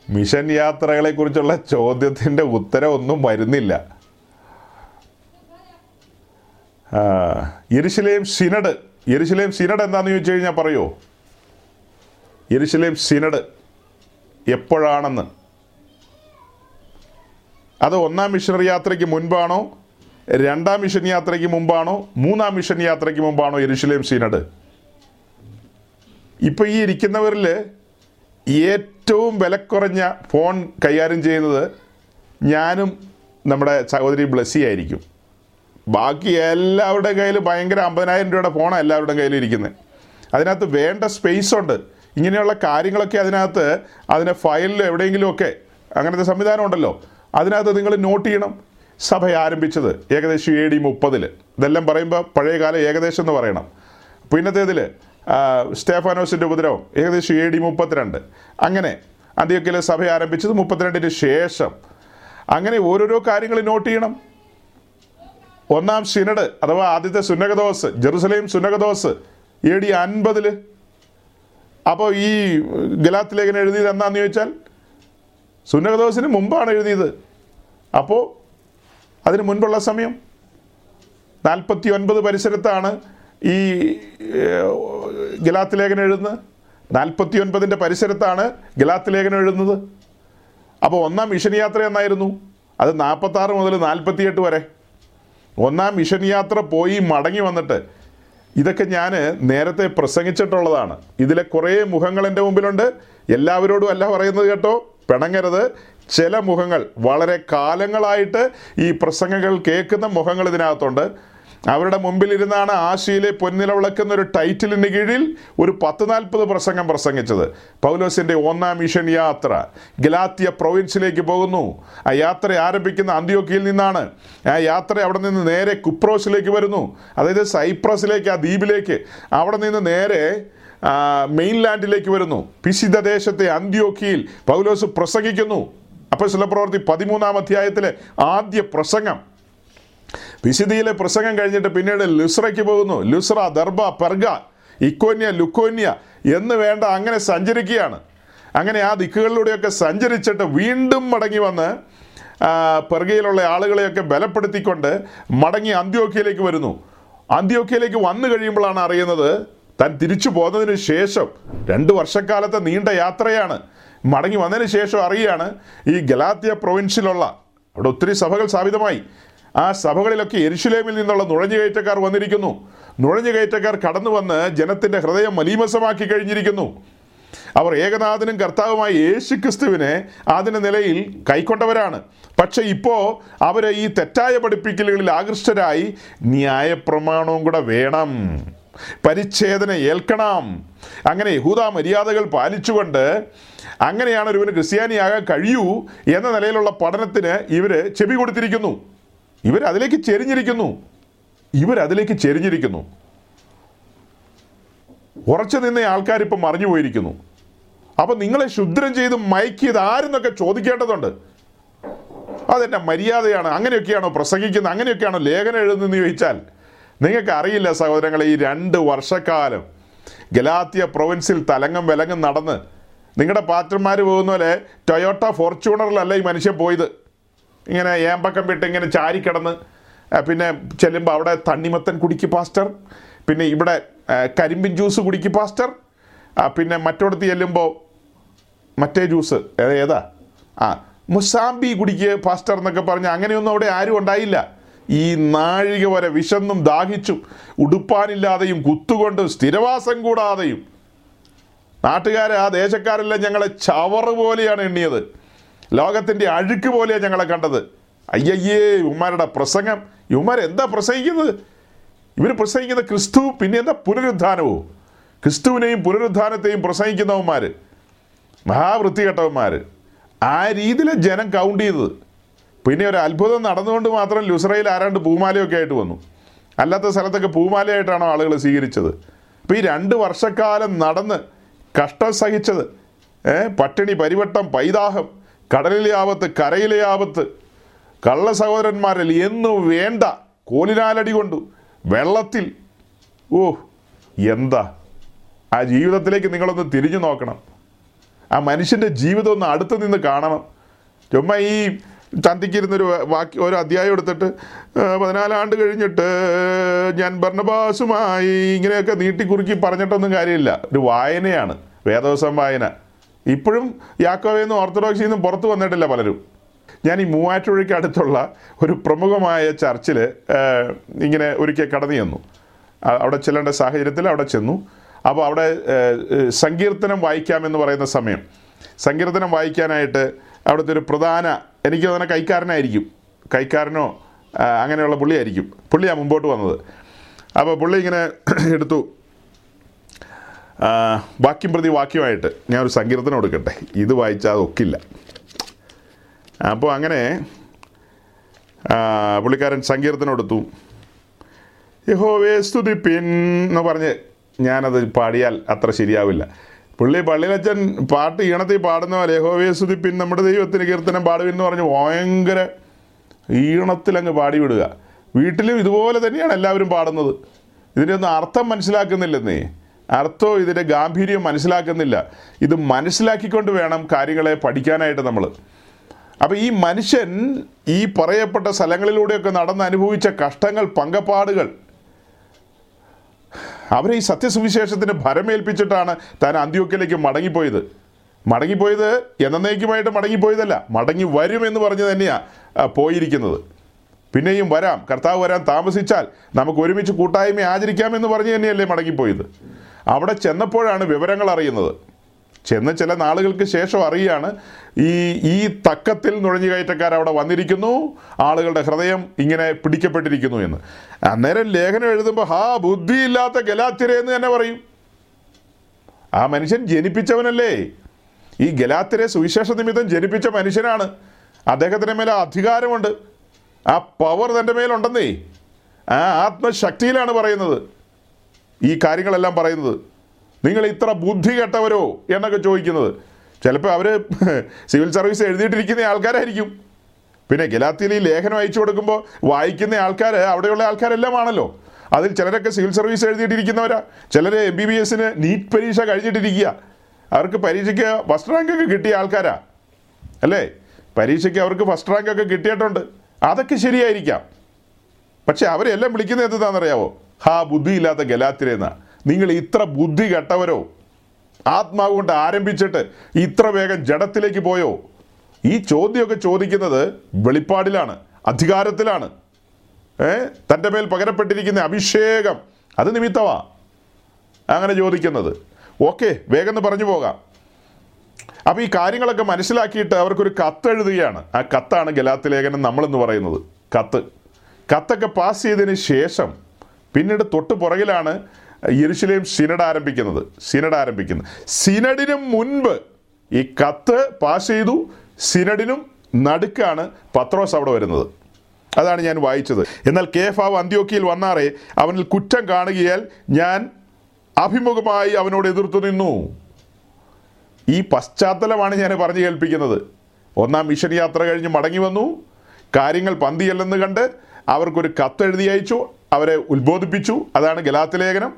മിഷൻ യാത്രകളെക്കുറിച്ചുള്ള ചോദ്യത്തിന്റെ ഉത്തരം ഒന്നും വരുന്നില്ല. ആ, യെരുശലേം സിനഡ് ഇരുശിലേം സിനഡ് എന്താണെന്ന് ചോദിച്ചു കഴിഞ്ഞാൽ പറയോ? യെരുശലേം സിനഡ് എപ്പോഴാണെന്ന്. അത് ഒന്നാം മിഷണറി യാത്രയ്ക്ക് മുൻപാണോ രണ്ടാം മിഷൻ യാത്രയ്ക്ക് മുമ്പാണോ മൂന്നാം മിഷൻ യാത്രയ്ക്ക് മുമ്പാണോ യെരുശലേം സിനഡ്? ഇപ്പോൾ ഈ ഇരിക്കുന്നവരിൽ ഏറ്റവും വിലക്കുറഞ്ഞ ഫോൺ കൈകാര്യം ചെയ്യുന്നത് ഞാനും നമ്മുടെ സഹോദരി ബ്ലസ്സി ആയിരിക്കും. ബാക്കി എല്ലാവരുടെ കയ്യിൽ ഭയങ്കര അമ്പതിനായിരം രൂപയുടെ ഫോണാണ് എല്ലാവരുടെ കയ്യിലിരിക്കുന്നത് അതിനകത്ത് വേണ്ട സ്പേസ് ഉണ്ട്. ഇങ്ങനെയുള്ള കാര്യങ്ങളൊക്കെ അതിനകത്ത് അതിനെ ഫയലിൽ എവിടെയെങ്കിലുമൊക്കെ അങ്ങനത്തെ സംവിധാനം ഉണ്ടല്ലോ. അതിനകത്ത് നിങ്ങൾ നോട്ട് ചെയ്യണം. സഭ ആരംഭിച്ചത് ഏകദേശം എ ഡി മുപ്പതിൽ ഇതെല്ലാം പറയുമ്പോൾ പഴയകാല ഏകദേശം എന്ന് പറയണം. പിന്നത്തേതിൽ സ്റ്റേഫാനോസിന്റെ ഉപദ്രവം ഏകദേശം എ ഡി മുപ്പത്തിരണ്ട്. അങ്ങനെ അന്ത്യൊക്കെയിലെ സഭ ആരംഭിച്ചത് മുപ്പത്തിരണ്ടിന് ശേഷം. അങ്ങനെ ഓരോരോ കാര്യങ്ങൾ നോട്ട് ചെയ്യണം. ഒന്നാം സിനഡ് അഥവാ ആദ്യത്തെ സുന്നകദോസ് ജെറുസലേം സുന്നകദോസ് എ ഡി അൻപതിൽ അപ്പോൾ ഈ ഗലാത്ത് ലേഖനം എഴുതിയത് എന്താണെന്ന് ചോദിച്ചാൽ സുന്നകദോസിന് മുമ്പാണ് എഴുതിയത്. അപ്പോൾ അതിന് മുൻപുള്ള സമയം നാൽപ്പത്തി ഒൻപത് പരിസരത്താണ് ഈ ഗലാത്ത് ലേഖനം എഴുതുന്നത്. നാൽപ്പത്തി ഒൻപതിന്റെ പരിസരത്താണ് ഗലാത്ത് ലേഖനം എഴുതുന്നത്. അപ്പോൾ ഒന്നാം മിഷൻ യാത്ര എന്നായിരുന്നു. അത് നാൽപ്പത്താറ് മുതൽ നാൽപ്പത്തിയെട്ട് വരെ. ഒന്നാം മിഷൻ യാത്ര പോയി മടങ്ങി വന്നിട്ട് ഇതൊക്കെ ഞാൻ നേരത്തെ പ്രസംഗിച്ചിട്ടുള്ളതാണ്. ഇതിലെ കുറേ മുഖങ്ങൾ എന്റെ മുമ്പിലുണ്ട്. എല്ലാവരോടും അല്ല പറയുന്നത് കേട്ടോ പിണങ്ങരുത്. ചില മുഖങ്ങൾ വളരെ കാലങ്ങളായിട്ട് ഈ പ്രസംഗങ്ങൾ കേൾക്കുന്ന മുഖങ്ങൾ ഇതിനകത്തുണ്ട്. അവരുടെ മുമ്പിലിരുന്നാണ് ആശയിലെ പൊന്നില വിളക്കുന്ന ഒരു ടൈറ്റിലിന് കീഴിൽ ഒരു പത്ത് നാൽപ്പത് പ്രസംഗം പ്രസംഗിച്ചത്. പൗലോസിന്റെ ഒന്നാം മിഷൻ യാത്ര ഗലാത്തിയ പ്രൊവിൻസിലേക്ക് പോകുന്നു. ആ യാത്ര ആരംഭിക്കുന്ന അന്ത്യോക്കിയിൽ നിന്നാണ്. ആ യാത്ര അവിടെ നിന്ന് നേരെ കുപ്രോസിലേക്ക് വരുന്നു. അതായത് സൈപ്രസിലേക്ക് ആ ദ്വീപിലേക്ക് അവിടെ നിന്ന് നേരെ മെയിൻലാൻഡിലേക്ക് വരുന്നു. പിശിത ദേശത്തെ അന്ത്യോക്കിയിൽ പൗലോസ് പ്രസംഗിക്കുന്നു. അപ്പോൾ പ്രവൃത്തി പതിമൂന്നാം അധ്യായത്തിലെ ആദ്യ പ്രസംഗം. വിശുദ്ധിയിലെ പ്രസംഗം കഴിഞ്ഞിട്ട് പിന്നീട് ലുസ്രയ്ക്ക് പോകുന്നു. ലുസ്ര ദർബ പെർഗ ഇക്കോന്യ ലുക്കോന്യ എന്ന് വേണ്ട അങ്ങനെ സഞ്ചരിക്കുകയാണ്. അങ്ങനെ ആ ദിക്കുകളിലൂടെയൊക്കെ സഞ്ചരിച്ചിട്ട് വീണ്ടും മടങ്ങി വന്ന് പെർഗയിലുള്ള ആളുകളെയൊക്കെ ബലപ്പെടുത്തിക്കൊണ്ട് മടങ്ങി അന്ത്യോക്കിയയിലേക്ക് വരുന്നു. അന്ത്യോക്കിയയിലേക്ക് വന്നു കഴിയുമ്പോഴാണ് അറിയുന്നത് താൻ തിരിച്ചു പോന്നതിന് ശേഷം രണ്ട് വർഷക്കാലത്തെ നീണ്ട യാത്രയാണ്. മടങ്ങി വന്നതിന് ശേഷം അറിയുകയാണ് ഈ ഗലാത്തിയ പ്രൊവിൻസിലുള്ള അവിടെ ഒത്തിരി സഭകൾ സ്ഥാപിതമായി. ആ സഭകളിലൊക്കെ എരിശുലേമിൽ നിന്നുള്ള നുഴഞ്ഞുകയറ്റക്കാർ വന്നിരിക്കുന്നു. നുഴഞ്ഞുകയറ്റക്കാർ കടന്നു വന്ന് ജനത്തിന്റെ ഹൃദയം മലീമസമാക്കി കഴിഞ്ഞിരിക്കുന്നു. അവർ ഏകനാഥനും കർത്താവുമായ യേശു ക്രിസ്തുവിനെ അതിന്റെ നിലയിൽ കൈക്കൊണ്ടവരാണ്. പക്ഷെ ഇപ്പോൾ അവർ ഈ തെറ്റായ പഠിപ്പിക്കലുകളിൽ ആകൃഷ്ടരായി ന്യായപ്രമാണവും കൂടെ വേണം. പരിച്ഛേദന ഏൽക്കണം. അങ്ങനെ യഹൂദ മര്യാദകൾ പാലിച്ചുകൊണ്ട് അങ്ങനെയാണ് ഒരുവന് ക്രിസ്ത്യാനിയാകാൻ കഴിയൂ എന്ന നിലയിലുള്ള പഠനത്തിന് ഇവർ ചെവി കൊടുത്തിരിക്കുന്നു. ഇവർ അതിലേക്ക് ചെരിഞ്ഞിരിക്കുന്നു. ഇവരതിലേക്ക് ചെരിഞ്ഞിരിക്കുന്നു. ഉറച്ചു നിന്ന ആൾക്കാർ ഇപ്പം മറിഞ്ഞു പോയിരിക്കുന്നു. അപ്പൊ നിങ്ങളെ ശുദ്രം ചെയ്ത് മയക്കിയത് ആരെന്നൊക്കെ ചോദിക്കേണ്ടതുണ്ട്. അതെന്നെ മര്യാദയാണ്. അങ്ങനെയൊക്കെയാണോ പ്രസംഗിക്കുന്നത്? അങ്ങനെയൊക്കെയാണോ ലേഖനം എഴുതുന്നതെന്ന് ചോദിച്ചാൽ നിങ്ങൾക്ക് അറിയില്ല സഹോദരങ്ങളെ ഈ രണ്ട് വർഷക്കാലം ഗലാത്തിയ പ്രൊവിൻസിൽ തലങ്ങും വിലങ്ങും നടന്ന് നിങ്ങളുടെ പാറ്റന്മാർ പോകുന്ന പോലെ ടൊയോട്ട ഫോർച്യൂണറിലല്ല ഈ മനുഷ്യൻ പോയത്. ഇങ്ങനെ ഏമ്പക്കം വിട്ട് ഇങ്ങനെ ചാരിക്കിടന്ന് പിന്നെ ചെല്ലുമ്പോൾ അവിടെ തണ്ണിമത്തൻ കുടിക്ക് പാസ്റ്റർ പിന്നെ ഇവിടെ കരിമ്പിൻ ജ്യൂസ് കുടിക്ക് പാസ്റ്റർ പിന്നെ മറ്റോടത്ത് ചെല്ലുമ്പോൾ മറ്റേ ജ്യൂസ് ഏതാ? ആ മുസാമ്പി കുടിക്ക് പാസ്റ്റർ എന്നൊക്കെ പറഞ്ഞ് അങ്ങനെയൊന്നും അവിടെ ആരും ഉണ്ടായില്ല. ഈ നാഴിക വരെ വിശന്നും ദാഹിച്ചും ഉടുപ്പാനില്ലാതെയും കുത്തുകൊണ്ടും സ്ഥിരവാസം കൂടാതെയും. നാട്ടുകാരെ ആ ദേശക്കാരെല്ലാം ഞങ്ങളെ ചവറ് പോലെയാണ് എണ്ണിയത്. ലോകത്തിന്റെ അഴുക്ക് പോലെയാണ് ഞങ്ങളെ കണ്ടത്. അയ്യയ്യേ ഇവന്മാരുടെ പ്രസംഗം. ഇവന്മാർ എന്താ പ്രസംഗിക്കുന്നത്? ഇവർ പ്രസംഗിക്കുന്ന ക്രിസ്തു പിന്നെ എന്താ പുനരുദ്ധാനവും? ക്രിസ്തുവിനെയും പുനരുദ്ധാനത്തെയും പ്രസംഗിക്കുന്നവന്മാർ മഹാവൃത്തികെട്ടവന്മാർ. ആ രീതിയിൽ ജനം കൗണ്ട് ചെയ്തത്. പിന്നെ ഒരു അത്ഭുതം നടന്നുകൊണ്ട് മാത്രം ലുസറയിൽ ആരാണ്ട് പൂമാലയൊക്കെ ആയിട്ട് വന്നു. അല്ലാത്ത സ്ഥലത്തൊക്കെ പൂമാലയായിട്ടാണോ ആളുകൾ സ്വീകരിച്ചത്. അപ്പോൾ ഈ രണ്ട് വർഷക്കാലം നടന്ന് കഷ്ടം സഹിച്ചത് പട്ടിണി പരിവട്ടം പൈതാഹം കടലിലെ ആപത്ത് കരയിലെ ആപത്ത്. കള്ള സഹോദരന്മാരിൽ എന്നും വേണ്ട കോലിനാലടി കൊണ്ടു വെള്ളത്തിൽ. ഓ എന്താ? ആ ജീവിതത്തിലേക്ക് നിങ്ങളൊന്ന് തിരിഞ്ഞു നോക്കണം. ആ മനുഷ്യന്റെ ജീവിതം ഒന്ന് അടുത്ത് നിന്ന് കാണണം. ചുമ്മാ ഈ ചന്തിക്കിരുന്നൊരു വാക്യ ഒരു അധ്യായം എടുത്തിട്ട് പതിനാലാണ്ട് കഴിഞ്ഞിട്ട് ഞാൻ ഭരണഭാസുമായി ഇങ്ങനെയൊക്കെ നീട്ടിക്കുറുക്കി പറഞ്ഞിട്ടൊന്നും കാര്യമില്ല. ഒരു വായനയാണ് വേദവസം വായന. ഇപ്പോഴും യാക്കോവെന്നും ഓർത്തഡോക്സിൽ നിന്നും പുറത്തു വന്നിട്ടില്ല പലരും. ഞാൻ ഈ മൂവാറ്റുപുഴയ്ക്ക് അടുത്തുള്ള ഒരു പ്രമുഖമായ ചർച്ചിൽ ഇങ്ങനെ ഒരിക്കൽ കടന്നു ചെന്നു. അവിടെ ചെല്ലേണ്ട സാഹചര്യത്തിൽ അവിടെ ചെന്നു. അപ്പോൾ അവിടെ സങ്കീർത്തനം വായിക്കാമെന്ന് പറയുന്ന സമയം. സങ്കീർത്തനം വായിക്കാനായിട്ട് അവിടുത്തെ ഒരു പ്രധാന എനിക്ക് തന്നെ കൈക്കാരനായിരിക്കും. കൈക്കാരനോ അങ്ങനെയുള്ള പുള്ളിയായിരിക്കും. പുള്ളിയാണ് മുമ്പോട്ട് വന്നത്. അപ്പോൾ പുള്ളി ഇങ്ങനെ എടുത്തു. വാക്യം പ്രതി വാക്യമായിട്ട് ഞാൻ ഒരു സങ്കീർത്തനം കൊടുക്കട്ടെ. ഇത് വായിച്ചാൽ ഒക്കില്ല. അപ്പോൾ അങ്ങനെ പുള്ളിക്കാരൻ സങ്കീർത്തനം എടുത്തു യഹോവേ സ്തുതിപ്പിൻ എന്ന് പറഞ്ഞ് ഞാനത് പാടിയാൽ അത്ര ശരിയാവില്ല. പുള്ളി പള്ളിയിലച്ചൻ പാട്ട് ഈണത്തിൽ പാടുന്ന പോലെ യഹോവേ സ്തുതിപ്പിൻ നമ്മുടെ ദൈവത്തിന് കീർത്തനം പാടുവിൻ എന്ന് പറഞ്ഞ് ഭയങ്കര ഈണത്തിലങ്ങ് പാടി വിടുക വീട്ടിലും ഇതുപോലെ തന്നെയാണ് എല്ലാവരും പാടുന്നത്. ഇതിന്റെ ഒന്നും അർത്ഥം മനസ്സിലാക്കുന്നില്ലെന്നേ. അർത്ഥവും ഇതിന്റെ ഗാംഭീര്യം മനസ്സിലാക്കുന്നില്ല. ഇത് മനസ്സിലാക്കിക്കൊണ്ട് വേണം കാര്യങ്ങളെ പഠിക്കാനായിട്ട് നമ്മൾ അപ്പോൾ ഈ മനുഷ്യൻ ഈ പറയപ്പെട്ട സ്ഥലങ്ങളിലൂടെയൊക്കെ നടന്ന് അനുഭവിച്ച കഷ്ടങ്ങൾ പങ്കപ്പാടുകൾ അവരെ ഈ സത്യസുവിശേഷത്തിന് ഭരമേൽപ്പിച്ചിട്ടാണ് താൻ അന്ത്യോക്കിലേക്ക് മടങ്ങിപ്പോയത്. മടങ്ങിപ്പോയത് എന്നേക്കുമായിട്ട് മടങ്ങിപ്പോയതല്ല മടങ്ങി വരുമെന്ന് പറഞ്ഞ് തന്നെയാണ് പോയിരിക്കുന്നത്. പിന്നെയും വരാം കർത്താവ് വരാൻ താമസിച്ചാൽ നമുക്ക് ഒരുമിച്ച് കൂട്ടായ്മ ആചരിക്കാമെന്ന് പറഞ്ഞ് തന്നെയല്ലേ മടങ്ങിപ്പോയത്. അവിടെ ചെന്നപ്പോഴാണ് വിവരങ്ങൾ അറിയുന്നത്. ചെന്ന് ചില നാളുകൾക്ക് ശേഷം അറിയാണ് ഈ ഈ തക്കത്തിൽ നുഴഞ്ഞുകയറ്റക്കാർ അവിടെ വന്നിരിക്കുന്നു. ആളുകളുടെ ഹൃദയം ഇങ്ങനെ പിടിക്കപ്പെട്ടിരിക്കുന്നു എന്ന്. അന്നേരം ലേഖനം എഴുതുമ്പോൾ ഹാ ബുദ്ധിയില്ലാത്ത ഗലാത്തിരെ എന്ന് തന്നെ പറയും. ആ മനുഷ്യൻ ജനിപ്പിച്ചവനല്ലേ. ഈ ഗലാത്തിരെ സുവിശേഷ നിമിത്തം ജനിപ്പിച്ച മനുഷ്യനാണ്. അദ്ദേഹത്തിന് മേലെ അധികാരമുണ്ട്. ആ പവർ തന്റെ മേലുണ്ടെന്നേ. ആ ആത്മശക്തിയിലാണ് പറയുന്നത്. ഈ കാര്യങ്ങളെല്ലാം പറയുന്നത്. നിങ്ങൾ ഇത്ര ബുദ്ധി കെട്ടവരോ എന്നൊക്കെ ചോദിക്കുന്നത്. ചിലപ്പോൾ അവർ സിവിൽ സർവീസ് എഴുതിയിട്ടിരിക്കുന്ന ആൾക്കാരായിരിക്കും. പിന്നെ ഗലാത്തിയിൽ ഈ ലേഖനം അയച്ചു കൊടുക്കുമ്പോൾ വായിക്കുന്ന ആൾക്കാർ അവിടെയുള്ള ആൾക്കാരെല്ലാം ആണല്ലോ അതിൽ ചിലരൊക്കെ സിവിൽ സർവീസ് എഴുതിയിട്ടിരിക്കുന്നവരാ. ചിലർ എം ബി ബി എസിന് നീറ്റ് പരീക്ഷ കഴിഞ്ഞിട്ടിരിക്കുക. അവർക്ക് പരീക്ഷയ്ക്ക് ഫസ്റ്റ് റാങ്കൊക്കെ കിട്ടിയ ആൾക്കാരാ. അല്ലേ? പരീക്ഷയ്ക്ക് അവർക്ക് ഫസ്റ്റ് റാങ്കൊക്കെ കിട്ടിയിട്ടുണ്ട്. അതൊക്കെ ശരിയായിരിക്കാം. പക്ഷെ അവരെല്ലാം വിളിക്കുന്നത് എന്താണെന്നറിയാവോ? ഹാ ബുദ്ധിയില്ലാത്ത ഗലാത്തിരെന്ന. നിങ്ങൾ ഇത്ര ബുദ്ധി കെട്ടവരോ? ആത്മാവ് കൊണ്ട് ആരംഭിച്ചിട്ട് ഇത്ര വേഗം ജഡത്തിലേക്ക് പോയോ? ഈ ചോദ്യമൊക്കെ ചോദിക്കുന്നത് വെളിപ്പാടിലാണ് അധികാരത്തിലാണ്. ഏ? തന്റെ മേൽ പകരപ്പെട്ടിരിക്കുന്ന അഭിഷേകം അത് നിമിത്തമാ അങ്ങനെ ചോദിക്കുന്നത്. ഓക്കെ വേഗം പറഞ്ഞു പോകാം. അപ്പോൾ ഈ കാര്യങ്ങളൊക്കെ മനസ്സിലാക്കിയിട്ട് അവർക്കൊരു കത്ത് എഴുതുകയാണ്. ആ കത്താണ് ഗലാത്തിലേഖനം നമ്മളെന്ന് പറയുന്നത്. കത്ത്. കത്തൊക്കെ പാസ് ചെയ്തതിന് ശേഷം പിന്നീട് തൊട്ട് പുറകിലാണ് യെരുശലേം സിനഡ് ആരംഭിക്കുന്നത് സിനഡ് ആരംഭിക്കുന്നത്. സിനഡിനും മുൻപ് ഈ കത്ത് പാസ് ചെയ്തു സിനഡിനും നടുക്കാണ് പത്രോസ് അവിടെ വരുന്നത്. അതാണ് ഞാൻ വായിച്ചത്. എന്നാൽ കേഫാവ് അന്ത്യോക്കിയിൽ വന്നാറേ അവനിൽ കുറ്റം കാണുകയാൽ ഞാൻ അഭിമുഖമായി അവനോട് എതിർത്തു നിന്നു. ഈ പശ്ചാത്തലമാണ് ഞാൻ പറഞ്ഞു കേൾപ്പിക്കുന്നത്. ഒന്നാം മിഷൻ യാത്ര കഴിഞ്ഞ് മടങ്ങി വന്നു. കാര്യങ്ങൾ പന്തിയല്ലെന്ന് കണ്ട് അവർക്കൊരു കത്ത് എഴുതി അയച്ചു. അവരെ ഉത്ബോധിപ്പിച്ചു. അതാണ് ഗലാത്ത് ലേഖനം.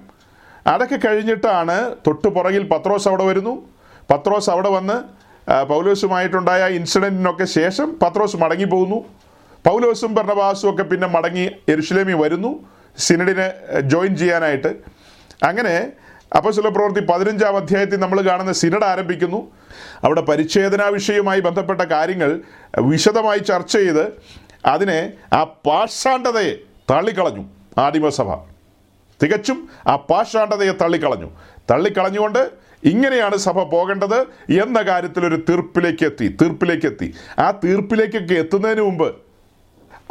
അതൊക്കെ കഴിഞ്ഞിട്ടാണ് തൊട്ടു പുറകിൽ പത്രോസ് അവിടെ വരുന്നു. പത്രോസ് അവിടെ വന്ന് പൗലോസുമായിട്ടുണ്ടായ ഇൻസിഡന്റിനൊക്കെ ശേഷം പത്രോസ് മടങ്ങി പോകുന്നു പൗലോസും ഭരണവാസും ഒക്കെ പിന്നെ മടങ്ങി എരുഷലേമി വരുന്നു. സിനഡിനെ ജോയിൻ ചെയ്യാനായിട്ട്. അങ്ങനെ അപ്പസ്വല പ്രവൃത്തി പതിനഞ്ചാം അധ്യായത്തിൽ നമ്മൾ കാണുന്ന സിനഡ് ആരംഭിക്കുന്നു. അവിടെ പരിച്ഛേദനാ വിഷയവുമായി ബന്ധപ്പെട്ട കാര്യങ്ങൾ വിശദമായി ചർച്ച ചെയ്ത് അതിനെ ആ പാഷാണ്ഡതയെ തള്ളിക്കളഞ്ഞു. ആദിമസഭ. തികച്ചും ആ പാഷാണ്ഡതയെ തള്ളിക്കളഞ്ഞു. തള്ളിക്കളഞ്ഞുകൊണ്ട് ഇങ്ങനെയാണ് സഭ പോകേണ്ടത് എന്ന കാര്യത്തിൽ ഒരു തീർപ്പിലേക്ക് എത്തി തീർപ്പിലേക്ക് എത്തി. ആ തീർപ്പിലേക്കൊക്കെ എത്തുന്നതിന് മുമ്പ്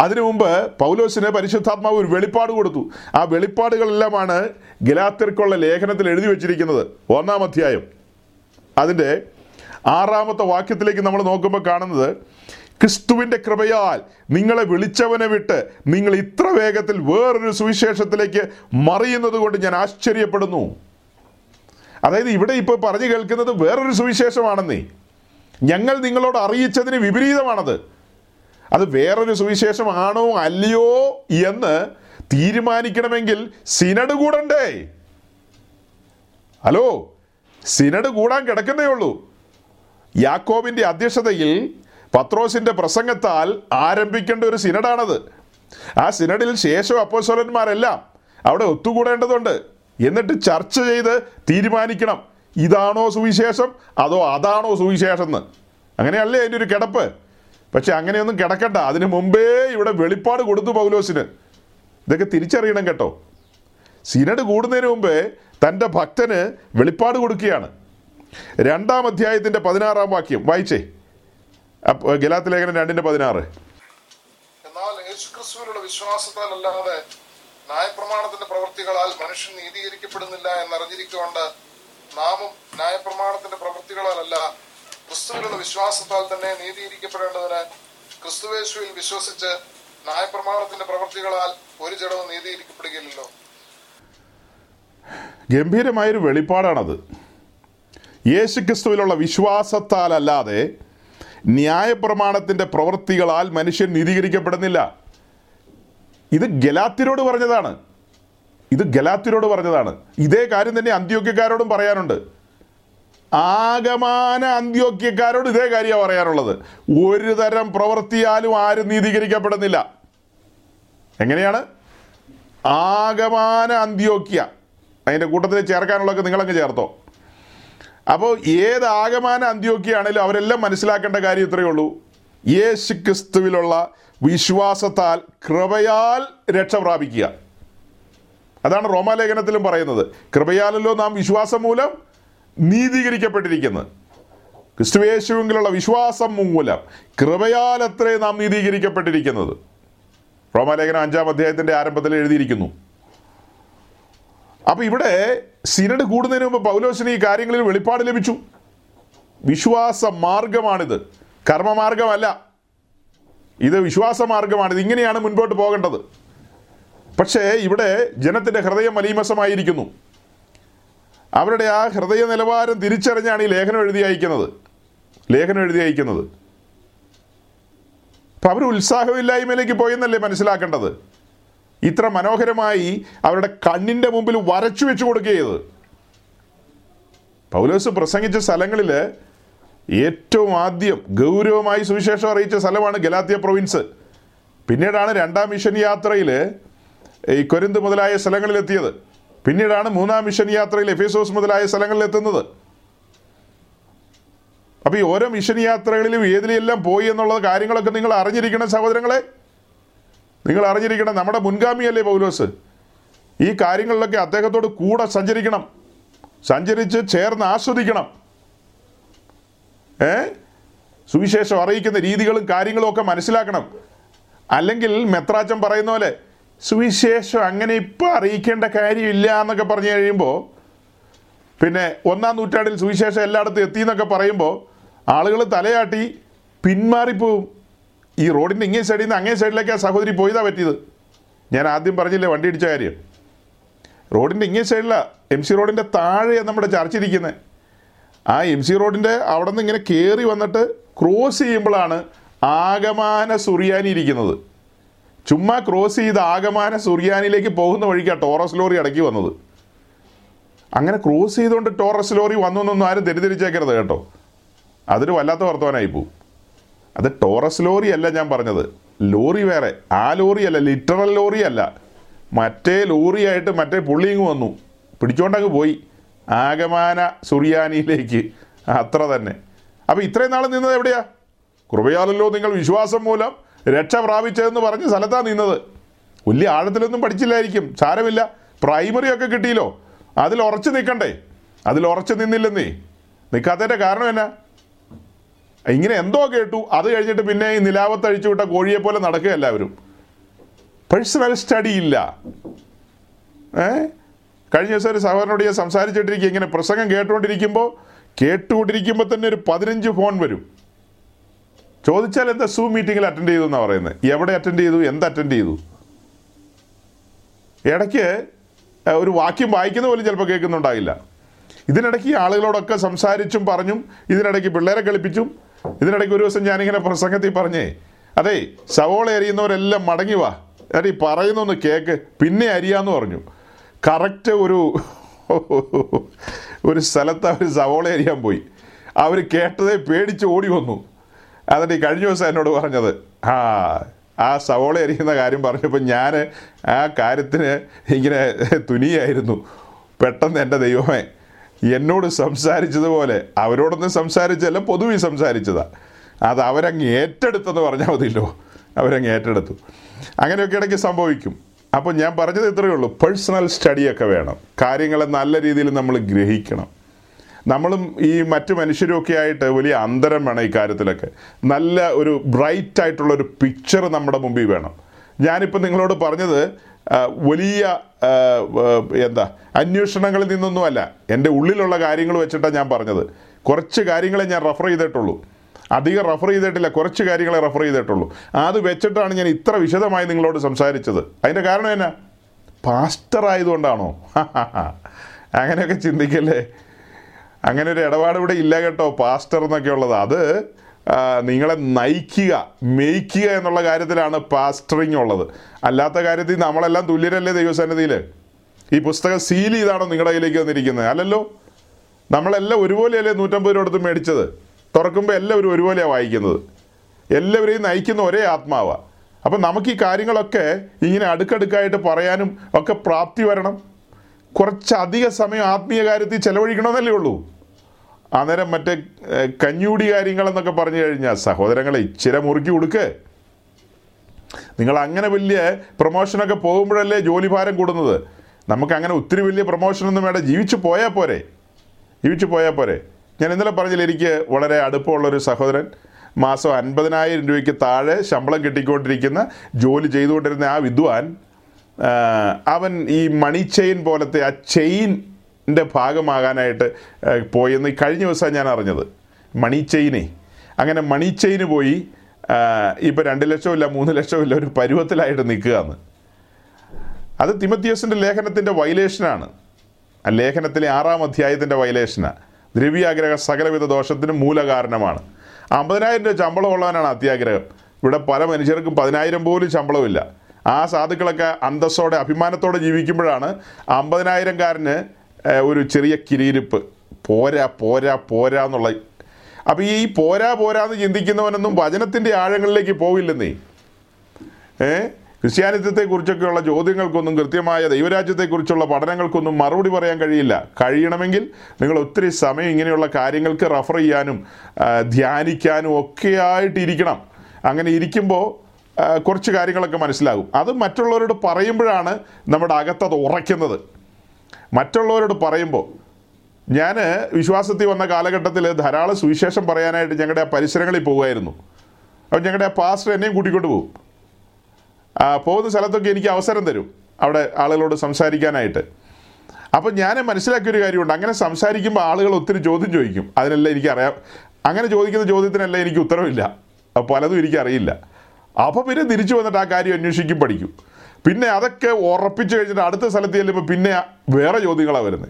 അതിനു മുമ്പ് പൗലോസിന് പരിശുദ്ധാത്മാവ് ഒരു വെളിപ്പാട് കൊടുത്തു. ആ വെളിപ്പാടുകളെല്ലാമാണ് ഗലാത്തിർക്കുള്ള ലേഖനത്തിൽ എഴുതി വച്ചിരിക്കുന്നത്. ഒന്നാം അധ്യായം. അതിന്റെ ആറാമത്തെ വാക്യത്തിലേക്ക് നമ്മൾ നോക്കുമ്പോൾ കാണുന്നത് ക്രിസ്തുവിന്റെ കൃപയാൽ നിങ്ങളെ വിളിച്ചവനെ വിട്ട് നിങ്ങൾ ഇത്ര വേഗത്തിൽ വേറൊരു സുവിശേഷത്തിലേക്ക് മറിയുന്നത് കൊണ്ട് ഞാൻ ആശ്ചര്യപ്പെടുന്നു. അതായത് ഇവിടെ ഇപ്പോൾ പറഞ്ഞു കേൾക്കുന്നത് വേറൊരു സുവിശേഷമാണെന്നേ. ഞങ്ങൾ നിങ്ങളോട് അറിയിച്ചതിന് വിപരീതമാണത്. അത് വേറൊരു സുവിശേഷമാണോ അല്ലയോ എന്ന് തീരുമാനിക്കണമെങ്കിൽ സിനഡ് കൂടണ്ടേ? ഹലോ സിനഡ് കൂടാൻ കിടക്കുന്നേ ഉള്ളൂ. യാക്കോബിന്റെ അധ്യക്ഷതയിൽ പത്രോസിന്റെ പ്രസംഗത്താൽ ആരംഭിക്കേണ്ട ഒരു സിനഡാണത്. ആ സിനഡിൽ ശേഷം അപ്പോസ്വലന്മാരെല്ലാം അവിടെ ഒത്തുകൂടേണ്ടതുണ്ട്. എന്നിട്ട് ചർച്ച ചെയ്ത് തീരുമാനിക്കണം. ഇതാണോ സുവിശേഷം? അതോ അതാണോ സുവിശേഷം എന്ന് അങ്ങനെയല്ലേ അതിന്റെ ഒരു കിടപ്പ്? പക്ഷെ അങ്ങനെയൊന്നും കിടക്കണ്ട. അതിന് മുമ്പേ ഇവിടെ വെളിപ്പാട് കൊടുത്തു പൗലോസിന്. ഇതൊക്കെ തിരിച്ചറിയണം കേട്ടോ. സിനഡ് കൂടുന്നതിന് മുമ്പേ തന്റെ ഭക്തന് വെളിപ്പാട് കൊടുക്കുകയാണ്. രണ്ടാം അധ്യായത്തിന്റെ പതിനാറാം വാക്യം വായിച്ചേ. ഗലാത്ത് ലേഖനം രണ്ടിന്റെ പതിനാറ്. എന്നാൽ യേശുക്രിസ്തുവിലുള്ള വിശ്വാസത്താൽ അല്ലാതെ ന്യായപ്രമാണത്തിന്റെ പ്രവൃത്തികളാൽ മനുഷ്യൻ നീതീകരിക്കപ്പെടുന്നില്ല എന്നറിഞ്ഞിരിക്കൊണ്ട് നാമും ന്യായപ്രമാണത്തിന്റെ പ്രവൃത്തികളാലല്ല ക്രിസ്തുവിലുള്ള വിശ്വാസത്താൽ തന്നെ നീതീകരിക്കപ്പെടേണ്ടതിന് ക്രിസ്തുവേശുവിൽ വിശ്വസിച്ച് ന്യായപ്രമാണത്തിന്റെ പ്രവൃത്തികളാൽ ഒരു ജഡവും നീതീകരിക്കപ്പെടുകയില്ലല്ലോ. ഗംഭീരമായൊരു വെളിപ്പാടാണത്. യേശുക്രിസ്തുവിലുള്ള വിശ്വാസത്താലല്ലാതെ ന്യായപ്രമാണത്തിന്റെ പ്രവൃത്തികളാൽ മനുഷ്യൻ നീതീകരിക്കപ്പെടുന്നില്ല. ഇത് ഗലാത്തിരോട് പറഞ്ഞതാണ്. ഇത് ഗലാത്തിരോട് പറഞ്ഞതാണ്. ഇതേ കാര്യം തന്നെ അന്ത്യോക്യക്കാരോടും പറയാനുണ്ട്. ആഗമാന അന്ത്യോക്യക്കാരോട് ഇതേ കാര്യമാണ് പറയാനുള്ളത്. ഒരു തരം പ്രവൃത്തിയാലും ആരും നീതീകരിക്കപ്പെടുന്നില്ല. എങ്ങനെയാണ്? ആഗമാന അന്ത്യോക്യ. അതിന്റെ കൂട്ടത്തിൽ ചേർക്കാനുള്ളതൊക്കെ നിങ്ങളങ്ങ് ചേർത്തോ. അപ്പോൾ ഏത് ആകമാന അന്ത്യോക്കിയാണേലും അവരെല്ലാം മനസ്സിലാക്കേണ്ട കാര്യം ഇത്രയേ ഉള്ളൂ. യേശു ക്രിസ്തുവിലുള്ള വിശ്വാസത്താൽ കൃപയാൽ രക്ഷ പ്രാപിക്കുക. അതാണ് റോമാലേഖനത്തിലും പറയുന്നത്. കൃപയാലല്ലോ നാം വിശ്വാസം മൂലം നീതീകരിക്കപ്പെട്ടിരിക്കുന്നത്. ക്രിസ്തുവേശുവിലുള്ള വിശ്വാസം മൂലം കൃപയാലത്രേ നാം നീതീകരിക്കപ്പെട്ടിരിക്കുന്നത്. റോമാലേഖനം അഞ്ചാം അധ്യായത്തിന്റെ ആരംഭത്തിൽ എഴുതിയിരിക്കുന്നു. അപ്പൊ ഇവിടെ സിനഡ് കൂടുന്നതിന് മുമ്പ് പൗലോസിന് ഈ കാര്യങ്ങളിൽ വെളിപ്പാട് ലഭിച്ചു. വിശ്വാസ മാർഗമാണിത്. കർമ്മമാർഗമല്ല. ഇത് വിശ്വാസ മാർഗമാണിത്. ഇങ്ങനെയാണ് മുൻപോട്ട് പോകേണ്ടത്. പക്ഷേ ഇവിടെ ജനത്തിന്റെ ഹൃദയം മലീമസമായിരിക്കുന്നു. അവരുടെ ആ ഹൃദയ നിലവാരം തിരിച്ചറിഞ്ഞാണ് ഈ ലേഖനം എഴുതി അയക്കുന്നത്. ലേഖനം എഴുതി അയക്കുന്നത്. അപ്പം അവർ ഉത്സാഹമില്ലായ്മയിലേക്ക് പോയെന്നല്ലേ മനസ്സിലാക്കേണ്ടത്? ഇത്ര മനോഹരമായി അവരുടെ കണ്ണിന്റെ മുമ്പിൽ വരച്ചു വെച്ച് കൊടുക്കുകയത്. പൗലോസ് പ്രസംഗിച്ച സ്ഥലങ്ങളിൽ ഏറ്റവും ആദ്യം ഗൗരവമായി സുവിശേഷം അറിയിച്ച സ്ഥലമാണ് ഗലാത്തിയ പ്രൊവിൻസ്. പിന്നീടാണ് രണ്ടാം മിഷൻ യാത്രയിൽ ഈ കൊരിന്ത് മുതലായ സ്ഥലങ്ങളിലെത്തിയത്. പിന്നീടാണ് മൂന്നാം മിഷൻ യാത്രയിൽ എഫേസോസ് മുതലായ സ്ഥലങ്ങളിലെത്തുന്നത്. അപ്പോൾ ഈ ഓരോ മിഷൻ യാത്രകളിലും ഏതിലെല്ലാം പോയി എന്നുള്ള കാര്യങ്ങളൊക്കെ നിങ്ങൾ അറിഞ്ഞിരിക്കണം സഹോദരങ്ങളെ. നിങ്ങൾ അറിഞ്ഞിരിക്കണം നമ്മുടെ മുൻഗാമിയല്ലേ പൗലോസ്? ഈ കാര്യങ്ങളിലൊക്കെ അദ്ദേഹത്തോട് കൂടെ സഞ്ചരിക്കണം. സഞ്ചരിച്ച് ചേർന്ന് ആസ്വദിക്കണം. ഏ? സുവിശേഷം അറിയിക്കുന്ന രീതികളും കാര്യങ്ങളും ഒക്കെ മനസ്സിലാക്കണം. അല്ലെങ്കിൽ മെത്രാച്ചൻ പറയുന്ന പോലെ സുവിശേഷം അങ്ങനെ ഇപ്പം അറിയിക്കേണ്ട കാര്യമില്ല എന്നൊക്കെ പറഞ്ഞു കഴിയുമ്പോൾ പിന്നെ ഒന്നാം നൂറ്റാണ്ടിൽ സുവിശേഷം എല്ലായിടത്തും എത്തി എന്നൊക്കെ പറയുമ്പോൾ ആളുകൾ തലയാട്ടി പിന്മാറിപ്പോവും. ഈ റോഡിന്റെ ഇങ്ങേ സൈഡിൽ നിന്ന് അങ്ങേ സൈഡിലേക്ക് ആ സഹോദരി പോയതാ പറ്റിയത്. ഞാൻ ആദ്യം പറഞ്ഞില്ലേ വണ്ടി ഇടിച്ച കാര്യം? റോഡിന്റെ ഇങ്ങേ സൈഡിലാണ് എം സി റോഡിന്റെ താഴെയാണ് നമ്മുടെ ചർച്ച ഇരിക്കുന്നത് ആ എം സി റോഡിന്റെ അവിടെ നിന്ന് ഇങ്ങനെ കയറി വന്നിട്ട് ക്രോസ് ചെയ്യുമ്പോഴാണ് ആഗമാന സുറിയാനി ഇരിക്കുന്നത്. ചുമ്മാ ക്രോസ് ചെയ്ത് ആഗമാന സുറിയാനിലേക്ക് പോകുന്ന വഴിക്കാണ് ടോറസ് ലോറി അടക്കി വന്നത്. അങ്ങനെ ക്രോസ് ചെയ്തുകൊണ്ട് ടോറസ് ലോറി വന്നു എന്നൊന്നും ആരും തെറ്റിദ്ധരിച്ചേക്കരുത് കേട്ടോ. അതൊരു വല്ലാത്ത വർത്തമാനമായി അത് ടോറസ് ലോറി അല്ല ഞാൻ പറഞ്ഞത്. ലോറി വേറെ. ആ ലോറി അല്ല ലിറ്ററൽ ലോറി അല്ല മറ്റേ ലോറിയായിട്ട് മറ്റേ പുള്ളി ഇങ്ങ് വന്നു. പിടിച്ചോണ്ടങ്ങ് പോയി. ആഗമാന സുറിയാനിയിലേക്ക്. അത്ര തന്നെ. അപ്പോൾ ഇത്രയും നാൾ നിന്നത് എവിടെയാ? കൃപയാലല്ലോ നിങ്ങൾ വിശ്വാസം മൂലം രക്ഷ പ്രാപിച്ചതെന്ന് പറഞ്ഞ് സ്ഥലത്താണ് നിന്നത്. വലിയ ആഴത്തിലൊന്നും പഠിച്ചില്ലായിരിക്കും. സാരമില്ല. പ്രൈമറി ഒക്കെ കിട്ടിയില്ലോ. അതിൽ ഉറച്ചു നിൽക്കണ്ടേ? അതിൽ ഉറച്ചു നിന്നില്ലെന്നേ. നിൽക്കാത്തതിന്റെ കാരണം എന്നാ? ഇങ്ങനെ എന്തോ കേട്ടു. അത് കഴിഞ്ഞിട്ട് പിന്നെ ഈ നിലാവത്ത് അഴിച്ചു വിട്ട കോഴിയെ പോലെ നടക്കുക എല്ലാവരും. പേഴ്സണൽ സ്റ്റഡി ഇല്ല. ഏ? കഴിഞ്ഞ ദിവസം ഒരു സഹോദരനോട് ഞാൻ സംസാരിച്ചിട്ടിരിക്കുക. ഇങ്ങനെ പ്രസംഗം കേട്ടുകൊണ്ടിരിക്കുമ്പോൾ കേട്ടുകൊണ്ടിരിക്കുമ്പോൾ തന്നെ ഒരു പതിനഞ്ച് ഫോൺ വരും. ചോദിച്ചാൽ എന്താ സൂ മീറ്റിങ്ങിൽ അറ്റൻഡ് ചെയ്തു എന്നാണ് പറയുന്നത് എവിടെ അറ്റൻഡ് ചെയ്തു? എന്ത് അറ്റൻഡ് ചെയ്തു? ഇടയ്ക്ക് ഒരു വാക്യം വായിക്കുന്ന പോലും ചിലപ്പോൾ കേൾക്കുന്നുണ്ടാകില്ല ഇതിനിടയ്ക്ക് ആളുകളോടൊക്കെ സംസാരിച്ചും പറഞ്ഞും ഇതിനിടയ്ക്ക് പിള്ളേരെ കളിപ്പിച്ചും ഇതിനിടയ്ക്ക് ഒരു ദിവസം ഞാനിങ്ങനെ പ്രസംഗത്തിൽ പറഞ്ഞേ അതെ സവോള അരിയുന്നവരെല്ലാം മടങ്ങി വാ. അരി പറയുന്നൊന്ന് കേക്ക് പിന്നെ അരിയാന്ന് പറഞ്ഞു. കറക്റ്റ് ഒരു ഒരു സ്ഥലത്ത് അവർ സവോള അരിയാൻ പോയി. അവർ കേട്ടതേ പേടിച്ച് ഓടി വന്നു. എന്നിട്ട് കഴിഞ്ഞ ദിവസം എന്നോട് പറഞ്ഞത് ആ ആ സവോള എറിയുന്ന കാര്യം പറഞ്ഞപ്പോൾ ഞാൻ ആ കാര്യത്തിന് ഇങ്ങനെ തുനിയായിരുന്നു. പെട്ടെന്ന് എന്റെ ദൈവമേ എന്നോട് സംസാരിച്ചതുപോലെ അവരോടൊന്നും സംസാരിച്ചല്ല പൊതുവെ സംസാരിച്ചതാ. അത് അവരങ്ങ് ഏറ്റെടുത്തെന്ന് പറഞ്ഞാൽ മതിയല്ലോ. അവരങ്ങ് ഏറ്റെടുത്തു. അങ്ങനെയൊക്കെ ഇടയ്ക്ക് സംഭവിക്കും. അപ്പോൾ ഞാൻ പറഞ്ഞത് ഇത്രയേ ഉള്ളൂ. പേഴ്സണൽ സ്റ്റഡിയൊക്കെ വേണം. കാര്യങ്ങളെ നല്ല രീതിയിൽ നമ്മൾ ഗ്രഹിക്കണം. നമ്മളും ഈ മറ്റു മനുഷ്യരൊക്കെ ആയിട്ട് വലിയ അന്തരം വേണം ഈ കാര്യത്തിലൊക്കെ. നല്ല ഒരു ബ്രൈറ്റ് ആയിട്ടുള്ള ഒരു പിക്ചർ നമ്മുടെ മുമ്പിൽ വേണം. ഞാനിപ്പോൾ നിങ്ങളോട് പറഞ്ഞത് വലിയ എന്താ അന്വേഷണങ്ങളിൽ നിന്നൊന്നുമല്ല. എന്റെ ഉള്ളിലുള്ള കാര്യങ്ങൾ വെച്ചിട്ടാണ് ഞാൻ പറഞ്ഞത്. കുറച്ച് കാര്യങ്ങളെ ഞാൻ റെഫർ ചെയ്തിട്ടുള്ളൂ. അധികം റെഫർ ചെയ്തിട്ടില്ല കുറച്ച് കാര്യങ്ങളെ റെഫർ ചെയ്തിട്ടുള്ളൂ. അത് വെച്ചിട്ടാണ് ഞാൻ ഇത്ര വിശദമായി നിങ്ങളോട് സംസാരിച്ചത്. അതിന്റെ കാരണം എന്നാ? പാസ്റ്റർ ആയതുകൊണ്ടാണോ? അങ്ങനെയൊക്കെ ചിന്തിക്കല്ലേ? അങ്ങനെ ഒരു ഇടപാട് ഇവിടെ ഇല്ല കേട്ടോ പാസ്റ്റർ എന്നൊക്കെ ഉള്ളത് അത് നിങ്ങളെ നയിക്കുക മേയ്ക്കുക എന്നുള്ള കാര്യത്തിലാണ് പാസ്റ്ററിങ് ഉള്ളത്. അല്ലാത്ത കാര്യത്തിൽ നമ്മളെല്ലാം തുല്യരല്ലേ ദൈവസന്നിധിയിൽ ഈ പുസ്തകം സീൽ ചെയ്താണോ നിങ്ങളുടെ കയ്യിലേക്ക് വന്നിരിക്കുന്നത്? അല്ലല്ലോ? നമ്മളെല്ലാം ഒരുപോലെയല്ലേ നൂറ്റമ്പത് രൂപ എടുത്ത് മേടിച്ചത്? തുറക്കുമ്പോൾ എല്ലാവരും ഒരുപോലെയാണ് വായിക്കുന്നത്. എല്ലാവരെയും നയിക്കുന്ന ഒരേ ആത്മാവാണ് അപ്പം നമുക്ക് ഈ കാര്യങ്ങളൊക്കെ ഇങ്ങനെ അടുക്കടുക്കായിട്ട് പറയാനും ഒക്കെ പ്രാപ്തി വരണം. കുറച്ചധിക സമയം ആത്മീയ കാര്യത്തിൽ ചെലവഴിക്കണമെന്നല്ലേ ഉള്ളൂ. അന്നേരം മറ്റേ കഞ്ഞൂടി കാര്യങ്ങളെന്നൊക്കെ പറഞ്ഞു കഴിഞ്ഞാൽ സഹോദരങ്ങളെ ഇച്ചിരി മുറുക്കി കൊടുക്ക് നിങ്ങൾ അങ്ങനെ വലിയ പ്രൊമോഷനൊക്കെ പോകുമ്പോഴല്ലേ ജോലി ഭാരം കൂടുന്നത്? നമുക്ക് അങ്ങനെ ഒത്തിരി വലിയ പ്രൊമോഷനൊന്നും വേണ്ട. ജീവിച്ചു പോയാൽ പോരെ. ജീവിച്ചു പോയാൽ പോരെ. ഞാൻ ഇന്നലെ പറഞ്ഞില്ല എനിക്ക് വളരെ അടുപ്പമുള്ളൊരു സഹോദരൻ മാസം അൻപതിനായിരം രൂപയ്ക്ക് താഴെ ശമ്പളം കിട്ടിക്കൊണ്ടിരിക്കുന്ന ജോലി ചെയ്തുകൊണ്ടിരുന്ന ആ വിദ്വാൻ അവൻ ഈ മണി ചെയിൻ പോലത്തെ ആ ചെയിന്റെ ഭാഗമാകാനായിട്ട് പോയെന്ന് കഴിഞ്ഞ ദിവസമാണ് ഞാൻ അറിഞ്ഞത്. മണി ചെയിനെ. അങ്ങനെ മണി ചെയിന് പോയി ഇപ്പോൾ രണ്ട് ലക്ഷമില്ല മൂന്ന് ലക്ഷമില്ല ഒരു പരുവത്തിലായിട്ട് നിൽക്കുകയാണ്. അത് തിമത്തിയസിന്റെ ലേഖനത്തിന്റെ വയലേഷനാണ്. ആ ലേഖനത്തിലെ ആറാം അധ്യായത്തിന്റെ വയലേഷനാണ് ദ്രവ്യാഗ്രഹ സകലവിധ ദോഷത്തിന് മൂലകാരണമാണ്. അമ്പതിനായിരം രൂപ ശമ്പളം ഉള്ളവനാണ് അത്യാഗ്രഹം. ഇവിടെ പല മനുഷ്യർക്കും പതിനായിരം പോലും ശമ്പളമില്ല. ആ സാധുക്കളൊക്കെ അന്തസ്സോടെ അഭിമാനത്തോടെ ജീവിക്കുമ്പോഴാണ് അമ്പതിനായിരംകാരന് ഒരു ചെറിയ കിരിയിരിപ്പ് പോരാ പോരാ പോരാ എന്നുള്ള. അപ്പോൾ ഈ പോരാ പോരാ എന്ന് ചിന്തിക്കുന്നവനൊന്നും വചനത്തിന്റെ ആഴങ്ങളിലേക്ക് പോവില്ലെന്നേ. ഏ? ക്രിസ്ത്യാനിത്വത്തെക്കുറിച്ചൊക്കെയുള്ള ചോദ്യങ്ങൾക്കൊന്നും കൃത്യമായ ദൈവരാജ്യത്തെക്കുറിച്ചുള്ള പഠനങ്ങൾക്കൊന്നും മറുപടി പറയാൻ കഴിയില്ല. കഴിയണമെങ്കിൽ നിങ്ങൾ ഒത്തിരി സമയം ഇങ്ങനെയുള്ള കാര്യങ്ങൾക്ക് റഫർ ചെയ്യാനും ധ്യാനിക്കാനും ഒക്കെ ആയിട്ടിരിക്കണം. അങ്ങനെ ഇരിക്കുമ്പോൾ കുറച്ച് കാര്യങ്ങളൊക്കെ മനസ്സിലാകും. അത് മറ്റുള്ളവരോട് പറയുമ്പോഴാണ് നമ്മുടെ അകത്തത് ഉറയ്ക്കുന്നത്. മറ്റുള്ളവരോട് പറയുമ്പോൾ ഞാൻ വിശ്വാസത്തിൽ വന്ന കാലഘട്ടത്തിൽ ധാരാളം സുവിശേഷം പറയാനായിട്ട് ഞങ്ങളുടെ ആ പരിസരങ്ങളിൽ പോകുമായിരുന്നു അപ്പോൾ ഞങ്ങളുടെ ആ പാസ്റ്റർ എന്നെയും കൂട്ടിക്കൊണ്ട് പോകും പോകുന്ന സ്ഥലത്തൊക്കെ എനിക്ക് അവസരം തരും അവിടെ ആളുകളോട് സംസാരിക്കാനായിട്ട്. അപ്പം ഞാൻ മനസ്സിലാക്കിയൊരു കാര്യമുണ്ട്. അങ്ങനെ സംസാരിക്കുമ്പോൾ ആളുകൾ ഒത്തിരി ചോദ്യം ചോദിക്കും. അതിനെല്ലാം എനിക്കറിയാം അങ്ങനെ ചോദിക്കുന്ന ചോദ്യത്തിനെല്ലാം എനിക്ക് ഉത്തരവില്ല. പലതും എനിക്കറിയില്ല. അപ്പോൾ പിന്നെ തിരിച്ചു വന്നിട്ട് ആ കാര്യം അന്വേഷിക്കും പഠിക്കും. പിന്നെ അതൊക്കെ ഉറപ്പിച്ചു കഴിഞ്ഞിട്ട് അടുത്ത സ്ഥലത്ത് ചെല്ലുമ്പോൾ പിന്നെ വേറെ ചോദ്യങ്ങളാണ് വരുന്നത്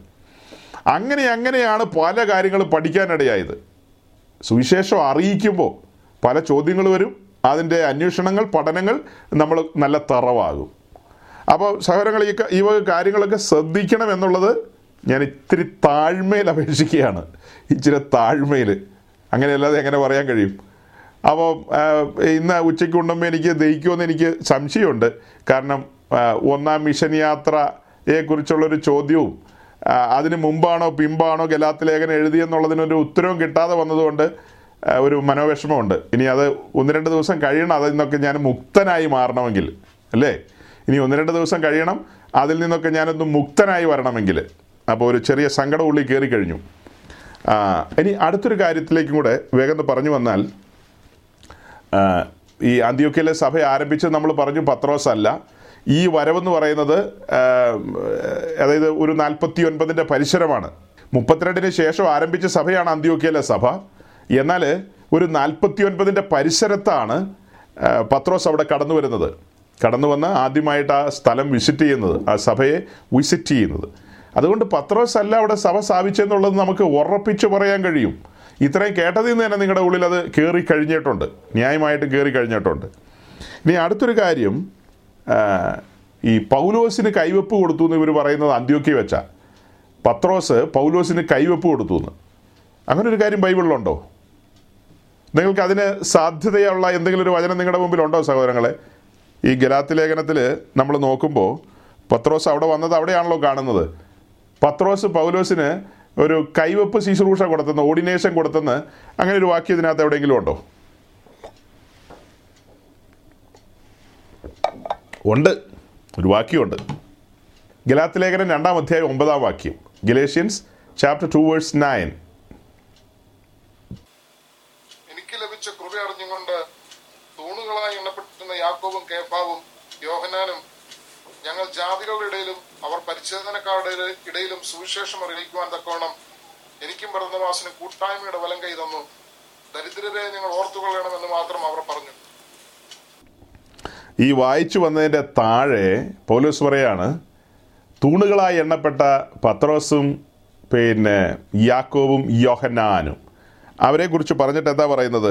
അങ്ങനെ അങ്ങനെയാണ് പല കാര്യങ്ങളും പഠിക്കാനിടയായത്. സുവിശേഷം അറിയിക്കുമ്പോൾ പല ചോദ്യങ്ങൾ വരും. അതിന്റെ അന്വേഷണങ്ങൾ പഠനങ്ങൾ നമ്മൾ നല്ല തറവാകും. അപ്പോൾ സഹോദരങ്ങൾ ഈ ഈ വക കാര്യങ്ങളൊക്കെ ശ്രദ്ധിക്കണം എന്നുള്ളത് ഞാൻ ഇത്തിരി താഴ്മയിൽ അപേക്ഷിക്കുകയാണ്. ഇച്ചിരി താഴ്മയിൽ. അങ്ങനെയല്ലാതെ എങ്ങനെ പറയാൻ കഴിയും? അപ്പോൾ ഇന്ന് ഉച്ചയ്ക്ക് ഉണ്ടുമ്പോൾ എനിക്ക് ദഹിക്കുമെന്ന് എനിക്ക് സംശയമുണ്ട്. കാരണം ഒന്നാം മിഷൻ യാത്രയെക്കുറിച്ചുള്ളൊരു ചോദ്യവും അതിന് മുമ്പാണോ പിമ്പാണോ ഗലാത്ത് ലേഖനം എഴുതിയെന്നുള്ളതിനൊരു ഉത്തരവും കിട്ടാതെ വന്നതുകൊണ്ട് ഒരു മനോവിഷമമുണ്ട്. ഇനി അത് ഒന്ന് രണ്ട് ദിവസം കഴിയണം അതിൽ നിന്നൊക്കെ ഞാൻ മുക്തനായി മാറണമെങ്കിൽ അല്ലേ? ഇനി ഒന്ന് രണ്ട് ദിവസം കഴിയണം അതിൽ നിന്നൊക്കെ ഞാനൊന്ന് മുക്തനായി വരണമെങ്കിൽ. അപ്പോൾ ഒരു ചെറിയ സങ്കടം ഉള്ളിൽ കയറി കഴിഞ്ഞു ഇനി അടുത്തൊരു കാര്യത്തിലേക്കും കൂടെ വേഗം പറഞ്ഞു വന്നാൽ ഈ അന്ത്യോക്കയിലെ സഭ ആരംഭിച്ചത് നമ്മൾ പറഞ്ഞു പത്രോസ് അല്ല. ഈ വരവെന്ന് പറയുന്നത് അതായത് ഒരു നാൽപ്പത്തി ഒൻപതിന്റെ പരിസരമാണ്. മുപ്പത്തിരണ്ടിന് ശേഷം ആരംഭിച്ച സഭയാണ് അന്ത്യോക്കയിലെ സഭ. എന്നാൽ ഒരു നാൽപ്പത്തി ഒൻപതിന്റെ പരിസരത്താണ് പത്രോസ് അവിടെ കടന്നു വരുന്നത്. കടന്നു വന്ന് ആദ്യമായിട്ട് ആ സ്ഥലം വിസിറ്റ് ചെയ്യുന്നത് ആ സഭയെ വിസിറ്റ് ചെയ്യുന്നത്. അതുകൊണ്ട് പത്രോസ് അല്ല അവിടെ സഭ സ്ഥാപിച്ചെന്നുള്ളത് നമുക്ക് ഉറപ്പിച്ച് പറയാൻ കഴിയും. ഇത്രയും കേട്ടതിൽ നിന്ന് തന്നെ നിങ്ങളുടെ ഉള്ളിൽ അത് കയറി കഴിഞ്ഞിട്ടുണ്ട്. ന്യായമായിട്ട് കയറി കഴിഞ്ഞിട്ടുണ്ട്. ഇനി അടുത്തൊരു കാര്യം ഈ പൗലോസിന് കൈവെപ്പ് കൊടുത്തു എന്ന് ഇവർ പറയുന്നത് അന്ത്യോക്കി വെച്ച. പത്രോസ് പൗലോസിന് കൈവെപ്പ് കൊടുത്തു എന്ന്. അങ്ങനെ ഒരു കാര്യം ബൈബിളിലുണ്ടോ? നിങ്ങൾക്ക് അതിന് സാധ്യതയുള്ള എന്തെങ്കിലും ഒരു വചനം നിങ്ങളുടെ മുമ്പിലുണ്ടോ സഹോദരങ്ങളെ? ഈ ഗലാത്തി ലേഖനത്തിൽ നമ്മൾ നോക്കുമ്പോൾ പത്രോസ് അവിടെ വന്നത് അവിടെയാണല്ലോ കാണുന്നത്. പത്രോസ് പൗലോസിന് ഒരു കൈവപ്പ് ശുശ്രൂഷ കൊടുത്തെന്ന് ഓർഡിനേഷൻ കൊടുത്തെന്ന് അങ്ങനെ ഒരു വാക്യം ഇതിനകത്ത് എവിടെയെങ്കിലും ഉണ്ടോ? ഉണ്ട്. ഒരു വാക്യമുണ്ട്. ഗലാത്തി ലേഖനം രണ്ടാം അധ്യായം ഒമ്പതാം വാക്യം. Galatians chapter two verse nine എനിക്ക് ലഭിച്ച കൃപ അറിഞ്ഞുകൊണ്ട് തൂണുകളായി എണ്ണപ്പെട്ടിരുന്ന യാക്കോബും കേഫാവും യോഹനാനും ഞങ്ങൾ ജാതികളുടെ ഇടയിലും അവർ പരിച്ഛേദനക്കാരുടെ ഇടയിലും സുവിശേഷം അറിയിക്കുവാൻ തക്കവണ്ണം എനിക്കും ഭരതവാസിനും കൂട്ടായ്മയുടെ വലം കൈ തന്നു. ദരിദ്രരെ നിങ്ങൾ ഓർത്തുകൊള്ളണമെന്ന് മാത്രം അവർ പറഞ്ഞു. ഈ വായിച്ചു വന്നതിന്റെ താഴെ പോലീസ് പറയാണ് തൂണുകളായി എണ്ണപ്പെട്ട പത്രോസും പിന്നെ യാക്കോവും യോഹനാനും അവരെക്കുറിച്ച് പറഞ്ഞിട്ട് എന്താ പറയുന്നത്?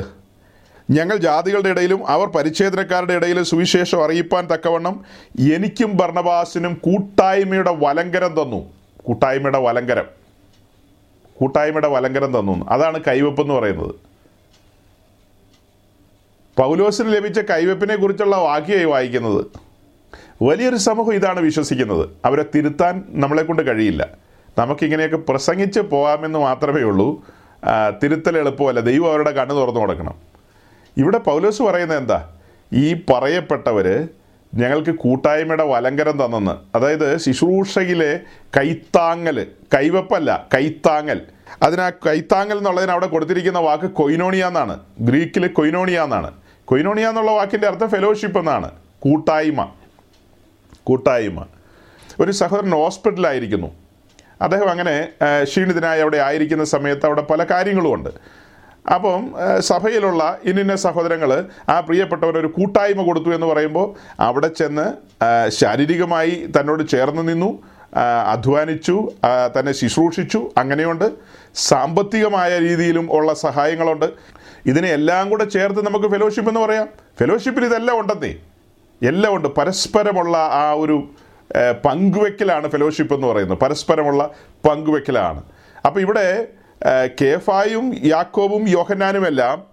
ഞങ്ങൾ ജാതികളുടെ ഇടയിലും അവർ പരിച്ഛേദനക്കാരുടെ ഇടയിലും സുവിശേഷം അറിയിപ്പാൻ തക്കവണ്ണം എനിക്കും ഭർണവാസിനും കൂട്ടായ്മയുടെ വലങ്കരം തന്നു. കൂട്ടായ്മയുടെ വലങ്കരം. കൂട്ടായ്മയുടെ വലങ്കരം തന്നു. അതാണ് കൈവെപ്പ് എന്ന് പറയുന്നത്. പൗലോസിന് ലഭിച്ച കൈവെപ്പിനെ കുറിച്ചുള്ള വാക്യമായി വായിക്കുന്നത് വലിയൊരു സമൂഹം ഇതാണ് വിശ്വസിക്കുന്നത്. അവരെ തിരുത്താൻ നമ്മളെക്കൊണ്ട് കഴിയില്ല. നമുക്കിങ്ങനെയൊക്കെ പ്രസംഗിച്ച് പോകാമെന്ന് മാത്രമേ ഉള്ളൂ. തിരുത്തൽ എളുപ്പമല്ല. ദൈവം അവരുടെ കണ്ണ് തുറന്നു കൊടുക്കണം. ഇവിടെ പൗലോസ് പറയുന്നത് എന്താ? ഈ പറയപ്പെട്ടവർ ഞങ്ങൾക്ക് കൂട്ടായ്മയുടെ വലങ്കരം തന്നെന്ന്. അതായത് ശുശ്രൂഷയിലെ കൈത്താങ്ങൽ കൈവപ്പല്ല കൈത്താങ്ങൽ. അതിനാ കൈത്താങ്ങൽ എന്നുള്ളതിന് അവിടെ കൊടുത്തിരിക്കുന്ന വാക്ക് കൊയിനോണിയ എന്നാണ്. ഗ്രീക്കിൽ കൊയിനോണിയ എന്നാണ്. കൊയിനോണിയ എന്നുള്ള വാക്കിന്റെ അർത്ഥം ഫെലോഷിപ്പ് എന്നാണ്. കൂട്ടായ്മ. കൂട്ടായ്മ. ഒരു സഹോദരൻ ഹോസ്പിറ്റലായിരിക്കുന്നു അദ്ദേഹം അങ്ങനെ ക്ഷീണിതനായി അവിടെ ആയിരിക്കുന്ന സമയത്ത് അവിടെ പല കാര്യങ്ങളുമുണ്ട് അപ്പം സഭയിലുള്ള ഇന്നിന്ന സഹോദരങ്ങൾ ആ പ്രിയപ്പെട്ടവർ ഒരു കൂട്ടായ്മ കൊടുത്തു എന്ന് പറയുമ്പോൾ അവിടെ ചെന്ന് ശാരീരികമായി തന്നോട് ചേർന്ന് നിന്നു അധ്വാനിച്ചു തന്നെ ശുശ്രൂഷിച്ചു. അങ്ങനെയുണ്ട്. സാമ്പത്തികമായ രീതിയിലും ഉള്ള സഹായങ്ങളുണ്ട്. ഇതിനെ എല്ലാം കൂടെ ചേർത്ത് നമുക്ക് ഫെലോഷിപ്പ് എന്ന് പറയാം. ഫെലോഷിപ്പിൽ ഇതെല്ലാം ഉണ്ടെന്നേ. എല്ലാം ഉണ്ട്. പരസ്പരമുള്ള ആ ഒരു പങ്കുവെക്കലാണ് ഫെലോഷിപ്പ് എന്ന് പറയുന്നത്. പരസ്പരമുള്ള പങ്കുവെക്കലാണ്. അപ്പോൾ ഇവിടെ കേഫായും യാക്കോബും യോഹന്നാനുമെല്ലാം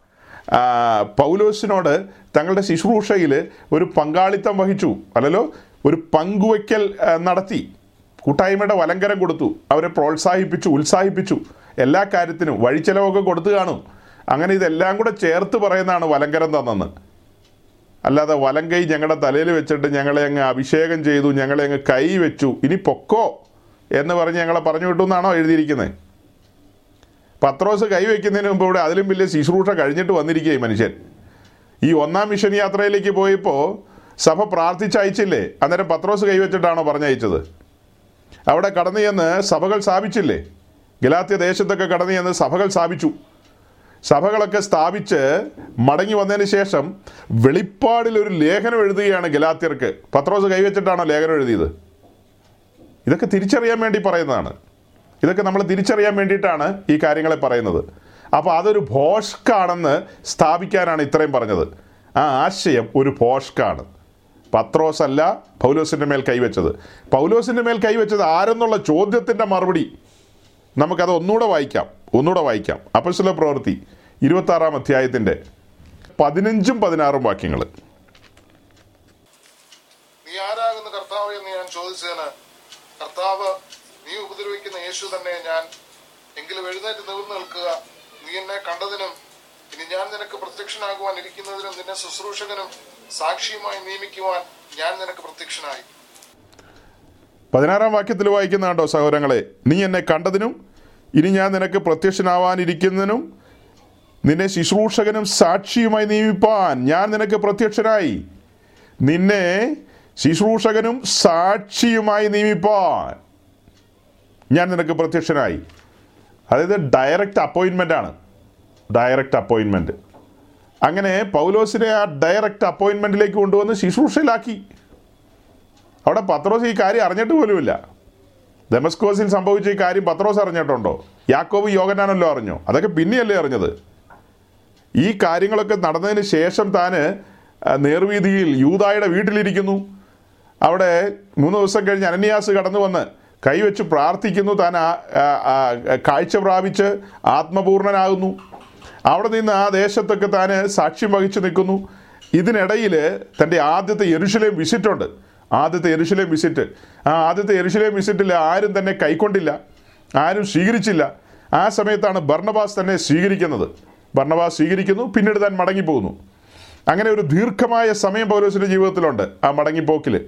പൗലോസിനോട് തങ്ങളുടെ ശുശ്രൂഷയിൽ ഒരു പങ്കാളിത്തം വഹിച്ചു. അല്ലല്ലോ? ഒരു പങ്കുവയ്ക്കൽ നടത്തി. കൂട്ടായ്മയുടെ വലങ്കരം കൊടുത്തു. അവരെ പ്രോത്സാഹിപ്പിച്ചു ഉത്സാഹിപ്പിച്ചു. എല്ലാ കാര്യത്തിനും വഴിച്ചെലവൊക്കെ കൊടുത്തു കാണും. അങ്ങനെ ഇതെല്ലാം കൂടെ ചേർത്ത് പറയുന്നതാണ് വലങ്കരം തന്നെന്ന്. അല്ലാതെ വലങ്കൈ ഞങ്ങളുടെ തലയിൽ വെച്ചിട്ട് ഞങ്ങളെ അങ്ങ് അഭിഷേകം ചെയ്തു ഞങ്ങളെ അങ്ങ് കൈ വെച്ചു. ഇനി പൊക്കോ എന്ന് പറഞ്ഞ് ഞങ്ങളെ പറഞ്ഞു വിട്ടു എന്നാണോ എഴുതിയിരിക്കുന്നത്? പത്രോസ് കൈവയ്ക്കുന്നതിന് മുമ്പ് ഇവിടെ അതിലും വലിയ ശുശ്രൂഷ കഴിഞ്ഞിട്ട് വന്നിരിക്കുക ഈ മനുഷ്യൻ. ഈ ഒന്നാം മിഷൻ യാത്രയിലേക്ക് പോയപ്പോൾ സഭ പ്രാർത്ഥിച്ചയച്ചില്ലേ? അന്നേരം പത്രോസ് കൈവച്ചിട്ടാണോ പറഞ്ഞയച്ചത്? അവിടെ കടന്നു ചെന്ന് സഭകൾ സ്ഥാപിച്ചില്ലേ? ഗലാത്യ ദേശത്തൊക്കെ കടന്നു ചെന്ന് സഭകൾ സ്ഥാപിച്ചു. സഭകളൊക്കെ സ്ഥാപിച്ച് മടങ്ങി വന്നതിന് ശേഷം വെളിപ്പാടിൽ ഒരു ലേഖനം എഴുതുകയാണ് ഗലാത്യർക്ക്. പത്രോസ് കൈവച്ചിട്ടാണോ ലേഖനം എഴുതിയത്? ഇതൊക്കെ തിരിച്ചറിയാൻ വേണ്ടി പറയുന്നതാണ്. ഇതൊക്കെ നമ്മൾ തിരിച്ചറിയാൻ വേണ്ടിയിട്ടാണ് ഈ കാര്യങ്ങളെ പറയുന്നത്. അപ്പോൾ അതൊരു ഭോഷ്കാണെന്ന് സ്ഥാപിക്കാനാണ് ഇത്രയും പറഞ്ഞത്. ആ ആശയം ഒരു ഭോഷ്കാണ്. പത്രോസ് അല്ല പൗലോസിന്റെ മേൽ കൈവച്ചത്. പൗലോസിന്റെ മേൽ കൈവച്ചത് ആരെന്നുള്ള ചോദ്യത്തിന്റെ മറുപടി നമുക്കത് ഒന്നുകൂടെ വായിക്കാം ഒന്നുകൂടെ വായിക്കാം. അപ്പസ്വല പ്രവൃത്തി ഇരുപത്താറാം അധ്യായത്തിന്റെ പതിനഞ്ചും പതിനാറും വാക്യങ്ങൾ നീ ആരാകുന്ന കർത്താവ് എന്ന് ഞാൻ ചോദിച്ചതിന് കർത്താവ് നീ ഉപദ്രവിക്കുന്ന യേശു തന്നെ ഞാൻ. എങ്കിലും എഴുന്നേറ്റ് നിവർന്നു നിൽക്കുക. നീ എന്നെ കണ്ടതിനും ഇനി ഞാൻ നിനക്ക് പ്രത്യക്ഷനാകുവാൻ ഇരിക്കുന്നതിനും നിന്നെ ശുശ്രൂഷകനും സാക്ഷിയുമായി നിയമിക്കുവാൻ ഞാൻ നിനക്ക് പ്രത്യക്ഷനായി. പതിനാറാം വാക്യത്തിൽ വായിക്കുന്ന കണ്ടോ സഹോദരങ്ങളെ നീ എന്നെ കണ്ടതിനും ഇനി ഞാൻ നിനക്ക് പ്രത്യക്ഷനാവാനിരിക്കുന്നതിനും നിന്നെ ശുശ്രൂഷകനും സാക്ഷിയുമായി നിയമിപ്പാൻ ഞാൻ നിനക്ക് പ്രത്യക്ഷനായി. നിന്നെ ശുശ്രൂഷകനും സാക്ഷിയുമായി നിയമിപ്പാൻ. ഞാൻ നിനക്ക് പ്രത്യക്ഷനായി. അതായത് ഡയറക്റ്റ് അപ്പോയിൻമെന്റ് ആണ്. ഡയറക്റ്റ് അപ്പോയിൻമെന്റ് അങ്ങനെ പൗലോസിനെ ആ ഡയറക്റ്റ് അപ്പോയിൻമെന്റിലേക്ക് കൊണ്ടുവന്ന് ശുശ്രൂഷയിലാക്കി. അവിടെ പത്രോസ് ഈ കാര്യം അറിഞ്ഞിട്ട് പോലുമില്ല. ദമസ്കോസിൽ സംഭവിച്ച ഈ കാര്യം പത്രോസ് അറിഞ്ഞിട്ടുണ്ടോ? യാക്കോബ് യോഗനാനല്ലോ അറിഞ്ഞോ? അതൊക്കെ പിന്നെയല്ലേ അറിഞ്ഞത്. ഈ കാര്യങ്ങളൊക്കെ നടന്നതിന് ശേഷം താന് നേർവീതിയിൽ യൂതായുടെ വീട്ടിലിരിക്കുന്നു. അവിടെ മൂന്ന് ദിവസം കഴിഞ്ഞ് അനന്യാസ് കടന്നു വന്ന് കൈവച്ച് പ്രാർത്ഥിക്കുന്നു താൻ കാഴ്ച പ്രാപിച്ച് ആത്മപൂർണനാകുന്നു. അവിടെ നിന്ന് ആ ദേശത്തൊക്കെ താൻ സാക്ഷ്യം വഹിച്ചു നിൽക്കുന്നു. ഇതിനിടയിൽ തന്റെ ആദ്യത്തെ എരുഷലേം വിസിറ്റുണ്ട്. ആദ്യത്തെ എരുഷലേം വിസിറ്റ്. ആ ആദ്യത്തെ എരുഷലേം വിസിറ്റിൽ ആരും തന്നെ കൈക്കൊണ്ടില്ല. ആരും സ്വീകരിച്ചില്ല. ആ സമയത്താണ് ഭർണബാസ് തന്നെ സ്വീകരിക്കുന്നത്. ഭർണബാസ് സ്വീകരിക്കുന്നു പിന്നീട് താൻ മടങ്ങിപ്പോകുന്നു. അങ്ങനെ ഒരു ദീർഘമായ സമയം പൗലോസിന്റെ ജീവിതത്തിലുണ്ട് ആ മടങ്ങിപ്പോക്കിൽ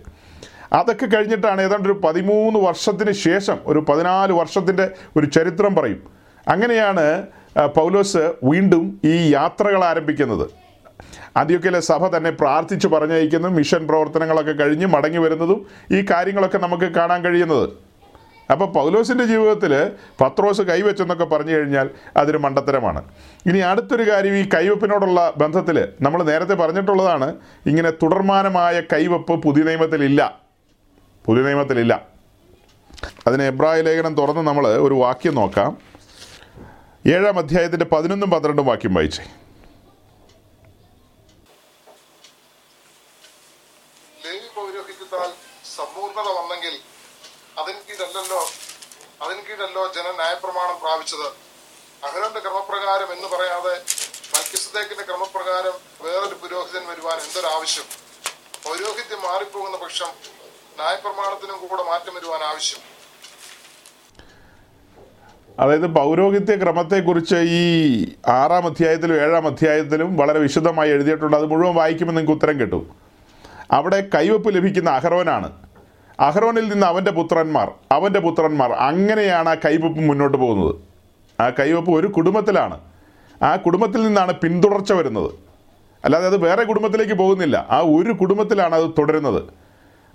അതൊക്കെ കഴിഞ്ഞിട്ടാണ് ഏതാണ്ട് ഒരു പതിമൂന്ന് വർഷത്തിന് ശേഷം ഒരു പതിനാല് വർഷത്തിന്റെ ഒരു ചരിത്രം പറയും. അങ്ങനെയാണ് പൗലോസ് വീണ്ടും ഈ യാത്രകൾ ആരംഭിക്കുന്നത്. ആദ്യമൊക്കെയിലെ സഭ തന്നെ പ്രാർത്ഥിച്ച് പറഞ്ഞയക്കുന്നു മിഷൻ പ്രവർത്തനങ്ങളൊക്കെ കഴിഞ്ഞ് മടങ്ങി വരുന്നതും ഈ കാര്യങ്ങളൊക്കെ നമുക്ക് കാണാൻ കഴിയുന്നത്. അപ്പോൾ പൗലോസിന്റെ ജീവിതത്തിൽ പത്രോസ് കൈവച്ചെന്നൊക്കെ പറഞ്ഞു കഴിഞ്ഞാൽ അതൊരു മണ്ടത്തരമാണ്. ഇനി അടുത്തൊരു കാര്യം ഈ കൈവപ്പിനോടുള്ള ബന്ധത്തിൽ നമ്മൾ നേരത്തെ പറഞ്ഞിട്ടുള്ളതാണ് ഇങ്ങനെ തുടർമാനമായ കൈവപ്പ് പുതിയ നിയമത്തിലില്ല. പുതിയ നിയമത്തിലില്ല അതിന് എബ്രായ ലേഖനം തുറന്ന് നമ്മൾ ഒരു വാക്യം നോക്കാം. ഏഴാം അധ്യായത്തിന്റെ പതിനൊന്നും പന്ത്രണ്ടും വാക്യം വായിച്ചേ. സമ്പൂർണത വന്നെങ്കിൽ ജന ന്യായപ്രമാണം പ്രാപിച്ചത്. ക്രമപ്രകാരം എന്ന് പറയാതെ വേറൊരു പുരോഹിതൻ വരുവാൻ എന്തൊരാവശ്യം? പൗരോഹിത്യം മാറിപ്പോകുന്ന പക്ഷം ന്യായപ്രമാണത്തിനും കൂടെ മാറ്റം വരുവാൻ ആവശ്യം. അതായത് പൗരോഹിത്യ ക്രമത്തെക്കുറിച്ച് ഈ ആറാം അധ്യായത്തിലും ഏഴാം അധ്യായത്തിലും വളരെ വിശദമായി എഴുതിയിട്ടുണ്ട്. അത് മുഴുവൻ വായിക്കുമ്പോൾ നിങ്ങൾക്ക് ഉത്തരം കിട്ടും. അവിടെ കൈവപ്പ് ലഭിക്കുന്ന അഹറോനാണ് അഹ്റോനിൽ നിന്ന് അവന്റെ പുത്രന്മാർ അവന്റെ പുത്രന്മാർ അങ്ങനെയാണ് ആ കൈവപ്പ് മുന്നോട്ട് പോകുന്നത്. ആ കൈവപ്പ് ഒരു കുടുംബത്തിലാണ്. ആ കുടുംബത്തിൽ നിന്നാണ് പിന്തുടർച്ച വരുന്നത്. അല്ലാതെ അത് വേറെ കുടുംബത്തിലേക്ക് പോകുന്നില്ല. ആ ഒരു കുടുംബത്തിലാണ് അത് തുടരുന്നത്.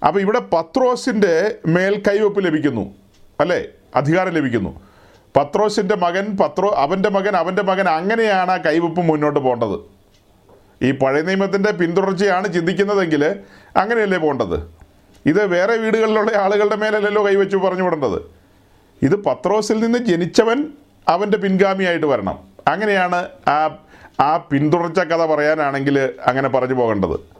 അപ്പോൾ ഇവിടെ പത്രോസിന്റെ മേൽ കൈവപ്പ് ലഭിക്കുന്നു അല്ലേ? അധികാരം ലഭിക്കുന്നു. പത്രോസിന്റെ മകൻ പത്രോ അവന്റെ മകൻ അവന്റെ മകൻ അങ്ങനെയാണ് ആ കൈവപ്പ് മുന്നോട്ട് പോകേണ്ടത്. ഈ പഴയ നിയമത്തിന്റെ പിന്തുടർച്ചയാണ് ചിന്തിക്കുന്നതെങ്കിൽ അങ്ങനെയല്ലേ പോകേണ്ടത്? ഇത് വേറെ വീടുകളിലുള്ള ആളുകളുടെ മേലല്ലല്ലോ കൈവച്ചു പറഞ്ഞു വിടേണ്ടത്. ഇത് പത്രോസിൽ നിന്ന് ജനിച്ചവൻ അവന്റെ പിൻഗാമിയായിട്ട് വരണം. അങ്ങനെയാണ് ആ ആ പിന്തുടർച്ച കഥ പറയാനാണെങ്കിൽ അങ്ങനെ പറഞ്ഞു പോകേണ്ടത്.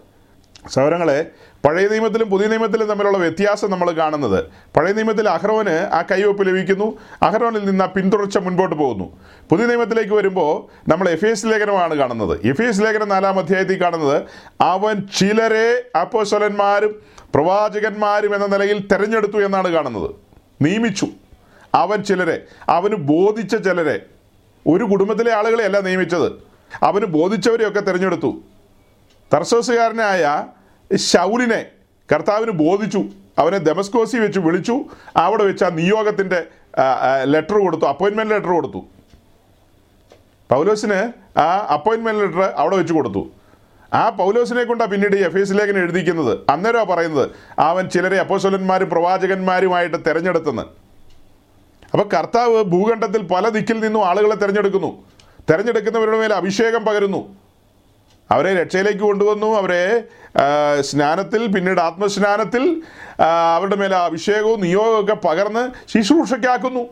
സൗരങ്ങളെ പഴയ നിയമത്തിലും പുതിയ നിയമത്തിലും തമ്മിലുള്ള വ്യത്യാസം നമ്മൾ കാണുന്നത്. പഴയ നിയമത്തിൽ അഹ്റോന് ആ കൈവപ്പ് ലഭിക്കുന്നു അഹ്റോനിൽ നിന്ന് ആ പിന്തുടർച്ച മുൻപോട്ട് പോകുന്നു. പുതിയ നിയമത്തിലേക്ക് വരുമ്പോൾ നമ്മൾ എഫ് എസ് ലേഖനമാണ് കാണുന്നത്. എഫ് എസ് ലേഖനം നാലാം അധ്യായത്തിൽ കാണുന്നത് അവൻ ചിലരെ അപ്പോസ്വലന്മാരും പ്രവാചകന്മാരും എന്ന നിലയിൽ തിരഞ്ഞെടുത്തു എന്നാണ് കാണുന്നത്. നിയമിച്ചു. അവൻ ചിലരെ അവന് ബോധിച്ച ചിലരെ. ഒരു കുടുംബത്തിലെ ആളുകളെയല്ല നിയമിച്ചത്. അവന് ബോധിച്ചവരെയൊക്കെ തിരഞ്ഞെടുത്തു. തർസോസുകാരനായ ഷൗലിനെ കർത്താവിന് ബോധിച്ചു. അവനെ ദമസ്കോസി വെച്ച് വിളിച്ചു. അവിടെ വെച്ച് ആ നിയോഗത്തിന്റെ ലെറ്റർ കൊടുത്തു. അപ്പോയിൻമെന്റ് ലെറ്റർ കൊടുത്തു. പൗലോസിന് ആ അപ്പോയിൻമെന്റ് ലെറ്റർ അവിടെ വെച്ച് കൊടുത്തു. ആ പൗലോസിനെ കൊണ്ടാണ് പിന്നീട് എഫ് എസ് ലേഖനം എഴുതിക്കുന്നത് അന്നേരമാണ് പറയുന്നത് അവൻ ചിലരെ അപ്പോസ്വലന്മാരും പ്രവാചകന്മാരുമായിട്ട് തിരഞ്ഞെടുത്തെന്ന്. അപ്പോൾ കർത്താവ് ഭൂഖണ്ഡത്തിൽ പല ദിക്കിൽ നിന്നും ആളുകളെ തിരഞ്ഞെടുക്കുന്നു. തിരഞ്ഞെടുക്കുന്നവരുടെ മേൽ അഭിഷേകം പകരുന്നു. അവരെ രക്ഷയിലേക്ക് കൊണ്ടുവന്നു. അവരെ സ്നാനത്തിൽ പിന്നീട് ആത്മസ്നാനത്തിൽ അവരുടെ മേലെ അഭിഷേകവും നിയോഗമൊക്കെ പകർന്ന് ശുശ്രൂഷയ്ക്കാക്കുന്നു.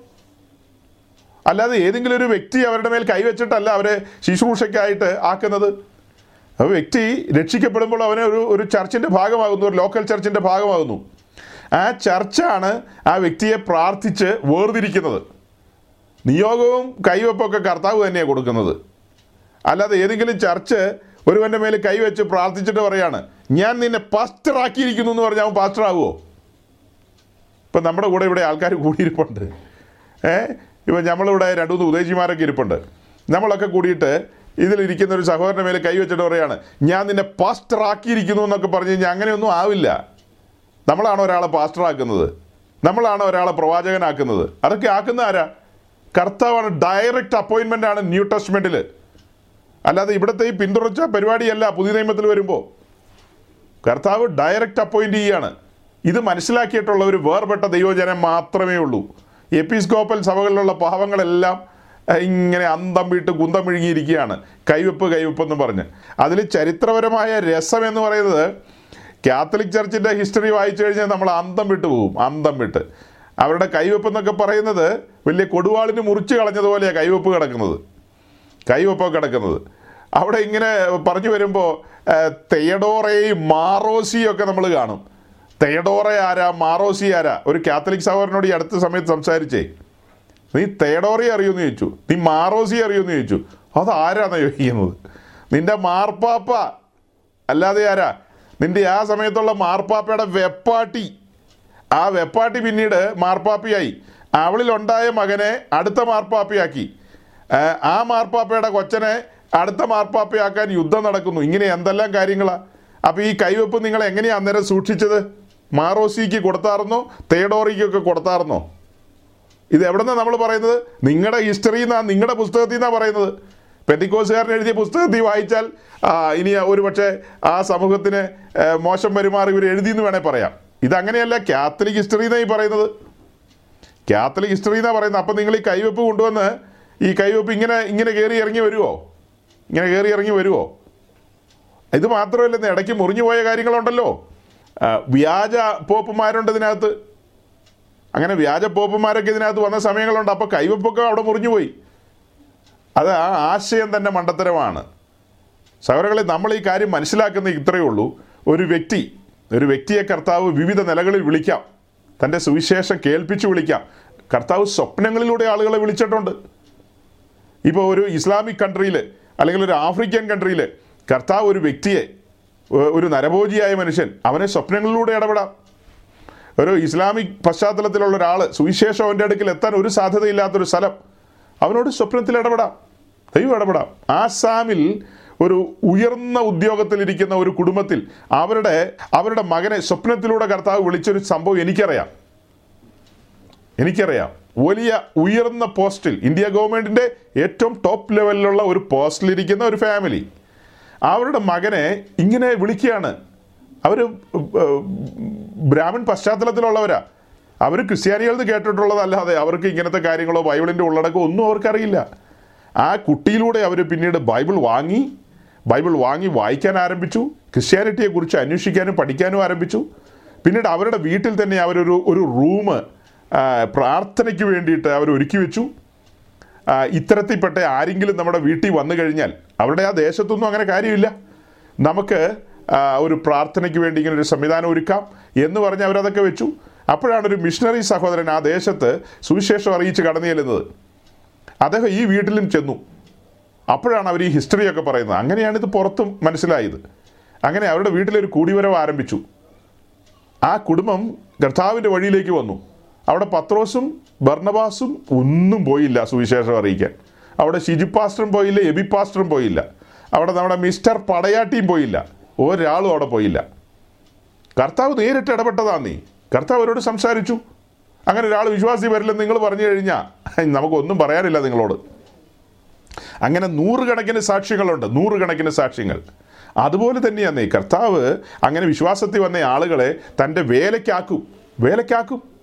അല്ലാതെ ഏതെങ്കിലും ഒരു വ്യക്തി അവരുടെ മേൽ കൈവച്ചിട്ടല്ല അവരെ ശുശ്രൂഷയ്ക്കായിട്ട് ആക്കുന്നത്. അപ്പോൾ വ്യക്തി രക്ഷിക്കപ്പെടുമ്പോൾ അവനെ ഒരു ഒരു ചർച്ചിന്റെ ഭാഗമാകുന്നു ഒരു ലോക്കൽ ചർച്ചിന്റെ ഭാഗമാകുന്നു. ആ ചർച്ചാണ് ആ വ്യക്തിയെ പ്രാർത്ഥിച്ച് വേർതിരിക്കുന്നത്. നിയോഗവും കൈവപ്പൊക്കെ കർത്താവ് തന്നെയാണ് കൊടുക്കുന്നത്. അല്ലാതെ ഏതെങ്കിലും ചർച്ച് ഒരുവന്റെ മേൽ കൈവച്ച് പ്രാർത്ഥിച്ചിട്ട് പറയാണ് ഞാൻ നിന്നെ പാസ്റ്ററാക്കിയിരിക്കുന്നു എന്ന് പറഞ്ഞാൽ അവൻ പാസ്റ്റർ ആവുമോ ഇപ്പം നമ്മുടെ കൂടെ ഇവിടെ ആൾക്കാർ കൂടിയിരിപ്പുണ്ട്. ഏ? ഇപ്പം നമ്മളിവിടെ രണ്ടു മൂന്ന് ഉദ്ദേശിമാരൊക്കെ ഇരിപ്പുണ്ട്. നമ്മളൊക്കെ കൂടിയിട്ട് ഇതിലിരിക്കുന്ന ഒരു സഹോദരന്റെ മേലെ കൈവച്ചിട്ട് പറയാണ് ഞാൻ നിന്നെ പാസ്റ്ററാക്കിയിരിക്കുന്നു എന്നൊക്കെ പറഞ്ഞു കഴിഞ്ഞാൽ അങ്ങനെയൊന്നും ആവില്ല. നമ്മളാണ് ഒരാളെ പാസ്റ്ററാക്കുന്നത്? നമ്മളാണ് ഒരാളെ പ്രവാചകനാക്കുന്നത്? അതൊക്കെ ആക്കുന്ന ആരാ? കർത്താവാണ് ഡയറക്റ്റ് അപ്പോയിൻമെന്റ് ആണ് ന്യൂ ടെസ്റ്റ്മെന്റിൽ അല്ലാതെ ഇവിടുത്തെ ഈ പിന്തുടർച്ച പരിപാടിയല്ല പുതിയ നിയമത്തിൽ വരുമ്പോൾ കർത്താവ് ഡയറക്റ്റ് അപ്പോയിന്റ് ചെയ്യാണ്. ഇത് മനസ്സിലാക്കിയിട്ടുള്ള ഒരു വേർപെട്ട ദൈവജനം മാത്രമേ ഉള്ളൂ. എപ്പിസ്കോപ്പൽ സഭകളിലുള്ള പാവങ്ങളെല്ലാം ഇങ്ങനെ അന്തം വിട്ട് കുന്തം വിഴുങ്ങിയിരിക്കുകയാണ്. കൈവെപ്പ് കൈവെപ്പ് എന്ന് പറഞ്ഞ്. അതിൽ ചരിത്രപരമായ രസം എന്ന് പറയുന്നത് കാത്തലിക് ചർച്ചിന്റെ ഹിസ്റ്ററി വായിച്ചു കഴിഞ്ഞാൽ നമ്മൾ അന്തം വിട്ട് പോകും അന്തം വിട്ട്. അവരുടെ കൈവെപ്പ് എന്നൊക്കെ പറയുന്നത് വലിയ കൊടുവാളിന് മുറിച്ച് കളഞ്ഞതുപോലെയാണ് കൈവെപ്പ് കിടക്കുന്നത്. കൈവെപ്പൊക്കെ കിടക്കുന്നത്. അവിടെ ഇങ്ങനെ പറഞ്ഞു വരുമ്പോൾ തെയഡോറയും മാറോസിയും ഒക്കെ നമ്മൾ കാണും. തെയഡോറ ആരാ മാറോസി ആരാ? ഒരു കാത്തലിക് സഹോദരനോട് ഈ അടുത്ത സമയത്ത് സംസാരിച്ചേ. നീ തെയഡോറയെ അറിയുമെന്ന് ചോദിച്ചു. നീ മാറോസി അറിയുമെന്ന് ചോദിച്ചു. അത് ആരാന്നാ ചോദിക്കുന്നത്? നിന്റെ മാർപ്പാപ്പ അല്ലാതെ ആരാ? നിന്റെ ആ സമയത്തുള്ള മാർപ്പാപ്പയുടെ വെപ്പാട്ടി. ആ വെപ്പാട്ടി പിന്നീട് മാർപ്പാപ്പിയായി. അവളിലുണ്ടായ മകനെ അടുത്ത മാർപ്പാപ്പയാക്കി. ആ മാർപ്പാപ്പയുടെ കൊച്ചനെ അടുത്ത മാർപ്പാപ്പയാക്കാൻ യുദ്ധം നടക്കുന്നു. ഇങ്ങനെ എന്തെല്ലാം കാര്യങ്ങളാണ് അപ്പോൾ ഈ കൈവെപ്പ് നിങ്ങൾ എങ്ങനെയാണ് അന്നേരം സൂക്ഷിച്ചത്? മാറോസിക്ക് കൊടുത്താർന്നോ? തേഡോറിക്കൊക്കെ കൊടുത്താർന്നോ? ഇത് എവിടെന്നാ നമ്മൾ പറയുന്നത്? നിങ്ങളുടെ ഹിസ്റ്ററിയിൽ നിന്നാണ് നിങ്ങളുടെ പുസ്തകത്തിൽ നിന്നാണ് പറയുന്നത്. പെറ്റിക്കോസുകാരൻ എഴുതിയ പുസ്തകത്തിൽ വായിച്ചാൽ ഇനി ഒരു പക്ഷേ ആ സമൂഹത്തിന് മോശം പെരുമാറി ഇവർ എഴുതി എന്ന് വേണേൽ പറയാം. ഇതങ്ങനെയല്ല കാത്തലിക് ഹിസ്റ്ററി എന്നാണ് ഈ പറയുന്നത്. കാത്തലിക് ഹിസ്റ്ററി എന്നാണ് പറയുന്നത്. അപ്പം നിങ്ങൾ ഈ കൈവെപ്പ് കൊണ്ടുവന്ന് ഈ കൈവെപ്പ് ഇങ്ങനെ ഇങ്ങനെ കയറി ഇറങ്ങി വരുമോ ഇങ്ങനെ കയറി ഇറങ്ങി വരുമോ ഇത് മാത്രമല്ല ഇടയ്ക്ക് മുറിഞ്ഞു പോയ കാര്യങ്ങളുണ്ടല്ലോ. വ്യാജ പോപ്പുമാരുണ്ട് ഇതിനകത്ത്. അങ്ങനെ വ്യാജ പോപ്പുമാരൊക്കെ ഇതിനകത്ത് വന്ന സമയങ്ങളുണ്ട്. അപ്പോൾ കൈവപ്പൊക്കെ അവിടെ മുറിഞ്ഞു പോയി. അത് ആ ആശയം തന്നെ മണ്ടത്തരമാണ്. സഹോദരങ്ങളെ നമ്മൾ ഈ കാര്യം മനസ്സിലാക്കുന്ന ഇത്രയേ ഉള്ളൂ. ഒരു വ്യക്തി ഒരു വ്യക്തിയെ കർത്താവ് വിവിധ നിലകളിൽ വിളിക്കാം. തന്റെ സുവിശേഷം കേൾപ്പിച്ച് വിളിക്കാം. കർത്താവ് സ്വപ്നങ്ങളിലൂടെ ആളുകളെ വിളിച്ചിട്ടുണ്ട്. ഇപ്പോൾ ഒരു ഇസ്ലാമിക് കൺട്രിയിൽ അല്ലെങ്കിൽ ഒരു ആഫ്രിക്കൻ കൺട്രിയിൽ കർത്താവ് ഒരു വ്യക്തിയെ ഒരു നരഭോജിയായ മനുഷ്യൻ അവനെ സ്വപ്നങ്ങളിലൂടെ ഇടപെടാം. ഒരു ഇസ്ലാമിക് പശ്ചാത്തലത്തിലുള്ള ഒരാൾ സുവിശേഷം അവന്റെ അടുക്കൽ എത്താൻ ഒരു സാധ്യതയില്ലാത്തൊരു സ്ഥലം അവനോട് സ്വപ്നത്തിൽ ഇടപെടാം ദൈവം ഇടപെടാം. ആസാമിൽ ഒരു ഉയർന്ന ഉദ്യോഗത്തിലിരിക്കുന്ന ഒരു കുടുംബത്തിൽ അവരുടെ അവരുടെ മകനെ സ്വപ്നത്തിലൂടെ കർത്താവ് വിളിച്ചൊരു സംഭവം എനിക്കറിയാം. എനിക്കറിയാം. വലിയ ഉയർന്ന പോസ്റ്റിൽ ഇന്ത്യ ഗവൺമെന്റിന്റെ ഏറ്റവും ടോപ്പ് ലെവലിലുള്ള ഒരു പോസ്റ്റിലിരിക്കുന്ന ഒരു ഫാമിലി അവരുടെ മകനെ ഇങ്ങനെ വിളിക്കുകയാണ്. അവർ ബ്രാഹ്മൺ പശ്ചാത്തലത്തിലുള്ളവരാ. അവർ ക്രിസ്ത്യാനികളത് കേട്ടിട്ടുള്ളതല്ലാതെ അവർക്ക് ഇങ്ങനത്തെ കാര്യങ്ങളോ ബൈബിളിന്റെ ഉള്ളടക്കമോ ഒന്നും അവർക്കറിയില്ല. ആ കുട്ടിയിലൂടെ അവർ പിന്നീട് ബൈബിൾ വാങ്ങി ബൈബിൾ വാങ്ങി വായിക്കാൻ ആരംഭിച്ചു ക്രിസ്ത്യാനിറ്റിയെക്കുറിച്ച് അന്വേഷിക്കാനും പഠിക്കാനും ആരംഭിച്ചു. പിന്നീട് അവരുടെ വീട്ടിൽ തന്നെ അവരൊരു ഒരു റൂം പ്രാർത്ഥനയ്ക്ക് വേണ്ടിയിട്ട് അവർ ഒരുക്കി വെച്ചു. ഇത്തരത്തിൽപ്പെട്ട ആരെങ്കിലും നമ്മുടെ വീട്ടിൽ വന്നു കഴിഞ്ഞാൽ അവരുടെ ആ ദേശത്തൊന്നും അങ്ങനെ കാര്യമില്ല. നമുക്ക് ഒരു പ്രാർത്ഥനയ്ക്ക് വേണ്ടി ഇങ്ങനെ ഒരു സംവിധാനം ഒരുക്കാം എന്ന് പറഞ്ഞ് അവരതൊക്കെ വെച്ചു. അപ്പോഴാണ് ഒരു മിഷണറി സഹോദരൻ ആ ദേശത്ത് സുവിശേഷം അറിയിച്ച് കടന്നു ചെല്ലുന്നത്. അദ്ദേഹം ഈ വീട്ടിലും ചെന്നു. അപ്പോഴാണ് അവർ ഈ ഹിസ്റ്ററിയൊക്കെ പറയുന്നത്. അങ്ങനെയാണ് ഇത് പുറത്തും മനസ്സിലായത്. അങ്ങനെ അവരുടെ വീട്ടിലൊരു കൂടിവരവ് ആരംഭിച്ചു. ആ കുടുംബം കർത്താവിന്റെ വഴിയിലേക്ക് വന്നു. അവിടെ പത്രോസും ബർണബാസും ഒന്നും പോയില്ല സുവിശേഷം അറിയിക്കാൻ. അവിടെ ഷിജു പാസ്റ്ററും പോയില്ല എബി പാസ്റ്ററും പോയില്ല. അവിടെ നമ്മുടെ മിസ്റ്റർ പടയാട്ടിയും പോയില്ല. ഒരാളും അവിടെ പോയില്ല. കർത്താവ് നേരിട്ട് ഇടപെട്ടതാ നീ. കർത്താവ് അവരോട് സംസാരിച്ചു. അങ്ങനെ ഒരാൾ വിശ്വാസി വരില്ലെന്ന് നിങ്ങൾ പറഞ്ഞു കഴിഞ്ഞാൽ നമുക്കൊന്നും പറയാനില്ല നിങ്ങളോട്. അങ്ങനെ നൂറുകണക്കിന് സാക്ഷ്യങ്ങളുണ്ട് നൂറുകണക്കിന് സാക്ഷ്യങ്ങൾ. അതുപോലെ തന്നെയാണ് കർത്താവ് അങ്ങനെ വിശ്വാസത്തിൽ വന്ന ആളുകളെ തന്റെ വേലയ്ക്കാക്കും. വേലയ്ക്കാക്കും.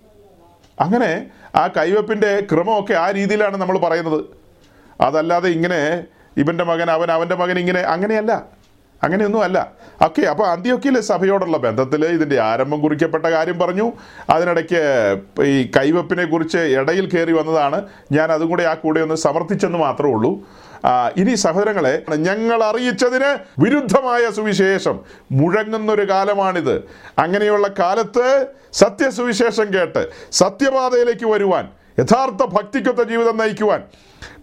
അങ്ങനെ ആ കൈവപ്പിന്റെ ക്രമമൊക്കെ ആ രീതിയിലാണ് നമ്മൾ പറയുന്നത്. അതല്ലാതെ ഇങ്ങനെ ഇവന്റെ മകൻ അവൻ അവന്റെ മകൻ ഇങ്ങനെ അങ്ങനെയല്ല. അങ്ങനെയൊന്നും അല്ല. ഓക്കെ അപ്പോൾ അന്ത്യൊക്കെയിലെ സഭയോടുള്ള ബന്ധത്തിൽ ഇതിന്റെ ആരംഭം കുറിക്കപ്പെട്ട കാര്യം പറഞ്ഞു. അതിനിടയ്ക്ക് ഈ കൈവപ്പിനെ കുറിച്ച് ഇടയിൽ കയറി വന്നതാണ്. ഞാൻ അതും കൂടെ ആ കൂടെ ഒന്ന് സമർത്ഥിച്ചെന്ന് മാത്രമേ ഉള്ളൂ. ഇനി സഹോദരങ്ങളെ ഞങ്ങൾ അറിയിച്ചതിന് വിരുദ്ധമായ സുവിശേഷം. മുഴങ്ങുന്നൊരു കാലമാണിത്. അങ്ങനെയുള്ള കാലത്ത് സത്യസുവിശേഷം കേട്ട് സത്യപാതയിലേക്ക് വരുവാൻ യഥാർത്ഥ ഭക്തിക്കൊത്ത ജീവിതം നയിക്കുവാൻ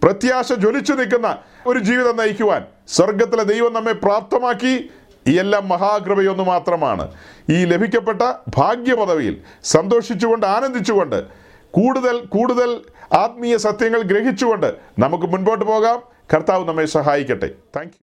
പ്രത്യാശ ജ്വലിച്ചു നിൽക്കുന്ന ഒരു ജീവിതം നയിക്കുവാൻ സ്വർഗത്തിലെ ദൈവം നമ്മെ പ്രാപ്തമാക്കി ഈ എല്ലാം മഹാകൃപയൊന്നു മാത്രമാണ്. ഈ ലഭിക്കപ്പെട്ട ഭാഗ്യപദവിയിൽ സന്തോഷിച്ചുകൊണ്ട് ആനന്ദിച്ചുകൊണ്ട് കൂടുതൽ കൂടുതൽ ആത്മീയ സത്യങ്ങൾ ഗ്രഹിച്ചുകൊണ്ട് നമുക്ക് മുൻപോട്ട് പോകാം. കർത്താവ് നമ്മെ സഹായിക്കട്ടെ. താങ്ക്